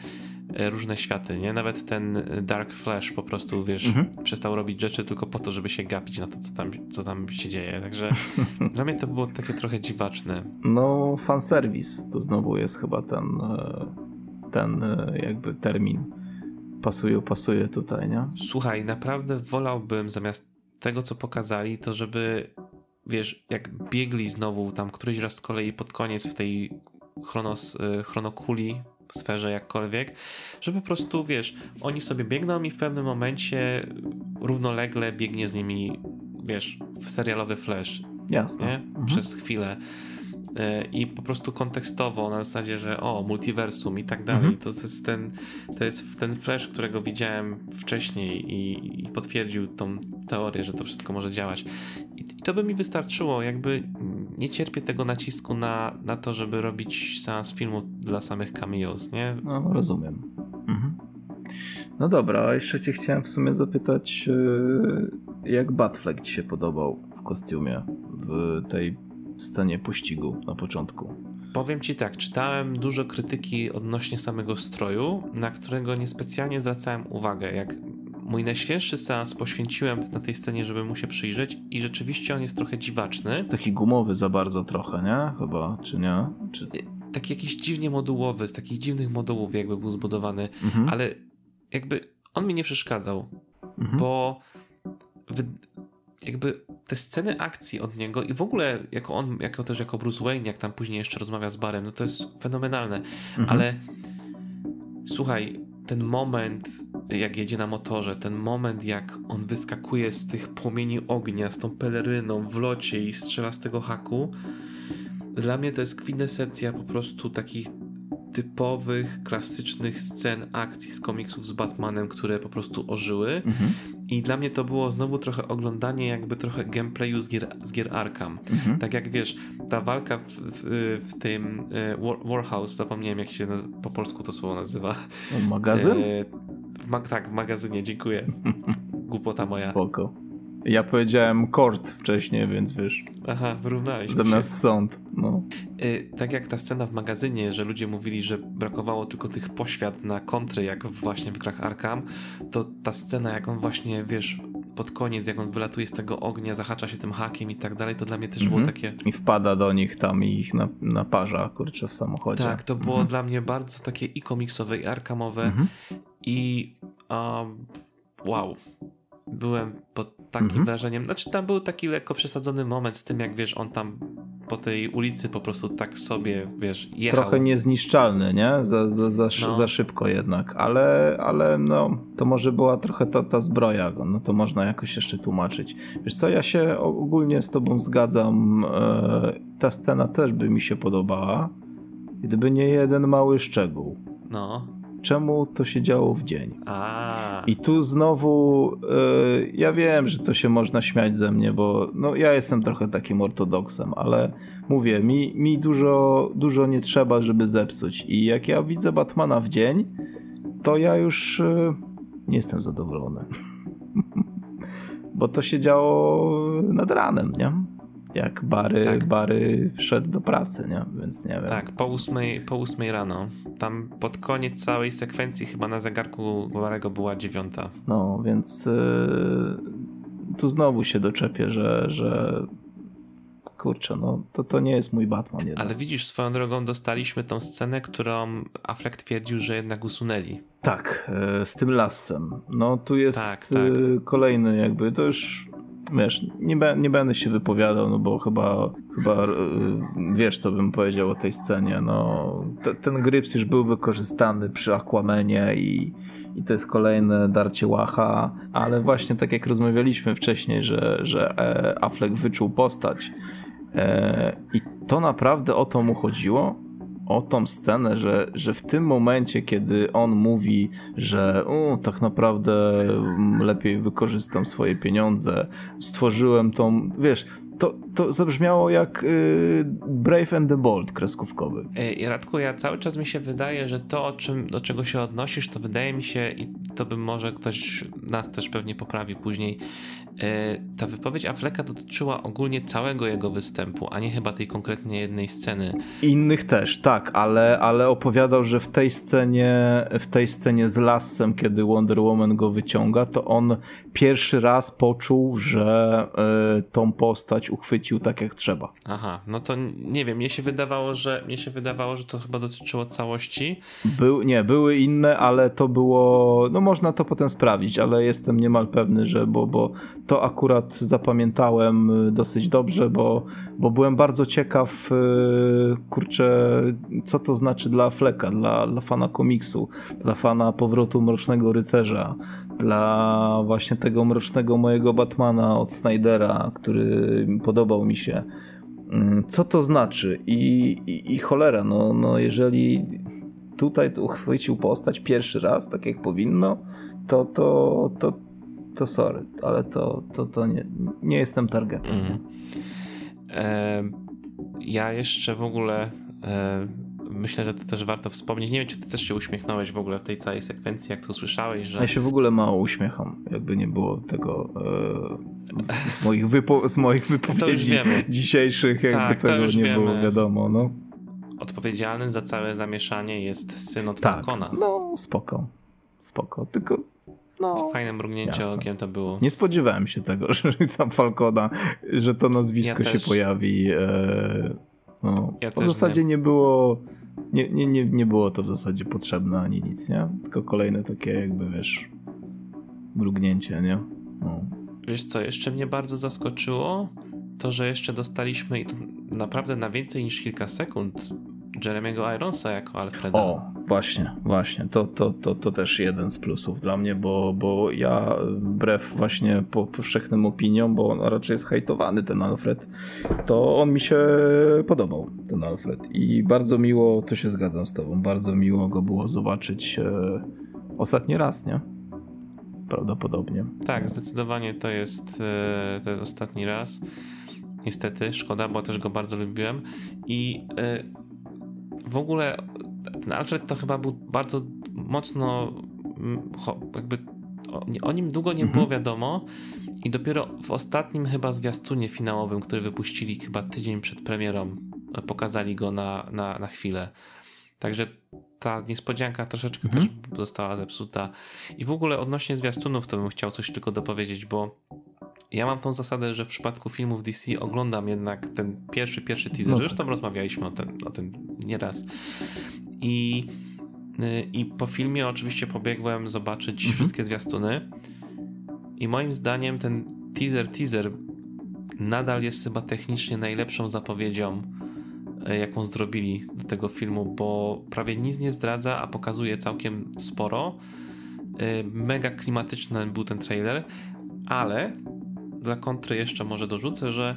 y, różne światy, nie? Nawet ten Dark Flash po prostu, wiesz, mhm. przestał robić rzeczy tylko po to, żeby się gapić na to, co tam, co tam się dzieje. Także dla mnie to było takie trochę dziwaczne. No, fanserwis to znowu jest chyba ten e, ten e, jakby termin pasuje, pasuje tutaj, nie? Słuchaj, naprawdę wolałbym zamiast tego, co pokazali, to żeby wiesz, jak biegli znowu tam któryś raz z kolei pod koniec w tej chronos, y, chronokuli sferze jakkolwiek, że po prostu, wiesz, oni sobie biegną i w pewnym momencie równolegle biegnie z nimi, wiesz, w serialowy flash. Jasne. Nie? Mhm. Przez chwilę. E, I po prostu kontekstowo, na zasadzie, że o, multiversum i tak dalej. Mhm. To, jest ten, to jest ten flash, którego widziałem wcześniej i, i potwierdził tą teorię, że to wszystko może działać. I, I to by mi wystarczyło. Jakby nie cierpię tego nacisku na, na to, żeby robić seans filmu dla samych cameos, nie? No, rozumiem. Mhm. No dobra, a jeszcze cię chciałem w sumie zapytać, yy, jak Batfleck ci się podobał w kostiumie w tej scenie pościgu na początku? Powiem ci tak, czytałem dużo krytyki odnośnie samego stroju, na którego niespecjalnie zwracałem uwagę. Jak mój najświeższy seans poświęciłem na tej scenie, żeby mu się przyjrzeć i rzeczywiście on jest trochę dziwaczny. Taki gumowy za bardzo trochę, nie? Chyba, czy nie? Czy... Taki jakiś dziwnie modułowy, z takich dziwnych modułów jakby był zbudowany, Mhm. ale jakby on mi nie przeszkadzał, Mhm. bo jakby te sceny akcji od niego i w ogóle jako on, jako też jako Bruce Wayne, jak tam później jeszcze rozmawia z Barem, no to jest fenomenalne, Mhm. ale słuchaj, ten moment, jak jedzie na motorze, ten moment, jak on wyskakuje z tych płomieni ognia, z tą peleryną w locie i strzela z tego haku, dla mnie to jest kwintesencja po prostu takich typowych, klasycznych scen akcji z komiksów z Batmanem, które po prostu ożyły. Mhm. I dla mnie to było znowu trochę oglądanie jakby trochę gameplayu z gier, z gier Arkham. Mhm. Tak jak wiesz, ta walka w, w, w tym e, War, Warhouse, zapomniałem jak się naz- po polsku to słowo nazywa. Magazyn? E, w ma- tak, w magazynie, dziękuję. Głupota moja. Spoko. Ja powiedziałem kort wcześniej, więc wiesz, Aha, wyrównaliśmy zamiast sąd. No. się. E, tak jak ta scena w magazynie, że ludzie mówili, że brakowało tylko tych poświat na kontry, jak właśnie w grach Arkham, to ta scena, jak on właśnie, wiesz, pod koniec, jak on wylatuje z tego ognia, zahacza się tym hakiem i tak dalej, to dla mnie też było Mhm. takie... I wpada do nich tam i ich na, naparza, kurczę, w samochodzie. Tak, to było Mhm. dla mnie bardzo takie i komiksowe, i arkamowe, Mhm. i um, wow. Byłem pod takim Mhm. wrażeniem. Znaczy, tam był taki lekko przesadzony moment z tym, jak wiesz, on tam po tej ulicy po prostu tak sobie, wiesz, jechał. Trochę niezniszczalny, nie? Za, za, za, No. za szybko jednak, ale, ale no, to może była trochę ta, ta zbroja, no to można jakoś jeszcze tłumaczyć. Wiesz co, ja się ogólnie z tobą zgadzam, e, ta scena też by mi się podobała, gdyby nie jeden mały szczegół. No. Czemu to się działo w dzień? A. I tu znowu, y, ja wiem, że to się można śmiać ze mnie, bo no, ja jestem trochę takim ortodoksem, ale mówię, mi, mi dużo, dużo nie trzeba, żeby zepsuć. I jak ja widzę Batmana w dzień, to ja już y, nie jestem zadowolony. bo to się działo nad ranem, nie? Jak Bary, Tak. Bary szedł do pracy, nie? Więc nie wiem. Tak, po ósmej, po ósmej rano. Tam pod koniec całej sekwencji chyba na zegarku Barego była dziewiąta. No, więc yy, tu znowu się doczepię, że, że kurczę, no to, to nie jest mój Batman jednak. Ale widzisz, swoją drogą dostaliśmy tą scenę, którą Affleck twierdził, że jednak usunęli. Tak, yy, z tym lasem. No tu jest Tak, tak. yy, kolejny jakby, to już wiesz, nie, be, nie będę się wypowiadał, no bo chyba, chyba yy, wiesz, co bym powiedział o tej scenie. No, te, ten gryps już był wykorzystany przy Aquamanie i, i to jest kolejne darcie łacha, ale właśnie tak jak rozmawialiśmy wcześniej, że, że e, Affleck wyczuł postać e, i to naprawdę o to mu chodziło, o tą scenę, że, że w tym momencie, kiedy on mówi, że tak naprawdę mm, lepiej wykorzystam swoje pieniądze, stworzyłem tą, wiesz, to, to zabrzmiało jak y, Brave and the Bold kreskówkowy. Ej, Radku, ja cały czas mi się wydaje, że to, o czym, do czego się odnosisz, to wydaje mi się, i to by może ktoś nas też pewnie poprawi później, e, ta wypowiedź Afflecka dotyczyła ogólnie całego jego występu, a nie chyba tej konkretnie jednej sceny. Innych też, tak, ale, ale opowiadał, że w tej scenie, w tej scenie z lasem, kiedy Wonder Woman go wyciąga, to on pierwszy raz poczuł, że y, tą postać uchwycił tak jak trzeba. Aha, no to nie wiem, mnie się wydawało, że mnie się wydawało, że to chyba dotyczyło całości. Był, nie, były inne, ale to było, no można to potem sprawdzić, ale jestem niemal pewny, że, bo, bo to akurat zapamiętałem dosyć dobrze, bo, bo byłem bardzo ciekaw, y, kurczę, co to znaczy dla Fleka, dla, dla fana komiksu, dla fana powrotu Mrocznego Rycerza, dla właśnie tego mrocznego mojego Batmana od Snydera, który podobał mi się. Mm, co to znaczy? I, i, i cholera, no, no jeżeli tutaj uchwycił postać pierwszy raz, tak jak powinno, to, to, to, to sorry, ale to, to, to nie, nie jestem targetem. Mm. E, ja jeszcze w ogóle e, myślę, że to też warto wspomnieć. Nie wiem, czy ty też się uśmiechnąłeś w ogóle w tej całej sekwencji, jak to usłyszałeś, że... Ja się w ogóle mało uśmiecham, jakby nie było tego e, z, moich wypo z moich wypowiedzi dzisiejszych, jakby tak, tego nie wiemy. było wiadomo, no. Odpowiedzialnym za całe zamieszanie jest syn od tak, Falcona. no spoko, spoko, tylko no, Fajne mrugnięcie jasne. okiem to było. Nie spodziewałem się tego, że tam Falcona, że to nazwisko ja się pojawi. E, no, ja w zasadzie nie. nie było nie, nie, nie, nie było to w zasadzie potrzebne ani nic, nie? Tylko kolejne takie jakby, wiesz, mrugnięcie, nie? No. Wiesz co, jeszcze mnie bardzo zaskoczyło to, że jeszcze dostaliśmy i to naprawdę na więcej niż kilka sekund Jeremiego Ironsa jako Alfreda. O, właśnie, właśnie. To, to, to, to też jeden z plusów dla mnie, bo, bo ja wbrew właśnie powszechnym opiniom, bo on raczej jest hejtowany ten Alfred, to on mi się podobał, ten Alfred. I bardzo miło, to się zgadzam z tobą, bardzo miło go było zobaczyć e, ostatni raz, nie? Prawdopodobnie. Tak, zdecydowanie to jest, e, to jest ostatni raz. Niestety, szkoda, bo też go bardzo lubiłem. I e, w ogóle ten Alfred to chyba był bardzo mocno mm, jakby o, nim długo nie było mhm. wiadomo i dopiero w ostatnim chyba zwiastunie finałowym, który wypuścili chyba tydzień przed premierą, e, pokazali go na, na, na chwilę. Także ta niespodzianka troszeczkę mhm. też została zepsuta. I w ogóle odnośnie zwiastunów to bym chciał coś tylko dopowiedzieć, bo ja mam tą zasadę, że w przypadku filmów DC oglądam jednak ten pierwszy, pierwszy teaser. No tak. Zresztą rozmawialiśmy o tym, o tym nieraz. I, y, I po filmie oczywiście pobiegłem zobaczyć mhm. wszystkie zwiastuny. I moim zdaniem ten teaser, teaser nadal jest chyba technicznie najlepszą zapowiedzią, y, jaką zrobili do tego filmu, bo prawie nic nie zdradza, a pokazuje całkiem sporo. Y, mega klimatyczny był ten trailer, ale dla kontry jeszcze może dorzucę, że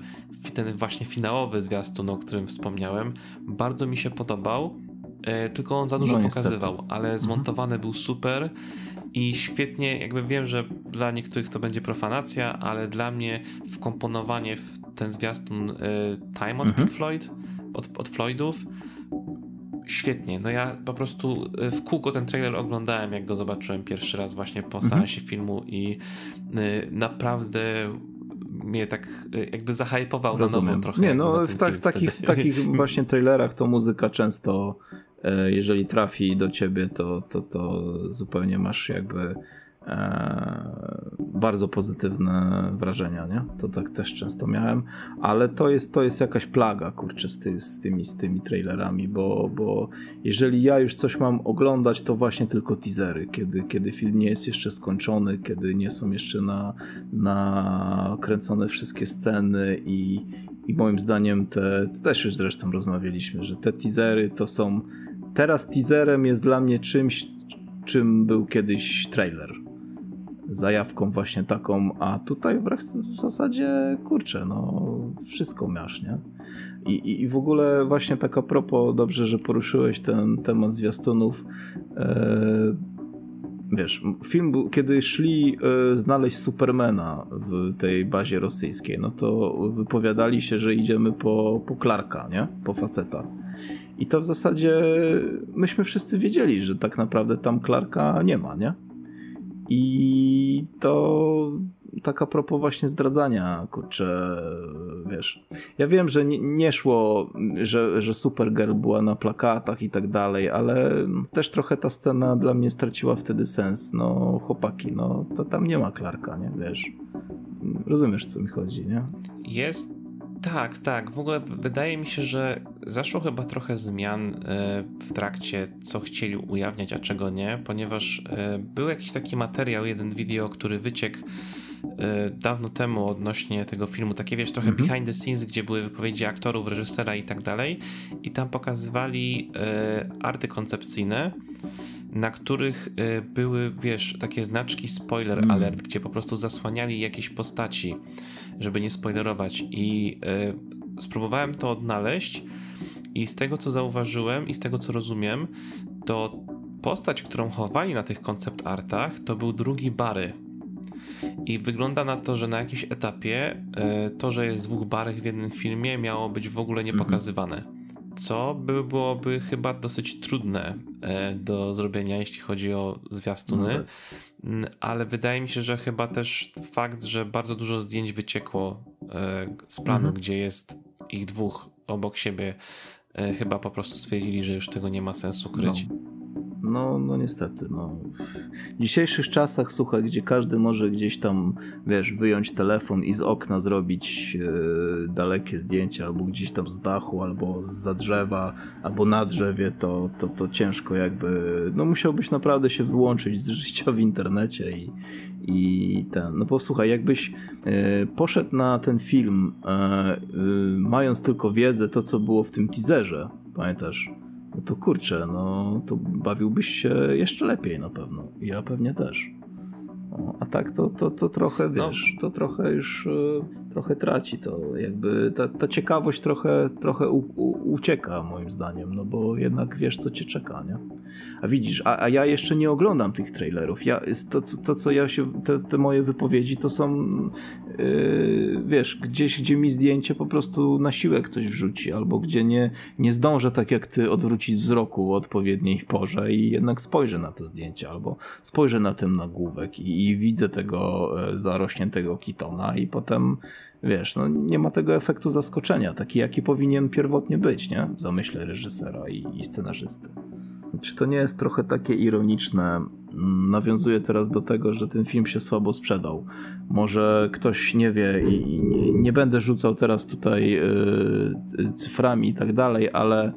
ten właśnie finałowy zwiastun, o którym wspomniałem, bardzo mi się podobał, e, tylko on za dużo no, pokazywał, ale mhm. zmontowany mhm. był super i świetnie, jakby wiem, że dla niektórych to będzie profanacja, ale dla mnie wkomponowanie w ten zwiastun y, Time od mhm. Pink Floyd, od, od Floydów, świetnie. No ja po prostu e, w kółko ten trailer oglądałem, jak go zobaczyłem pierwszy raz właśnie po mhm. filmu i naprawdę mnie tak e, jakby Rozumiem. na nowo trochę. Nie, no w tak, takich, takich właśnie trailerach to muzyka często e, jeżeli trafi do ciebie, to, to, to zupełnie masz jakby bardzo pozytywne wrażenia, nie? To tak też często miałem, ale to jest, to jest jakaś plaga, kurczę, z, ty, z, tymi, z tymi trailerami, bo, bo jeżeli ja już coś mam oglądać, to właśnie tylko teasery, kiedy, kiedy film nie jest jeszcze skończony, kiedy nie są jeszcze na, na kręcone wszystkie sceny i, i moim zdaniem te, też już zresztą rozmawialiśmy, że te teasery to są teraz teaserem jest dla mnie czymś, czym był kiedyś trailer zajawką właśnie taką, a tutaj w zasadzie, kurczę, no wszystko masz, nie? I, i, I w ogóle właśnie tak a propos, dobrze, że poruszyłeś ten temat zwiastunów. E, wiesz, film, kiedy szli e, znaleźć Supermana w tej bazie rosyjskiej, no to wypowiadali się, że idziemy po, po Clarka, nie? Po faceta. I to w zasadzie myśmy wszyscy wiedzieli, że tak naprawdę tam Clarka nie ma, nie? I to tak a propos właśnie zdradzania, kurczę, wiesz. Ja wiem, że nie, nie, szło, że, że Supergirl była na plakatach i tak dalej, ale też trochę ta scena dla mnie straciła wtedy sens. No, chłopaki, no, to tam nie ma Clarka, nie, wiesz. Rozumiesz, co mi chodzi, nie? Jest Tak, tak. W ogóle wydaje mi się, że zaszło chyba trochę zmian e, w trakcie, co chcieli ujawniać, a czego nie, ponieważ e, był jakiś taki materiał, jeden wideo, który wyciekł e, dawno temu odnośnie tego filmu, takie wiesz, trochę mhm. behind the scenes, gdzie były wypowiedzi aktorów, reżysera i tak dalej i tam pokazywali arty koncepcyjne na których były, wiesz, takie znaczki spoiler mm. alert, gdzie po prostu zasłaniali jakieś postaci żeby nie spoilerować. I y, spróbowałem to odnaleźć, i z tego co zauważyłem, i z tego co rozumiem, to postać, którą chowali na tych koncept artach, to był drugi Bary. I wygląda na to, że na jakimś etapie y, to, że jest dwóch Barych w jednym filmie, miało być w ogóle niepokazywane. Mhm. Co by byłoby chyba dosyć trudne do zrobienia, jeśli chodzi o zwiastuny. No tak ale wydaje mi się, że chyba też fakt, że bardzo dużo zdjęć wyciekło e, z planu, mhm. gdzie jest ich dwóch obok siebie, e, chyba po prostu stwierdzili, że już tego nie ma sensu kryć. No. No, no niestety, no. W dzisiejszych czasach, słuchaj, gdzie każdy może gdzieś tam, wiesz, wyjąć telefon i z okna zrobić e, dalekie zdjęcie, albo gdzieś tam z dachu, albo za drzewa, albo na drzewie, to, to, to ciężko jakby, no musiałbyś naprawdę się wyłączyć z życia w internecie i, i ten, no posłuchaj, jakbyś e, poszedł na ten film, e, mając tylko wiedzę, to co było w tym teaserze, pamiętasz? No to kurczę, no to bawiłbyś się jeszcze lepiej na pewno. Ja pewnie też. No, a tak to, to, to trochę, no. wiesz, no. to trochę już e, trochę traci to, jakby ta, ta ciekawość trochę, trochę u, u, ucieka moim zdaniem, no bo jednak wiesz, co cię czeka, nie? A widzisz, a, a ja jeszcze nie oglądam tych trailerów. Ja, to, to, to co ja się, te, te moje wypowiedzi to są, yy, wiesz, gdzieś, gdzie mi zdjęcie po prostu na siłę ktoś wrzuci, albo gdzie nie, nie zdążę tak jak ty odwrócić wzroku o odpowiedniej porze i jednak spojrzę na to zdjęcie, albo spojrzę na ten nagłówek i, i widzę tego e, zarośniętego kitona i potem wiesz, no nie ma tego efektu zaskoczenia, taki jaki powinien pierwotnie być, nie? W zamyśle reżysera i, i scenarzysty. Czy to nie jest trochę takie ironiczne? Mm, nawiązuje teraz do tego, że ten film się słabo sprzedał. Może ktoś nie wie i nie, będę rzucał teraz tutaj yy, cyframi i tak dalej, ale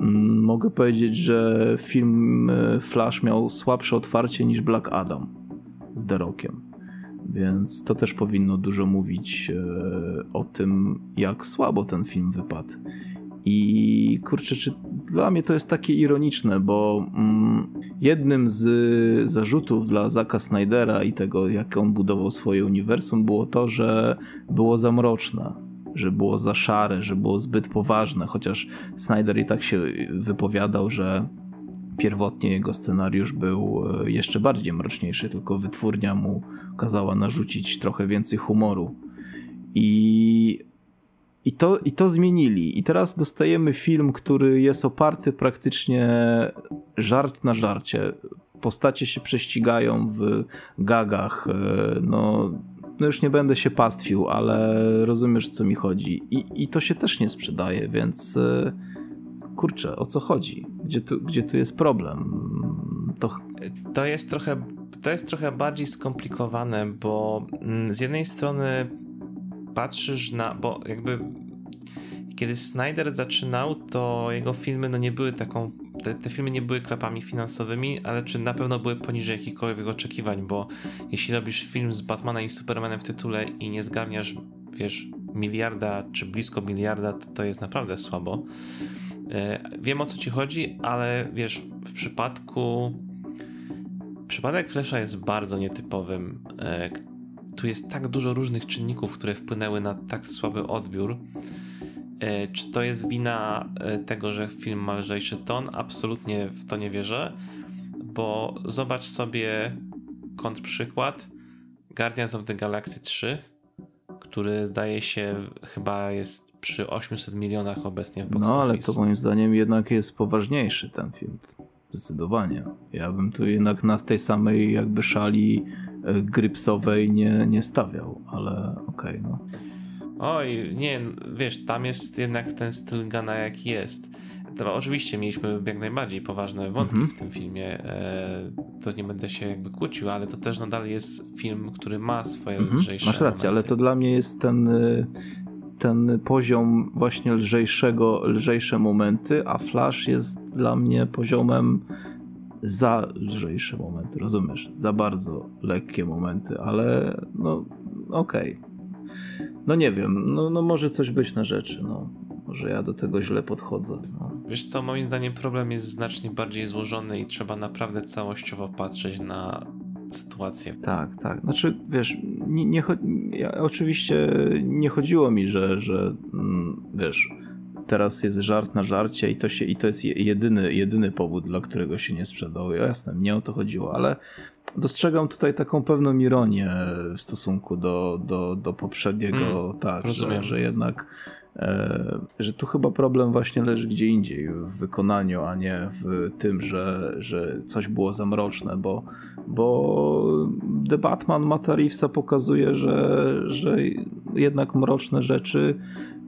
yy, mogę powiedzieć, że film y, Flash miał słabsze otwarcie niż Black Adam z The Rockiem. Więc to też powinno dużo mówić yy, o tym, jak słabo ten film wypadł. I kurczę, czy dla mnie to jest takie ironiczne, bo mm, jednym z zarzutów dla Zaka Snydera i tego, jak on budował swoje uniwersum, było to, że było za mroczne, że było za szare, że było zbyt poważne, chociaż Snyder i tak się wypowiadał, że pierwotnie jego scenariusz był e, jeszcze bardziej mroczniejszy, tylko wytwórnia mu kazała narzucić trochę więcej humoru. I i to, I to zmienili. I teraz dostajemy film, który jest oparty praktycznie żart na żarcie. Postacie się prześcigają w gagach. E, no, no już nie będę się pastwił, ale rozumiesz, co mi chodzi. I, i to się też nie sprzedaje, więc e, kurczę, o co chodzi? Gdzie tu, gdzie tu jest problem? To... to jest trochę to jest trochę bardziej skomplikowane, bo mm, z jednej strony patrzysz na, bo jakby kiedy Snyder zaczynał, to jego filmy no nie były taką, te, te, filmy nie były klapami finansowymi, ale czy na pewno były poniżej jakichkolwiek oczekiwań, bo jeśli robisz film z Batmanem i Supermanem w tytule i nie zgarniasz, wiesz, miliarda czy blisko miliarda, to, to jest naprawdę słabo. E, wiem o co ci chodzi, ale wiesz, w przypadku przypadek Flesza jest bardzo nietypowym. Tu jest tak dużo różnych czynników, które wpłynęły na tak słaby odbiór. E, czy to jest wina e, tego, że film ma lżejszy ton? Absolutnie w to nie wierzę, bo zobacz sobie kontrprzykład Guardians of the Galaxy 3, który zdaje się chyba jest przy 800 milionach obecnie w box No ale to moim zdaniem jednak jest poważniejszy ten film. Zdecydowanie. Ja bym tu jednak na tej samej jakby szali grypsowej nie, nie stawiał, ale okej, okay, no. Oj, nie, wiesz, tam jest jednak ten styl Gana jaki jest. To oczywiście mieliśmy jak najbardziej poważne wątki mm -hmm. w tym filmie, e, to nie będę się jakby kłócił, ale to też nadal jest film, który ma swoje mm -hmm. lżejsze Masz rację, ale to dla mnie jest ten, y, ten poziom właśnie lżejszego, lżejsze momenty, a Flash jest dla mnie poziomem za lżejsze momenty, rozumiesz? Za bardzo lekkie momenty, ale no okej. Okay. No nie wiem, no, no może coś być na rzeczy, no. Może ja do tego źle podchodzę. No. Wiesz co, moim zdaniem problem jest znacznie bardziej złożony i trzeba naprawdę całościowo patrzeć na sytuację. Tak, tak. Znaczy, wiesz, nie, nie, ja, oczywiście nie chodziło mi, że, że mm, wiesz, teraz jest żart na żarcie i to, się, i to jest jedyny, jedyny powód, dla którego się nie sprzedał. Jasne, nie o to chodziło, ale dostrzegam tutaj taką pewną ironię w stosunku do, do, do poprzedniego, mm, tak, że, że jednak E, że tu chyba problem właśnie leży gdzie indziej, w wykonaniu, a nie w tym, że, że coś było za mroczne, bo, bo The Batman Mata Reevesa pokazuje, że, że jednak mroczne rzeczy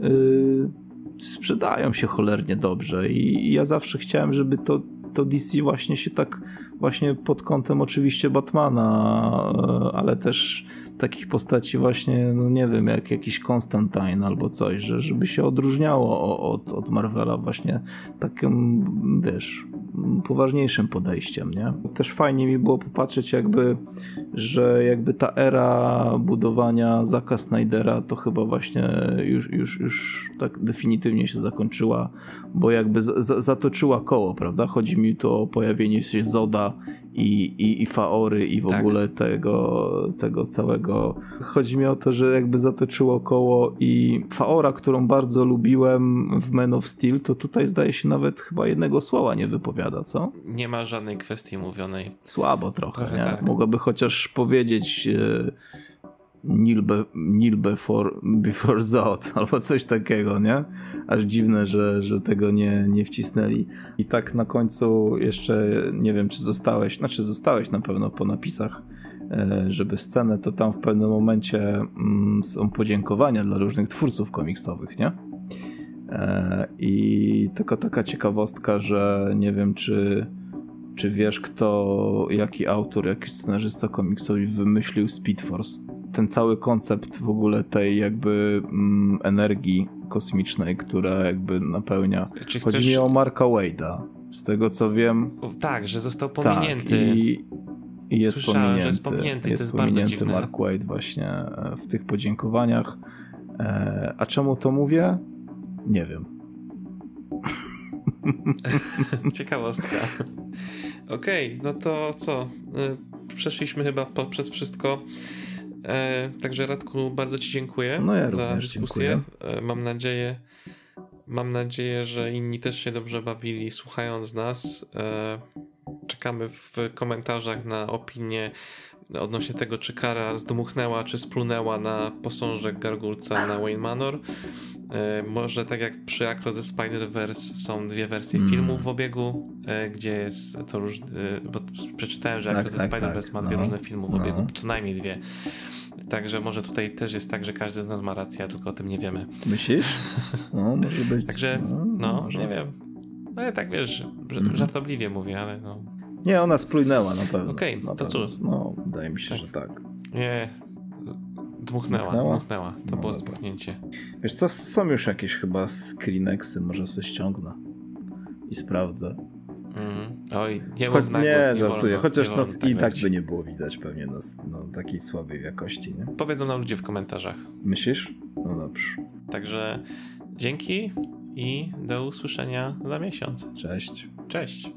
yy, sprzedają się cholernie dobrze i, ja zawsze chciałem, żeby to to DC właśnie się tak właśnie pod kątem oczywiście Batmana, e, ale też takich postaci właśnie, no nie wiem, jak jakiś Constantine albo coś, że, żeby się odróżniało od, od Marvela właśnie takim, wiesz, poważniejszym podejściem, nie? Też fajnie mi było popatrzeć jakby, że jakby ta era budowania Zaka Snydera to chyba właśnie już, już, już tak definitywnie się zakończyła, bo jakby z, zatoczyła koło, prawda? Chodzi mi tu o pojawienie się Zoda i, i, i Faory i w tak. ogóle tego, tego całego. Chodzi mi o to, że jakby zatoczyło koło i Faora, którą bardzo lubiłem w Men of Steel, to tutaj zdaje się nawet chyba jednego słowa nie wypowiada, co? Nie ma żadnej kwestii mówionej. Słabo trochę, trochę nie? Tak. Mogłaby chociaż powiedzieć... Yy, Nil, be, Nil before, before Zod, albo coś takiego, nie? Aż dziwne, że, że tego nie, nie wcisnęli. I tak na końcu jeszcze nie wiem, czy zostałeś, znaczy zostałeś na pewno po napisach, e, żeby scenę, to tam w pewnym momencie mm, są podziękowania dla różnych twórców komiksowych, nie? E, I tylko taka ciekawostka, że nie wiem, czy czy wiesz, kto, jaki autor, jaki scenarzysta komiksowy wymyślił Speed Force? Ten cały koncept w ogóle tej jakby mm, energii kosmicznej, która jakby napełnia. Czy chcesz... Chodzi mi o Marka Wade'a. Z tego co wiem. Tak, że został pominięty. Tak, i, i jest Słyszałem, pominięty. Że jest pominięty, jest, jest pominięty Mark Wade właśnie e, w tych podziękowaniach. E, a czemu to mówię? Nie wiem. Ciekawostka. Okej, okay, no to co? E, przeszliśmy chyba poprzez wszystko. E, także Radku, bardzo Ci dziękuję no ja za dyskusję. E, mam nadzieję, mam nadzieję, że inni też się dobrze bawili słuchając nas. E, czekamy w komentarzach na opinię odnośnie tego, czy Kara zdmuchnęła, czy splunęła na posążek gargulca na Wayne Manor. Może tak jak przy Across the Spider-Verse są dwie wersje mm. filmów w obiegu, gdzie jest to różne, bo przeczytałem, że tak, Across tak, the Spider-Verse tak. ma dwie no. różne filmy w no. obiegu, co najmniej dwie. Także może tutaj też jest tak, że każdy z nas ma rację, tylko o tym nie wiemy. Myślisz? No, może być. Także, no, no może. nie wiem. No ale tak wiesz, mm. żartobliwie mówię, ale no. Nie, ona splunęła na pewno. Okej, okay, to cóż. No, wydaje mi się, tak. że tak. Nie, dmuchnęła, dmuchnęła. dmuchnęła. To no, było dobra. Wiesz co, są już jakieś chyba screenexy, może sobie ściągnę i sprawdzę. Mm. Oj, nie Choć, na Nie, nie żartuję. Wolno, Chociaż nie nas tak i tak by nie było widać pewnie nas no, takiej słabej jakości, nie? Powiedzą nam ludzie w komentarzach. Myślisz? No dobrze. Także dzięki i do usłyszenia za miesiąc. Cześć. Cześć.